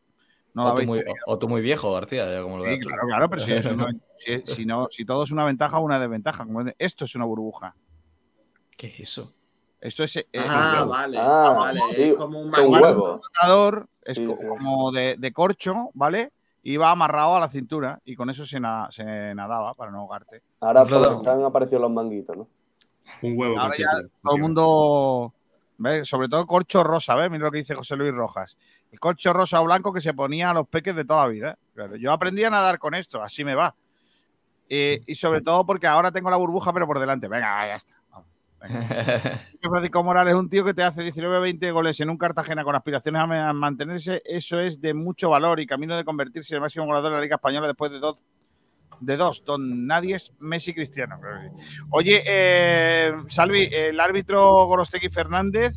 No la o, tú muy, o tú muy viejo, García, ya como lo Sí, claro, claro, pero si, es una- si, si no, si todo es una ventaja, una desventaja. Como Esto es una burbuja. ¿Qué es eso? Esto es. eh, Ah, vale, Ah, vale. sí, es como un un manguito. es Sí, co- sí. como de, de corcho, ¿vale? Y va amarrado a la cintura y con eso se, na- se nadaba para no ahogarte. Ahora se han aparecido los manguitos, ¿no? Un huevo Ahora ya todo el mundo, ¿ves? sobre todo corcho rosa, ¿ves? Mira lo que dice José Luis Rojas. El corcho rosa o blanco que se ponía a los peques de toda la vida. ¿eh? Claro, yo aprendí a nadar con esto, así me va. Eh, y sobre todo porque ahora tengo la burbuja, pero por delante. Venga, ya está. Vamos. Francisco Morales, un tío que te hace 19-20 goles en un Cartagena con aspiraciones a ma- a mantenerse, eso es de mucho valor y camino de convertirse en el máximo goleador de la Liga Española después de dos. De dos, don nadie es Messi Cristiano. Oye, eh, Salvi, el árbitro Gorostegui Fernández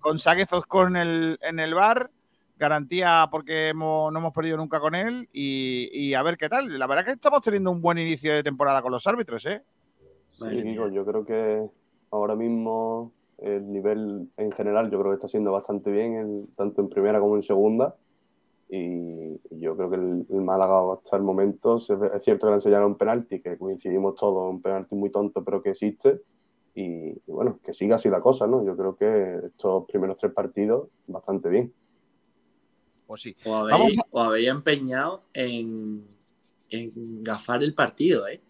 con Sáquez Osco en el, en el bar, garantía porque hemos- no hemos perdido nunca con él y, y a ver qué tal. La verdad que estamos teniendo un buen inicio de temporada con los árbitros, ¿eh? Sí, digo, yo creo que ahora mismo el nivel en general yo creo que está siendo bastante bien, en- tanto en primera como en segunda. Y, yo creo que el, el Málaga hasta el momento, es cierto que le enseñaron un penalti, que coincidimos todos, un penalti muy tonto, pero que existe. Y, y bueno, que siga así la cosa, ¿no? Yo creo que estos primeros tres partidos, bastante bien. Pues sí. O habéis, a- o habéis empeñado en, en gafar el partido, ¿eh?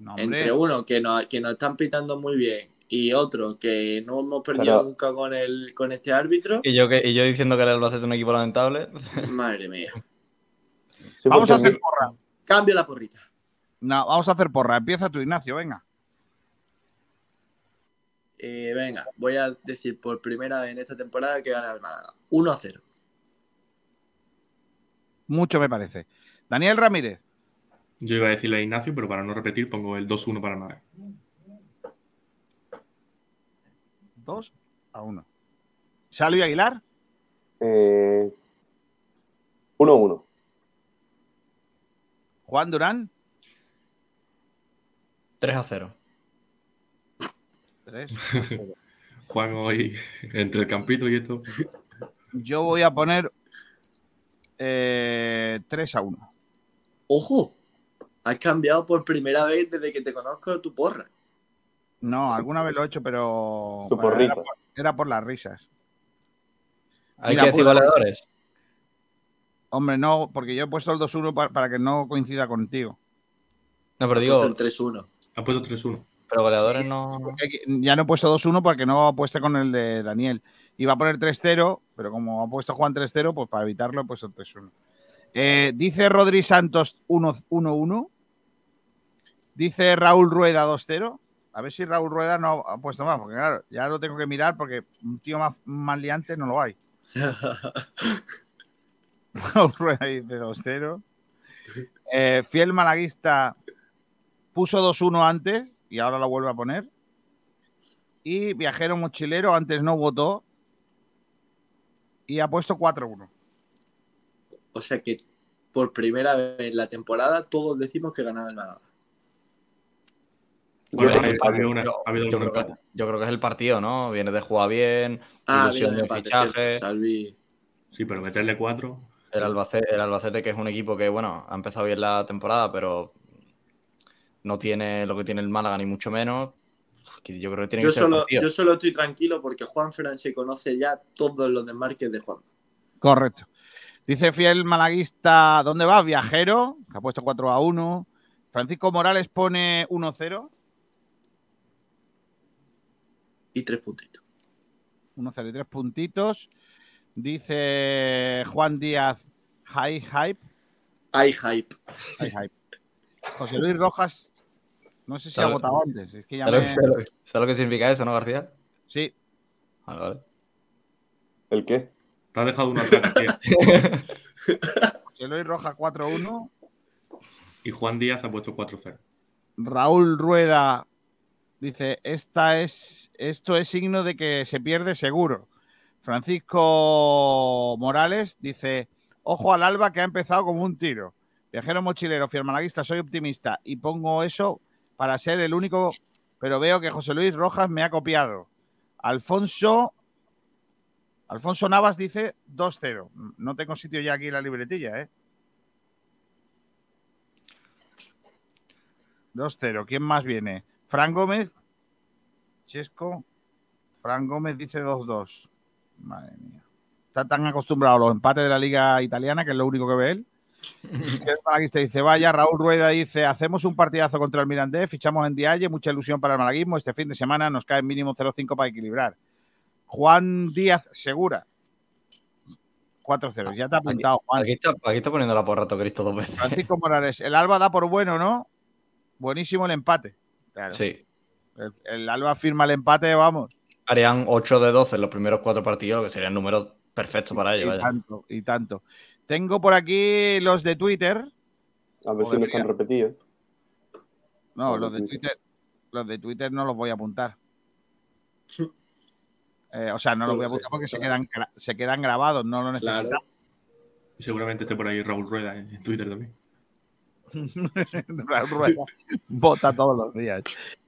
No. Entre uno que nos, que nos están pitando muy bien y otro que no hemos perdido Pero- nunca con, el, con este árbitro. Y yo, que, y yo diciendo que el Albacete es un equipo lamentable. Madre mía. Vamos a hacer porra. Cambio la porrita. No, vamos a hacer porra. Empieza tú, Ignacio, venga. Eh, venga, voy a decir por primera vez en esta temporada que gana el Málaga. 1 a 0. Mucho me parece. Daniel Ramírez. Yo iba a decirle a Ignacio, pero para no repetir, pongo el 2-1 para nada. 2 a 1. Salvi Aguilar. Eh, 1-1. Juan Durán. 3 a 0. 3. Juan hoy entre el campito y esto. Yo voy a poner eh, 3 a 1. ¡Ojo! Has cambiado por primera vez desde que te conozco tu porra. No, alguna vez lo he hecho, pero. Su porrito. Era, por, Era por las risas. Hay que decir goleadores. Hombre, no, porque yo he puesto el 2-1 para, para, que no coincida contigo. No, pero digo. el 3-1. Ha puesto 3-1. Pero goleadores sí. no. Ya no he puesto 2-1 porque no apueste con el de Daniel. Iba a poner 3-0, pero como ha puesto Juan 3-0, pues para evitarlo he puesto 3-1. Eh, dice Rodri Santos 1-1. Dice Raúl Rueda 2-0. A ver si Raúl Rueda no ha puesto más, porque claro, ya lo tengo que mirar porque un tío más, más liante no lo hay. Raúl Rueda dice 2-0. Eh, fiel malaguista puso 2-1 antes y ahora lo vuelve a poner. Y viajero mochilero antes no votó y ha puesto 4-1. O sea que por primera vez en la temporada todos decimos que ganaba el Málaga. Bueno, yo, ha habido una, ha habido yo, creo que, yo, creo que, es el partido, ¿no? Viene de jugar bien, ah, ilusión de fichaje. Salvi. Sí, pero meterle cuatro. El Albacete, el Albacete, que es un equipo que, bueno, ha empezado bien la temporada, pero no tiene lo que tiene el Málaga, ni mucho menos. Yo creo que tiene yo que ser solo, partido. Yo solo estoy tranquilo porque Juan Fran se conoce ya todos los desmarques de Juan. Correcto. Dice Fiel Malaguista, ¿dónde vas? Viajero, que ha puesto 4 a 1. Francisco Morales pone 1-0. Y tres puntitos. 1-0 y tres puntitos. Dice Juan Díaz, high hype. Hay hype. High hype. José Luis Rojas, no sé si ha ¿Sabe- votado antes. Es que ya ¿Sabes, me- sabes- sabes lo que significa eso, no, García? Sí. Vale, vale. ¿El qué? Te has dejado uno atrás, tío. José Luis Rojas 4-1. Y Juan Díaz ha puesto 4-0. Raúl Rueda dice, Esta es, esto es signo de que se pierde seguro. Francisco Morales dice, ojo al alba que ha empezado como un tiro. Viajero mochilero, malaguista, soy optimista y pongo eso para ser el único, pero veo que José Luis Rojas me ha copiado. Alfonso, Alfonso Navas dice 2-0. No tengo sitio ya aquí en la libretilla, ¿eh? 2-0. ¿Quién más viene? Fran Gómez. Chesco. Fran Gómez dice 2-2. Madre mía. Está tan acostumbrado a los empates de la liga italiana que es lo único que ve él. El malaguista dice, vaya, Raúl Rueda dice, hacemos un partidazo contra el Mirandés, fichamos en Dialle, mucha ilusión para el malaguismo, este fin de semana nos cae mínimo 0-5 para equilibrar. Juan Díaz Segura, 4-0, ya te ha apuntado, Juan. Aquí está, aquí está poniendo la porra Cristo dos veces. Francisco Morales, el Alba da por bueno, ¿no? Buenísimo el empate. Claro. Sí. El, el Alba firma el empate, vamos. Harían 8 de 12 en los primeros cuatro partidos, que serían números perfectos para ellos. Y vaya. tanto, y tanto. Tengo por aquí los de Twitter. A ver si no están repetidos. No, Los de Twitter, los de Twitter no los voy a apuntar. Eh, o sea, no los voy a apuntar porque se quedan, se quedan grabados, no lo necesitamos. Y seguramente esté por ahí Raúl Rueda en Twitter también. Vota todos los días.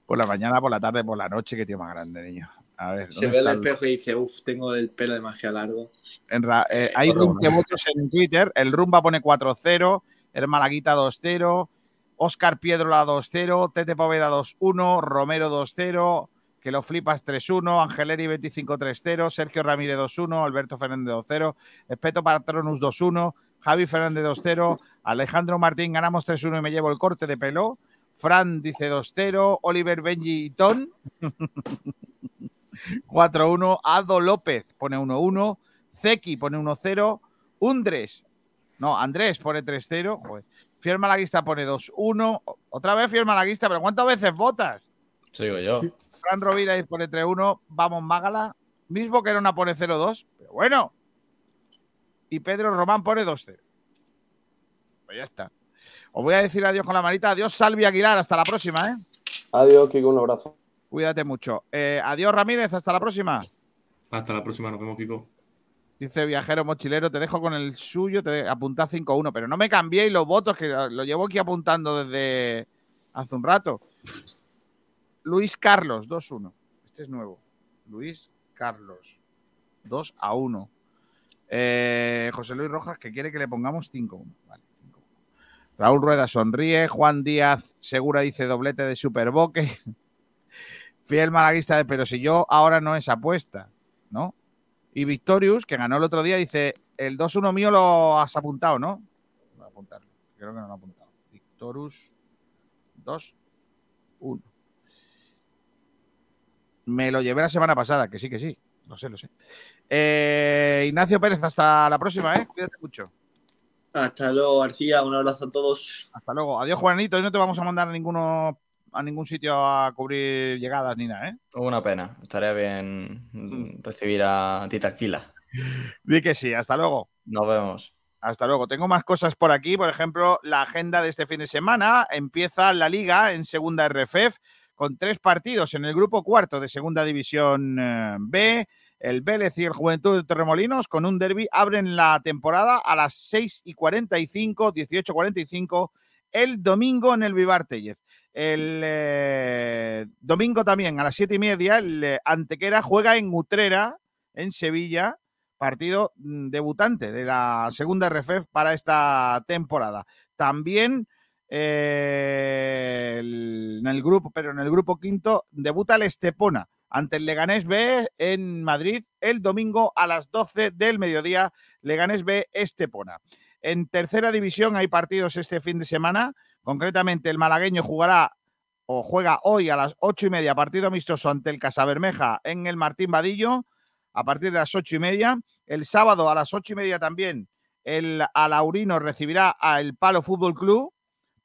Por la mañana, por la tarde, por la noche. Qué tío más grande, niño. A ver, Se ¿dónde ve el espejo y dice, uff, tengo el pelo demasiado largo. En ra- eh, hay 20 votos en Twitter. El Rumba pone 4-0. El Malaguita 2-0. Oscar Piedrola 2-0. Tete Poveda 2-1. Romero 2-0. Que lo flipas 3-1. Angeleri 25-3-0. Sergio Ramírez 2-1. Alberto Fernández 2-0. Espeto Patronus 2-1. Javi Fernández 2-0. Alejandro Martín ganamos 3-1 y me llevo el corte de pelo. Fran dice 2-0. Oliver Benji y Ton. 4-1. Ado López pone 1-1. Zeki pone 1-0. Undres. No, Andrés pone 3-0. Joder. Fiel Malaguista pone 2-1. Otra vez Fiel Malaguista, pero ¿cuántas veces votas? Sigo yo. Fran Rovira pone 3-1. Vamos, Mágala. Mismo que Erona pone 0-2. Pero bueno. Y Pedro Román pone 2-0. Pues ya está. Os voy a decir adiós con la manita. Adiós, Salvi Aguilar. Hasta la próxima, ¿eh? Adiós, Kiko, un abrazo. Cuídate mucho. Eh, adiós, Ramírez. Hasta la próxima. Hasta la próxima, nos vemos, Kiko. Dice viajero mochilero, te dejo con el suyo, te apuntad 5-1, pero no me cambiéis los votos que lo llevo aquí apuntando desde hace un rato. Luis Carlos, 2-1. Este es nuevo. Luis Carlos, 2 a 1. Eh, José Luis Rojas, que quiere que le pongamos 5-1. Vale, 5-1. Raúl Rueda sonríe. Juan Díaz Segura dice doblete de Superboque. Fiel malaguista de, pero si yo ahora no es apuesta. ¿no? Y Victorious, que ganó el otro día, dice, el 2-1 mío lo has apuntado, ¿no? Voy a apuntarlo. Creo que no lo he apuntado. Victorious 2-1. Me lo llevé la semana pasada, que sí, que sí. Lo sé, lo sé. Eh, Ignacio Pérez, hasta la próxima, ¿eh? Cuídate mucho. Hasta luego, García. Un abrazo a todos. Hasta luego. Adiós, Juanito. Hoy no te vamos a mandar a ninguno a ningún sitio a cubrir llegadas ni nada, ¿eh? Una pena. Estaría bien recibir a Tita Aquila. Di que sí. Hasta luego. Nos vemos. Hasta luego. Tengo más cosas por aquí. Por ejemplo, la agenda de este fin de semana. Empieza la liga en segunda RFF con tres partidos en el grupo cuarto de segunda división eh, B. El Vélez y el Juventud de Torremolinos con un derby abren la temporada a las 6 y 45, 18 45 el domingo en el Vivar Tellez. El eh, domingo también a las 7 y media el eh, Antequera juega en Utrera, en Sevilla, partido mm, debutante de la segunda RFF para esta temporada. También eh, en el grupo, pero en el grupo quinto debuta el Estepona ante el Leganés B en Madrid el domingo a las 12 del mediodía. Leganés B Estepona. En tercera división hay partidos este fin de semana. Concretamente, el malagueño jugará o juega hoy a las ocho y media, partido amistoso ante el Casabermeja en el Martín Vadillo, a partir de las ocho y media. El sábado a las ocho y media también el Alaurino recibirá al Palo Fútbol Club,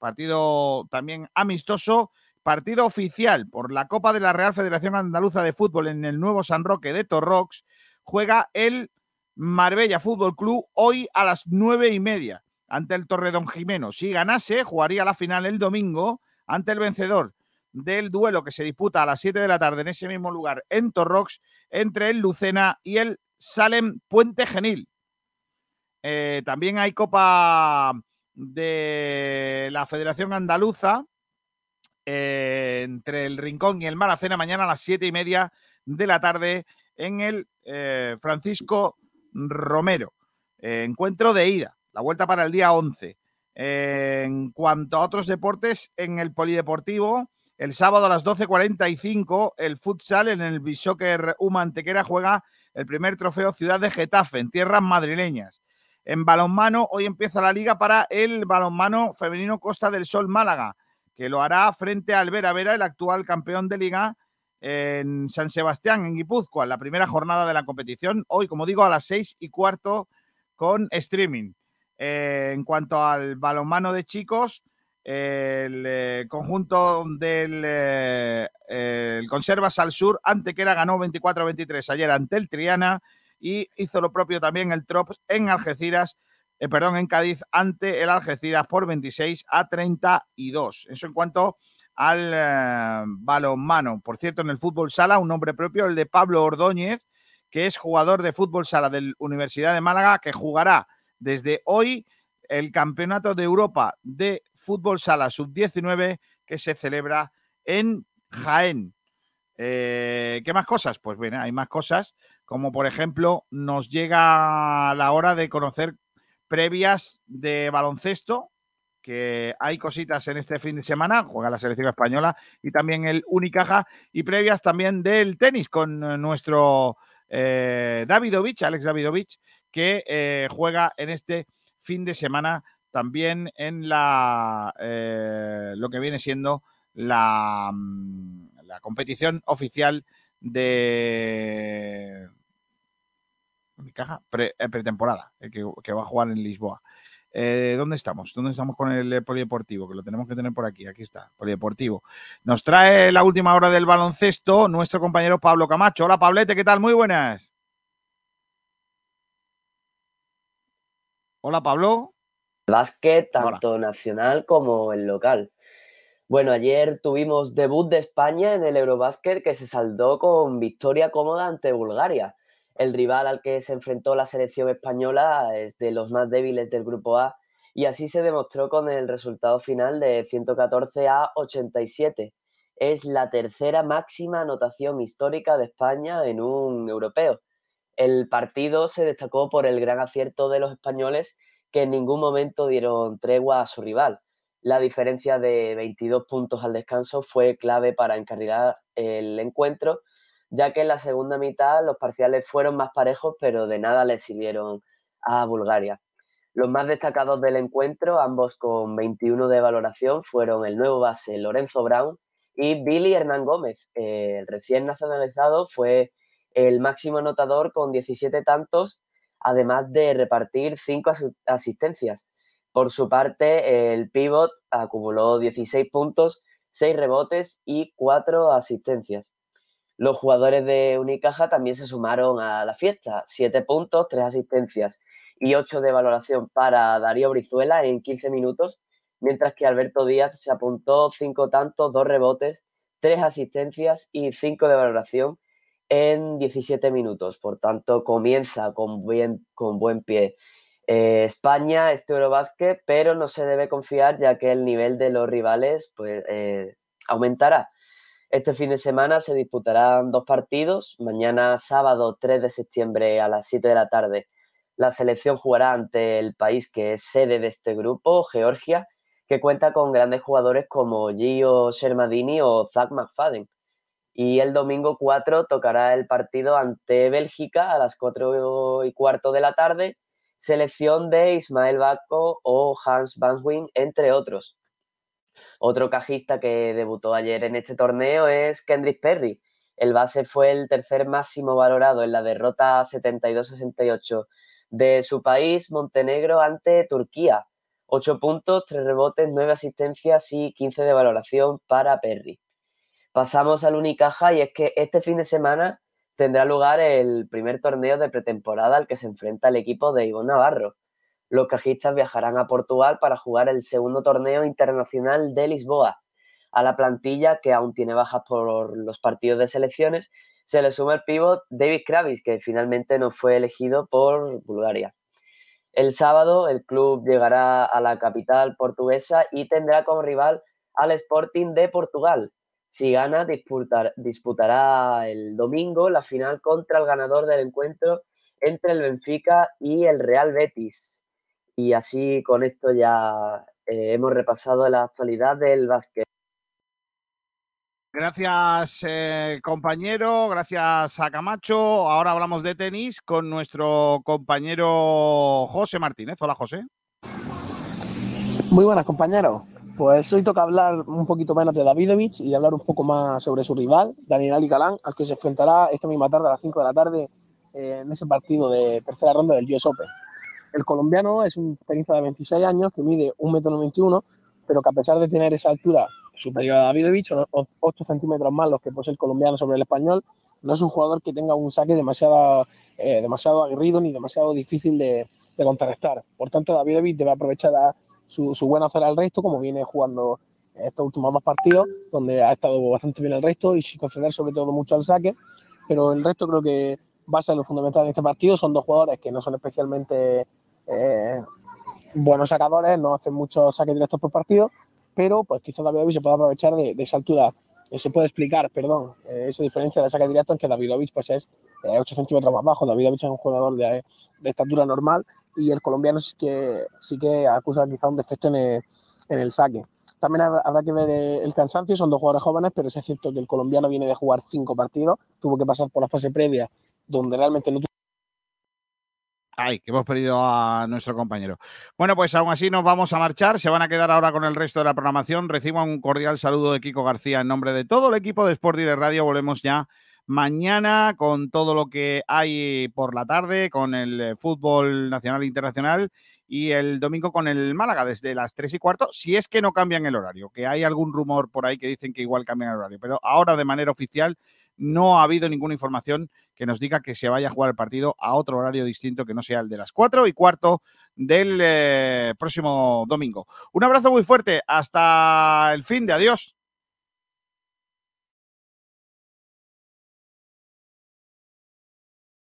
partido también amistoso. Partido oficial por la Copa de la Real Federación Andaluza de Fútbol en el nuevo San Roque de Torrox. Juega el Marbella Fútbol Club hoy a las nueve y media ante el Torredón Jimeno. Si ganase, jugaría la final el domingo ante el vencedor del duelo que se disputa a las 7 de la tarde en ese mismo lugar en Torrox entre el Lucena y el Salem Puente Genil. Eh, también hay Copa de la Federación Andaluza eh, entre el Rincón y el Maracena mañana a las siete y media de la tarde en el eh, Francisco Romero. Eh, encuentro de ida, la vuelta para el día 11. en cuanto a otros deportes, en el Polideportivo, el sábado a las 12.45, el futsal en el Bishoker Humantequera juega el primer trofeo Ciudad de Getafe en tierras madrileñas. En balonmano, hoy empieza la liga para el balonmano femenino Costa del Sol Málaga que lo hará frente al Vera Vera, el actual campeón de liga en San Sebastián, en Guipúzcoa, la primera jornada de la competición. Hoy, como digo, a las seis y cuarto con streaming. Eh, en cuanto al balonmano de chicos, el eh, conjunto del eh, Conservas al Sur, Antequera ganó 24-23 ayer ante el Triana y hizo lo propio también el Trops en Algeciras eh, perdón, en Cádiz ante el Algeciras por 26 a 32. Eso en cuanto al eh, balonmano. Por cierto, en el fútbol sala, un nombre propio, el de Pablo Ordóñez, que es jugador de fútbol sala de la Universidad de Málaga, que jugará desde hoy el Campeonato de Europa de Fútbol Sala Sub-19 que se celebra en Jaén. Eh, ¿Qué más cosas? Pues bien, hay más cosas, como por ejemplo nos llega la hora de conocer previas de baloncesto, que hay cositas en este fin de semana, juega la selección española y también el Unicaja, y previas también del tenis con eh, nuestro eh, Davidovich, Alex Davidovich, que eh, juega en este fin de semana también en la eh, lo que viene siendo la, mm, la competición oficial de, mi caja, pre, eh, pretemporada, eh, que, va a jugar en Lisboa. Eh, ¿Dónde estamos? ¿Dónde estamos con el polideportivo? Que lo tenemos que tener por aquí. Aquí está, polideportivo. Nos trae la última hora del baloncesto nuestro compañero Pablo Camacho. Hola, Pablete, ¿qué tal? Muy buenas. Hola, Pablo. Básquet, tanto nacional como el local. Bueno, ayer tuvimos debut de España en el Eurobásquet que se saldó con victoria cómoda ante Bulgaria. El rival al que se enfrentó la selección española es de los más débiles del Grupo A y así se demostró con el resultado final de 114 a 87. Es la tercera máxima anotación histórica de España en un europeo. El partido se destacó por el gran acierto de los españoles que en ningún momento dieron tregua a su rival. La diferencia de 22 puntos al descanso fue clave para encarrilar el encuentro ya que en la segunda mitad los parciales fueron más parejos, pero de nada le sirvieron a Bulgaria. Los más destacados del encuentro, ambos con 21 de valoración, fueron el nuevo base Lorenzo Brown y Billy Hernán Gómez. El recién nacionalizado fue el máximo anotador con 17 tantos, además de repartir 5 asistencias. Por su parte, el pivot acumuló 16 puntos, 6 rebotes y 4 asistencias. Los jugadores de Unicaja también se sumaron a la fiesta, 7 puntos, 3 asistencias y 8 de valoración para Darío Brizuela en 15 minutos, mientras que Alberto Díaz se apuntó 5 tantos, 2 rebotes, 3 asistencias y 5 de valoración en 17 minutos. Por tanto, comienza con, bien, con buen pie eh, España, este Eurobásquet, pero no se debe confiar ya que el nivel de los rivales pues, eh, aumentará. Este fin de semana se disputarán dos partidos. Mañana sábado 3 de septiembre a las 7 de la tarde la selección jugará ante el país que es sede de este grupo, Georgia, que cuenta con grandes jugadores como Gio Shermadini o Zach McFadden. Y el domingo 4 tocará el partido ante Bélgica a las 4 y cuarto de la tarde, selección de Ismael Baco o Hans Banswin, entre otros. Otro cajista que debutó ayer en este torneo es Kendrick Perry. El base fue el tercer máximo valorado en la derrota 72-68 de su país, Montenegro, ante Turquía. 8 puntos, 3 rebotes, 9 asistencias y 15 de valoración para Perry. Pasamos al Unicaja y es que este fin de semana tendrá lugar el primer torneo de pretemporada al que se enfrenta el equipo de Ivonne Navarro. Los cajistas viajarán a Portugal para jugar el segundo torneo internacional de Lisboa. A la plantilla, que aún tiene bajas por los partidos de selecciones, se le suma el pívot David Kravis, que finalmente no fue elegido por Bulgaria. El sábado el club llegará a la capital portuguesa y tendrá como rival al Sporting de Portugal, si gana, disputará el domingo la final contra el ganador del encuentro entre el Benfica y el Real Betis. Y así con esto ya eh, hemos repasado la actualidad del básquet. Gracias, eh, compañero. Gracias a Camacho. Ahora hablamos de tenis con nuestro compañero José Martínez. Hola, José. Muy buenas, compañeros. Pues hoy toca hablar un poquito menos de Davidovich y hablar un poco más sobre su rival, Daniel Ali Galán, al que se enfrentará esta misma tarde a las 5 de la tarde eh, en ese partido de tercera ronda del US Open. El colombiano es un tenista de 26 años que mide 1,91 m, pero que a pesar de tener esa altura superior a Davidovich, 8 centímetros más los que posee el colombiano sobre el español, no es un jugador que tenga un saque demasiado, eh, demasiado aguerrido ni demasiado difícil de, de contrarrestar. Por tanto, Davidovich debe aprovechar a su, su buena hacer al resto, como viene jugando estos últimos dos partidos, donde ha estado bastante bien el resto y sin conceder sobre todo mucho al saque. Pero el resto creo que va a ser lo fundamental en este partido. Son dos jugadores que no son especialmente eh, buenos sacadores, no hacen muchos saques directos por partido, pero pues quizás Davidovich se pueda aprovechar de, esa altura. Eh, se puede explicar, perdón, eh, esa diferencia de saque directo en que Davidovich pues, es 8 centímetros más bajo. Davidovich es un jugador de, de estatura normal y el colombiano sí que, sí que acusa quizá un defecto en el, en el saque. También habrá que ver eh, el cansancio, son dos jugadores jóvenes, pero es cierto que el colombiano viene de jugar cinco partidos, tuvo que pasar por la fase previa donde realmente no tuvo Ay, que hemos perdido a nuestro compañero. Bueno, pues aún así nos vamos a marchar. Se van a quedar ahora con el resto de la programación. Recibo un cordial saludo de Kiko García en nombre de todo el equipo de Sport Direct Radio. Volvemos ya mañana con todo lo que hay por la tarde, con el eh, fútbol nacional e internacional y el domingo con el Málaga desde las 3 y cuarto, si es que no cambian el horario, que hay algún rumor por ahí que dicen que igual cambian el horario, pero ahora de manera oficial no ha habido ninguna información que nos diga que se vaya a jugar el partido a otro horario distinto que no sea el de las 4 y cuarto del eh, próximo domingo. Un abrazo muy fuerte, hasta el fin de adiós.